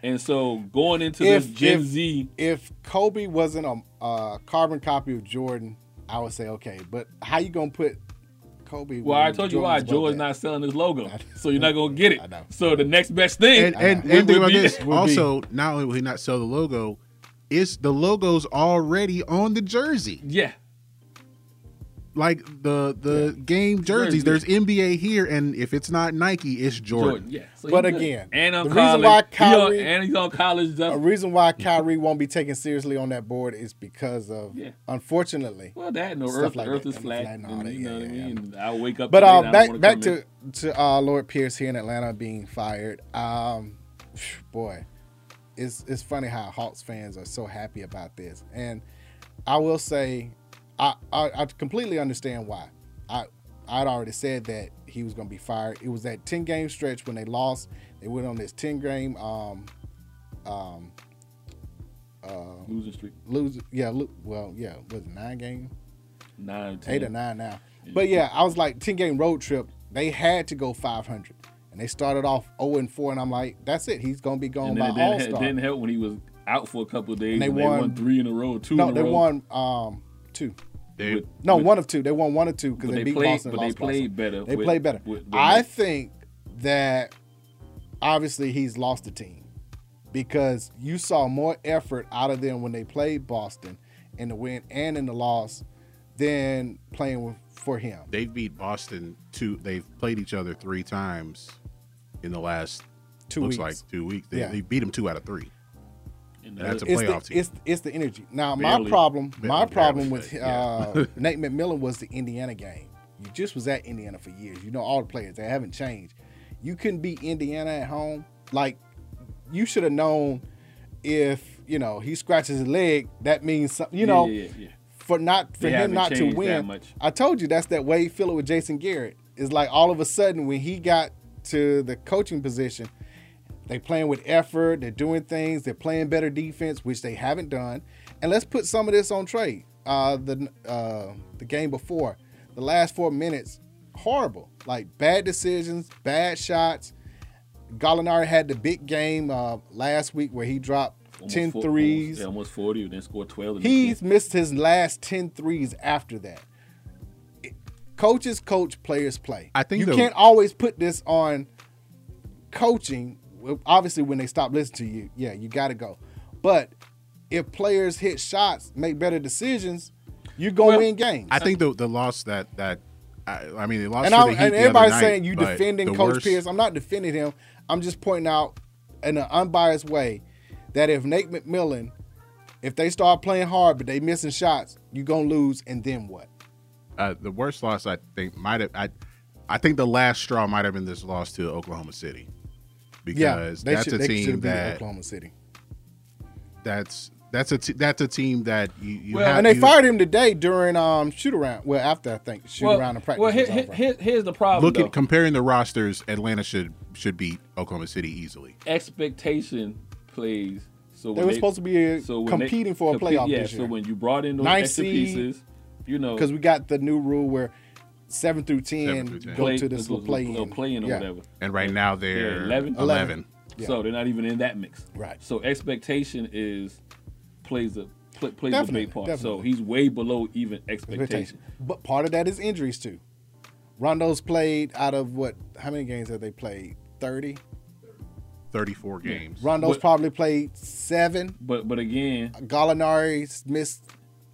And so going into this if Gen if, Z if Kobe wasn't a uh, carbon copy of Jordan, I would say okay. But how you gonna put Kobe? well, I when told you why Jordan's above Jordan's that? not selling his logo, so you're not gonna get it. So the next best thing, And and, would- and think about be- this. <laughs> would be- Also, not only will he not sell the logo, it's the logo's already on the jersey. yeah, Like the the game jerseys. Jersey. There's NBA here, and if it's not Nike, it's Jordan. Jordan, yeah. So But again, and on the reason college, why he on- Kyrie- and he's on college. A Just, reason why Kyrie won't be taken seriously on that board is because of, Yeah. unfortunately, well, that no stuff Earth, like Earth that, is and flat. and all and you know yeah, what I yeah, mean? And I'll wake up. But uh, and I don't wanna back back come in. to to uh, Lloyd Pierce here in Atlanta being fired. Um, boy, it's it's funny how Hawks fans are so happy about this, and I will say, I I, I completely understand why. I I'd already said that he was going to be fired. It was that ten game stretch when they lost. They went on this ten game um um uh losing streak. lose yeah lo- well yeah was it nine game Nine, eight or nine now. But yeah, I was like ten game road trip. They had to go five hundred, and they started off zero and four, and I'm like, that's it. He's gonna be going And by All didn't, it Star. didn't help when he was out for a couple of days. And they and they won- won three in a row, two No, they row. won um two. They- With- No, with- one of two. They won one or two because they, they beat played- Boston. but they lost Boston. played better They with- played better. I think that obviously he's lost the team because you saw more effort out of them when they played Boston in the win and in the loss than playing with, for him. They've beat Boston two. They've played each other three times in the last Two looks weeks. like two weeks. They, Yeah. they beat them two out of three. And And that's a it's playoff the, team. It's, it's the energy. Now my problem, Barely, my problem barely, with but yeah. uh, <laughs> Nate McMillan was the Indiana game. You just was at Indiana for years. You know all the players. They haven't changed. You couldn't beat Indiana at home. Like you should have known if you know he scratches his leg. That means something. You know. yeah, yeah, yeah. For not for They him haven't to changed that win, much. I told you that's that Wade Phillip with Jason Garrett. It's like all of a sudden when he got to the coaching position, they playing with effort. They're doing things. They're playing better defense, which they haven't done. And let's put some of this on Trae. Uh, the uh, the game before, the last four minutes, horrible. Like bad decisions, bad shots. Gallinari had the big game uh, last week where he dropped Almost 10 four- threes. Almost, yeah, almost 40, and then scored 12. and He's missed his last 10 threes after that. It- Coaches coach, players play. I think you the- can't always put this on coaching. Obviously, when they stop listening to you, yeah, you got to go. But if players hit shots, make better decisions, you're going to win games. I think the the loss that that I, I mean, they lost and, to I'm, the Heat and the other everybody's night, saying you defending Coach worst- Pierce. I'm not defending him. I'm just pointing out in an unbiased way that if Nate McMillan, if they start playing hard but they missing shots, you're gonna lose, and then what? Uh, the worst loss I think might have I, I think the last straw might have been this loss to Oklahoma City, because they that's should- a they team that Oklahoma City. that's that's a t- that's a team that you, you Well, have, and they you- fired him today during um shoot around. Well, after I think shoot well, around and practice. well here, was here- here- here's the problem. Look though. at comparing the rosters. Atlanta should should beat Oklahoma City easily. expectation plays. So They when were supposed to be, uh, when competing for a compete- playoff Yeah, this so when you brought in those Ninth extra seed, pieces, you know, because we got the new rule where seven through ten Seven through 10. go Play- to this this little was play little in, play-in or whatever. And right now they're Yeah, 11? 11. Yeah. So they're not even in that mix. Right. So expectation is plays a pl- plays Definitely, a big part. definitely. So he's way below even expectation. But part of that is injuries too. Rondo's played out of what? How many games have they played? Thirty. 34 games. Rondo's But- probably played seven. But but again, Gallinari's missed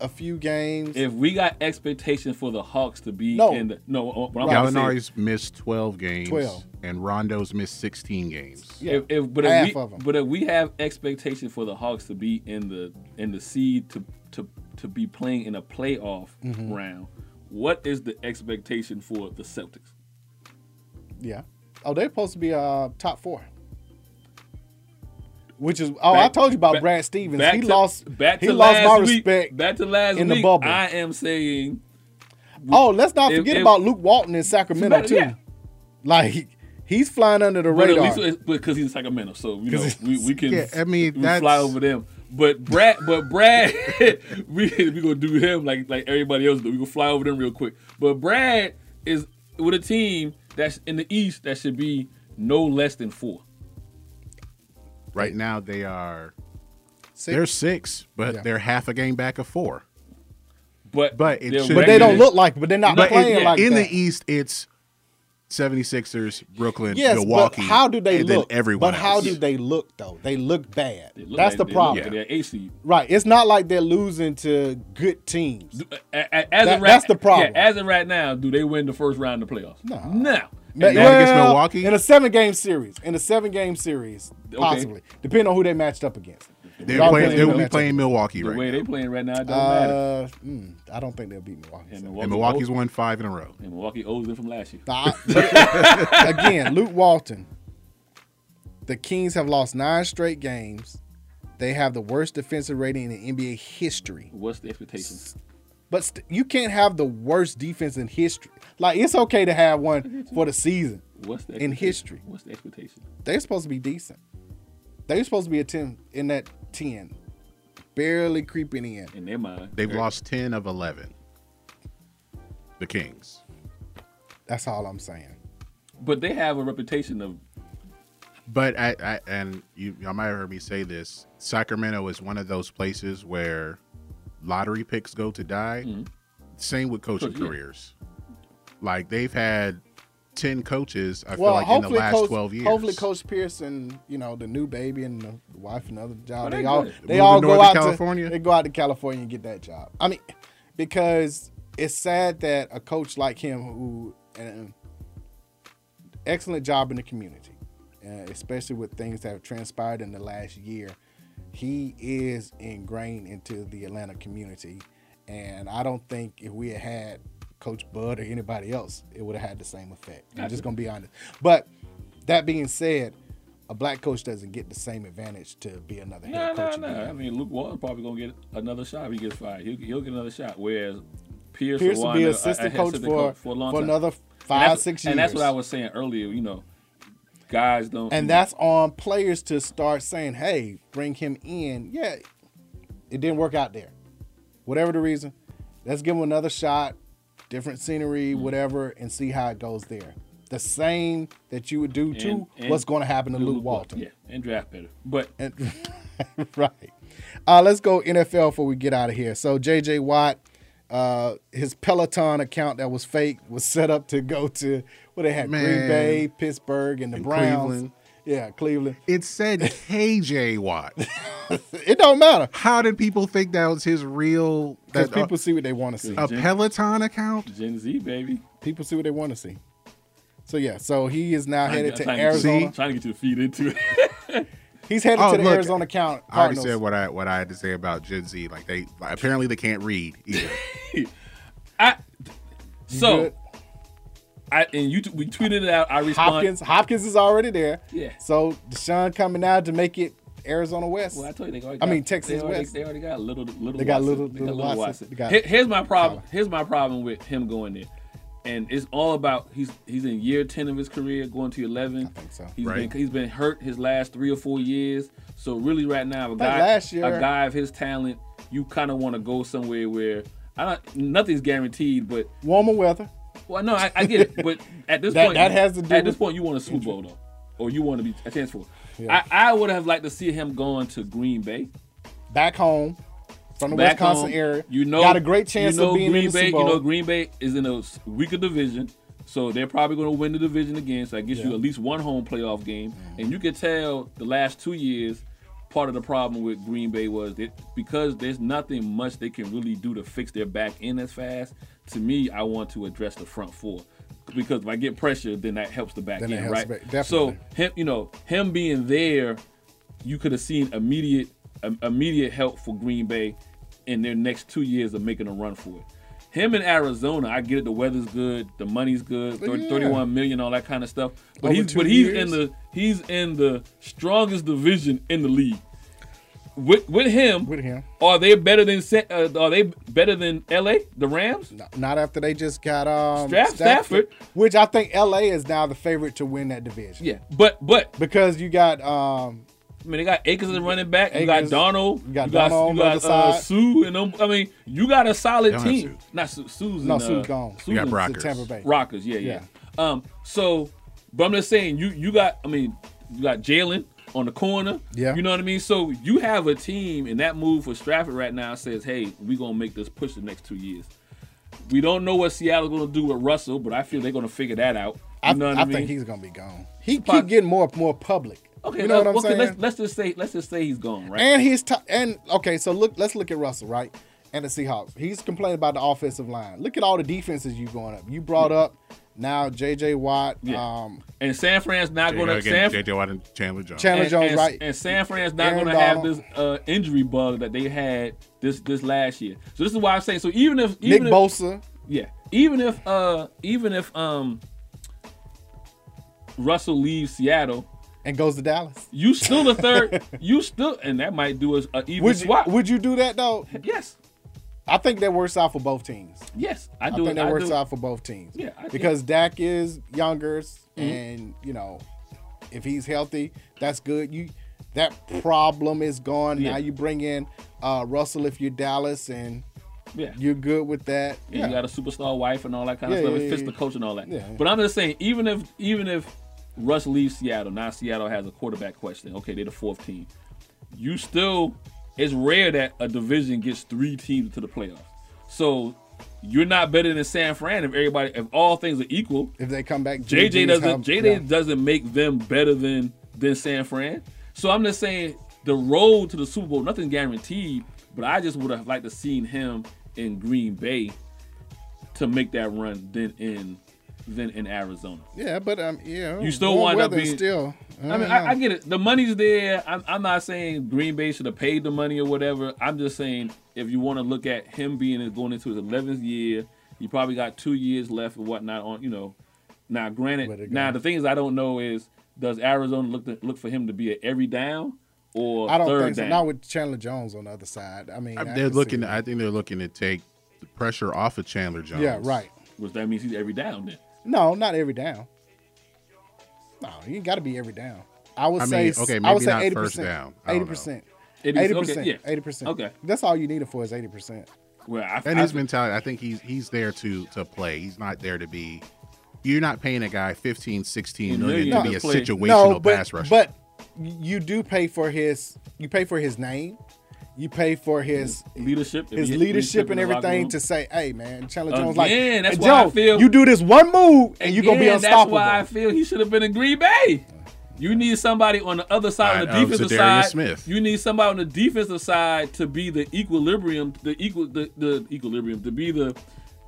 a few games. if we got expectation for the Hawks to be No. in the no, what I'm about to say- Gallinari's missed 12 games. 12. And Rondo's missed 16 games. if, if but half if we, of 'em. but if we have expectation for the Hawks to be in the in the seed to to to be playing in a playoff Mhm. round, what is the expectation for the Celtics? yeah. Oh, they're supposed to be uh top four. Which is oh, I told you about back- Brad Stevens. back He to- lost. back he to lost my week- respect. back to last in the bubble. I am saying. oh, let's not if- forget if- about Luke Walton in Sacramento better- too. yeah. Like he's flying under the But at radar. least it's because he's in Sacramento, so you know 'Cause <laughs> we, we can Yeah, I mean, we that's- fly over them. But Brad, but Brad, <laughs> we we gonna do him like like everybody else do. We gonna fly over them real quick. But Brad is with a team that's in the East that should be no less than four. Right now, they are. Six? They're six, but Yeah. they're half a game back of four. But But it they're should but they don't look like. But they're not But playing in, like in that. the East, it's 76ers, Brooklyn, Yes, Milwaukee. but how do they and look? Then everyone But how else. do they look though? They look bad. They look That's like- the they look problem. like They're A seed. Right. It's not like they're losing to good teams. A- a- As That- of right, that's the problem. Yeah, as of right now, do they win the first round of the playoffs? No. No. Ma- And that against Milwaukee? in a seven game series. In a seven game series, possibly, depending on who they matched up against. They're Y'all playing, playing they'll be playing Milwaukee The right way now. they playing right now, it doesn't matter. Uh, mm, I don't think they'll beat Milwaukee. And so. And Milwaukee's won five in a row. And Milwaukee owes them from last year. Nah, <laughs> again, Luke Walton. The Kings have lost nine straight games. They have the worst defensive rating in NBA history. What's the expectations? But st- you can't have the worst defense in history. Like it's okay to have one <laughs> for the season. What's the in history? What's the expectation? They're supposed to be decent. They're supposed to be a ten in that ten, barely creeping in. In their mind, They've lost 10 of 11. The Kings. That's all I'm saying. But they have a reputation of But I, I and you y'all might have heard me say this. Sacramento is one of those places where lottery picks go to die. Mm-hmm. Same with coaching Coach, yeah. careers. Like they've had ten coaches. I feel well, like in the last Coach, twelve years. hopefully, Coach Pearson, you know, the new baby and the wife and other job, Well, they they all good. they Move all to go Northern out California? to they go out to California and get that job. I mean, because it's sad that a coach like him who an excellent job in the community, uh, especially with things that have transpired in the last year, he is ingrained into the Atlanta community, and I don't think if we had had Coach Bud or anybody else, it would have had the same effect. I'm just gonna be honest. But that being said, a black coach doesn't get the same advantage to be another no, head no, coach. no. again. I mean, Luke Walton probably gonna get another shot if he gets fired. He'll, he'll get another shot. Whereas Pierce, Pierce will be wind a- a assistant coach assistant for- for long for time. another five, six years. And that's what I was saying earlier. You know, guys don't. And that's on players to start saying, "Hey, bring him in." Yeah, it didn't work out there. Whatever the reason, let's give him another shot, different scenery, Mm-hmm. whatever, and see how it goes there. The same that you would do to And- and what's going to happen to do Luke Walton. Yeah, and draft better. But <laughs> And, <laughs> right. Uh, let's go NFL before we get out of here. So JJ Watt, uh, his Peloton account that was fake was set up to go to what they had Green Bay, Pittsburgh, and the And Browns. Cleveland. Yeah, Cleveland. It said <laughs> KJ Watt. it don't matter. How did people think that was his real? Because That, uh, people see what they want to see. a Peloton account? Gen Z baby. People see what they want to see. So yeah, so he is now I'm headed to trying get you- Arizona. trying to get you to feed into it. <laughs> He's headed Oh, to the look, Arizona count. I already said what I what I had to say about Gen Z. Like they like, apparently they can't read either. <laughs> I so good? I and you t- we tweeted it out. I responded. Hopkins. Hopkins is already there. Yeah. So Deshaun coming out to make it Arizona West. Well, I told you they already I mean Texas they already, West. They already got little little. They got Watson. little- They got little Watson. They got- Here's my problem. Here's my problem with him going there, and it's all about he's he's in year ten of his career, going to eleven. I think so. He's Right. been he's been hurt his last three or four years. So really, right now, a guy last year- a guy of his talent, you kind of want to go somewhere where I don't. Nothing's guaranteed, but Warmer weather. Well, no, I, I get it, <laughs> but at this That- point, that has to do at this point, you want a Super Bowl though, or you want to be a chance for. Yeah. I, I would have liked to see him going to Green Bay. Back home. from the back Wisconsin home. area. You know, got a great chance you know of being Green in the Bay. Super Bowl. You know, Green Bay is in a weaker division, so they're probably going to win the division again. So that gets you at least one home playoff game, and you can tell the last two years. Part of the problem with Green Bay was that because there's nothing much they can really do to fix their back end as fast. To me, I want to address the front four because if I get pressure, then that helps the back Then end, right? back-. So him, you know, him being there, you could have seen immediate um, immediate help for Green Bay in their next two years of making a run for it. Him in Arizona, I get it. The weather's good, the money's good, 30, yeah. 31 million, all that kind of stuff. But Over he's but he's years. in the he's in the strongest division in the league. With with him, with him, are they better than uh, are they better than L.A. the Rams? Not after they just got um Staff- Stafford. which I think LA is now the favorite to win that division. Yeah, but but because you got um I mean, they got Akers as a running back. You got Donald. you got you got, Donald on you the got other uh. Suh, and them, I mean, you got a solid They don't team. Not Suh. Suh's No, in, Suh's uh, gone. Suh's You got in Rockers. Tampa Bay. Rockers, yeah, yeah, Um, so, but I'm just saying, you you got. I mean, you got Jalen on the corner. Yeah. You know what I mean. So you have a team, and that move for Stafford right now says, "Hey, we're gonna make this push the next two years." We don't know what Seattle's gonna do with Russell, but I feel they're gonna figure that out. You I, know what I I, mean? think he's gonna be gone. He keep getting more more public. okay. you know what I'm okay, saying? let's let's just say let's just say he's gone, right? And he's t- and okay, so look, let's look at Russell, right? And the Seahawks. He's complaining about the offensive line. Look at all the defenses you going up. You brought up now J.J. Watt. Um, and San Fran's not going to again, San JJ Watt and Chandler Jones. Chandler and, Jones, and- right. And San Fran's not going to have this uh, injury bug that they had this this last year. So this is why I'm saying. So even if Nick even if, Bosa. yeah, even if uh even if um Russell leaves Seattle and goes to Dallas, you still the third. <laughs> you still and that might do us a even would you, swap. would you do that though? Yes. I think that works out for both teams. Yes, I do. I, think that I works do. out for both teams. Yeah, I- because Dak is younger, Mhm. and you know, if he's healthy, that's good. You that problem is gone. Yeah. Now you bring in uh, Russell if you're Dallas, and Yeah. you're good with that. Yeah, you got a superstar wife and all that kind of stuff. yeah, it fits yeah. the coach and all that. Yeah. But I'm just saying, even if even if Russ leaves Seattle, now Seattle has a quarterback question. Okay, they're the fourth team. You still, it's rare that a division gets three teams to the playoffs. So you're not better than San Fran if everybody, if all things are equal. If they come back, JJ doesn't have- JJ yeah. doesn't make them better than than San Fran. So I'm just saying the road to the Super Bowl, nothing guaranteed, but I just would have liked to seen him in Green Bay to make that run than in than in Arizona. Yeah, but um, yeah, You still warm wind up weather being still. I mean, I, I get it. The money's there. I'm, I'm not saying Green Bay should have paid the money or whatever. I'm just saying if you want to look at him being going into his 11th year, he probably got two years left or whatnot. On you know, now granted, now the things I don't know is does Arizona look to, look for him to be at every down or I don't third think so. down? Not with Chandler Jones on the other side. I mean, I they're looking. see- I think they're looking to take the pressure off of Chandler Jones. Yeah, right. Which that means he's every down then. No, not every down. No, you got to be every down. I would I say. mean, okay, I would maybe say not 80%. first down. Eighty percent. 80%, Eighty percent. yeah. Eighty percent. Okay. That's all you need it for is eighty percent. Well, I, and I- his mentality, I think he's he's there to to play. He's not there to be. You're not paying a guy 15, 16 million to be a situational no, but, pass rusher. But you do pay for his. You pay for his name. You pay for his leadership, if his leadership leadership and everything to say, "Hey, man, Chandler Jones, like, Again, that's hey, why I feel- you do this one move and you're gonna be Again, unstoppable." That's why I feel he should have been in Green Bay. You need somebody on the other side of the defensive Zadarius side. Smith. You need somebody on the defensive side to be the equilibrium, the equal, the, the equilibrium, to be the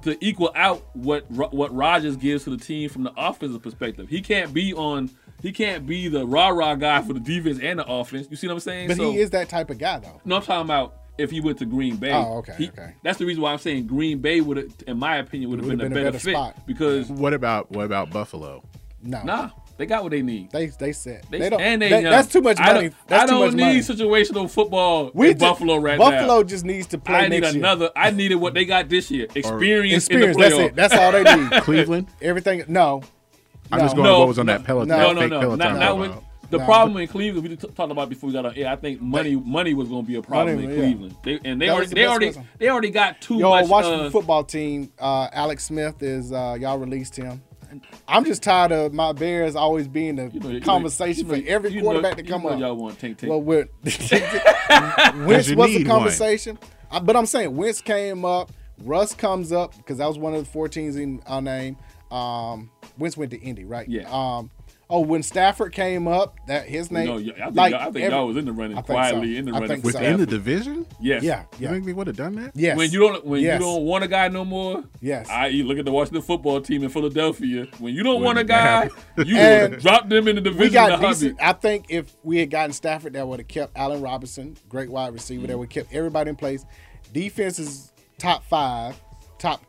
to equal out what what Rodgers gives to the team from the offensive perspective. He can't be on. He can't be the rah rah guy for the defense and the offense. You see what I'm saying? But So- he is that type of guy, though. no, I'm talking about if he went to Green Bay. Oh, okay, He- okay. That's the reason why I'm saying Green Bay would have, in my opinion, would have been, Would've a better, fit because what about what about Buffalo? No, nah, they got what they need. They they said They, they don't. and they that- that's too much I money. don't, That's I don't much need money. situational football We in ju- Buffalo right now. Buffalo just needs to play I need next year. another. I needed what they got this year. Experience, Experience. in the That's it. That's all they need. <laughs> Cleveland? Everything. No. I'm no. just going to what was on that Peloton. No, that no, fake no. Peloton Not, not with, profile. the No, problem in Cleveland, we t- talked about before we got on air. I think money, money was going to be a problem Money, in yeah. Cleveland. They, and they That already, the they already, person. they already got too Yo, much. Washington uh, football team. Uh, Alex Smith is uh, y'all released him. I'm just tired of my Bears always being the you know- conversation you know- for every you know- quarterback to you come know up. y'all want tank tank. Well, with <laughs> <laughs> Wentz was need the conversation. I, but I'm saying Wentz came up, Russ comes up because that was one of the four teams in our name. Um, Wentz went to Indy, right? Yeah. Um, oh, when Stafford came up, that his name. No, yeah, I think, like, y'all, I think every- y'all was in the running I think so. quietly in the I running think for so. The division? Yes. Yeah, Yeah. You think they would have done that? Yes. When you don't when Yes. you don't want a guy no more, Yes. I.e. look at the Washington football team in Philadelphia. When you don't Wouldn't want a guy, you <laughs> And would drop them in the division. we got in a decent. I think if we had gotten Stafford, that would have kept Allen Robinson, great wide receiver. That would have kept everybody in place. Defense is top five, top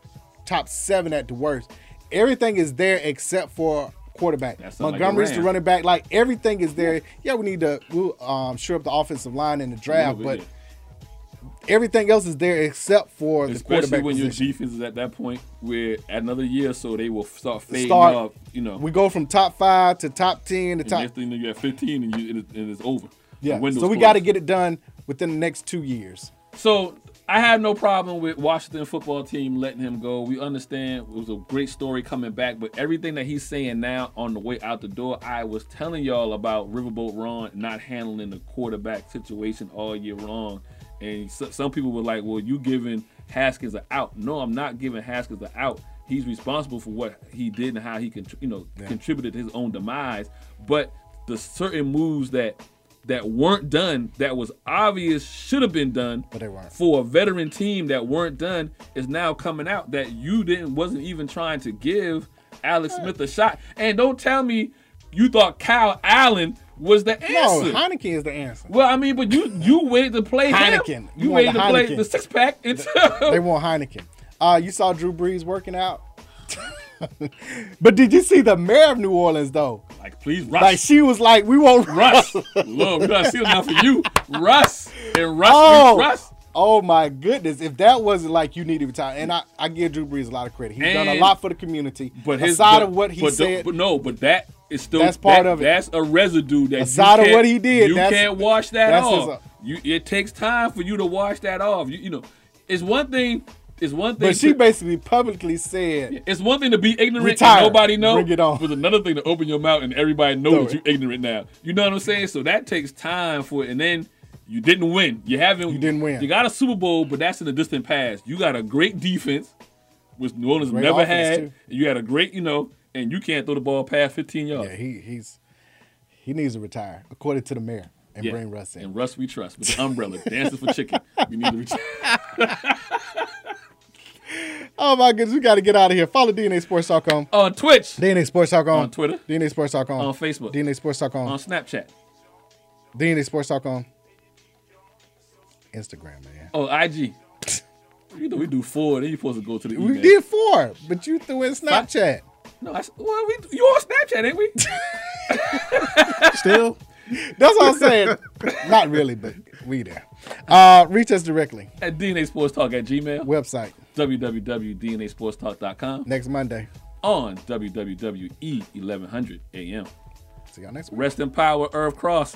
top seven at the worst. Everything is there except for quarterback. Sound like the Montgomery's the running back. Like everything is there. Yeah, we need to we'll um, shore up the offensive line in the draft, little but bit, everything else is there except for the Especially quarterback when your position. defense is at that point where at another year or so they will start fading Start- off. You know, We go from top five to top ten to and top. next thing you get 15 and, you, and, it's over. Yeah, so we got to get it done within the next two years. So I have no problem with Washington football team letting him go. We understand it was a great story coming back, but everything that he's saying now on the way out the door, I was telling y'all about Riverboat Ron not handling the quarterback situation all year long. And so, some people were like, "Well, you giving Haskins an out?" No, I'm not giving Haskins an out. He's responsible for what he did and how he can, you know, contributed to his own demise. But the certain moves that that weren't done that was obvious should have been done But they weren't. for a veteran team that weren't done is now coming out that you didn't wasn't even trying to give Alex Smith a shot. And don't tell me you thought Kyle Allen was the answer. No. Heineken is the answer. well, I mean, but you you waited to play him. Heineken. You You waited to play the six pack They want Heineken. Uh, you saw Drew Brees working out. <laughs> <laughs> but did you see the mayor of New Orleans though? like please Russ. Like she was like, "We won't Russ. Look, we don't see enough for you. Russ. And Russ Oh, Russ. oh my goodness! If that wasn't like you need to retire, and I, I give Drew Brees a lot of credit. He's done a lot for the community. But his aside but, of what he but the- said, but no, but that is still That's part that- of it. That's a residue that Aside of what he did, You can't wash that that's his, off. uh, you, it takes time for you to wash that off. You, you know, it's one thing. It's one thing. but she to- basically publicly said, it's one thing to be ignorant Retire. and nobody know. Bring it on. But another thing to open your mouth and everybody know Throw that you're ignorant now. You know what I'm saying? So that takes time for it. And then you didn't win. You haven't. You didn't win. You got a Super Bowl, but that's in the distant past. You got a great defense, which New Orleans Great never had. too. You had a great, you know, and you can't throw the ball past 15 yards. "Yeah, he he's he needs to retire," according to the mayor, and Yeah. bring Russ in. And Russ we trust with the umbrella, dancing for chicken. We need to <laughs> retire. Oh my goodness, we got to get out of here. Follow DNA Sports Talk on on Twitch, DNA Sports Talk on, On Twitter. DNA Sports Talk on, on Facebook, DNA Sports Talk on, on Snapchat, DNA Sports Talk on Instagram, man. oh IG. <laughs> You know we do four, then you're supposed to go to the email. We did four, but you threw in Snapchat. No, I, well, we, you on Snapchat, ain't we? <laughs> Still, That's what I'm saying. Not really, but we there. Uh, reach us directly. At DNA Sports Talk at Gmail, Website www.dnasportstalk.com, next Monday. on WWE 1100 AM. See y'all next week. Rest in power, Irv Cross.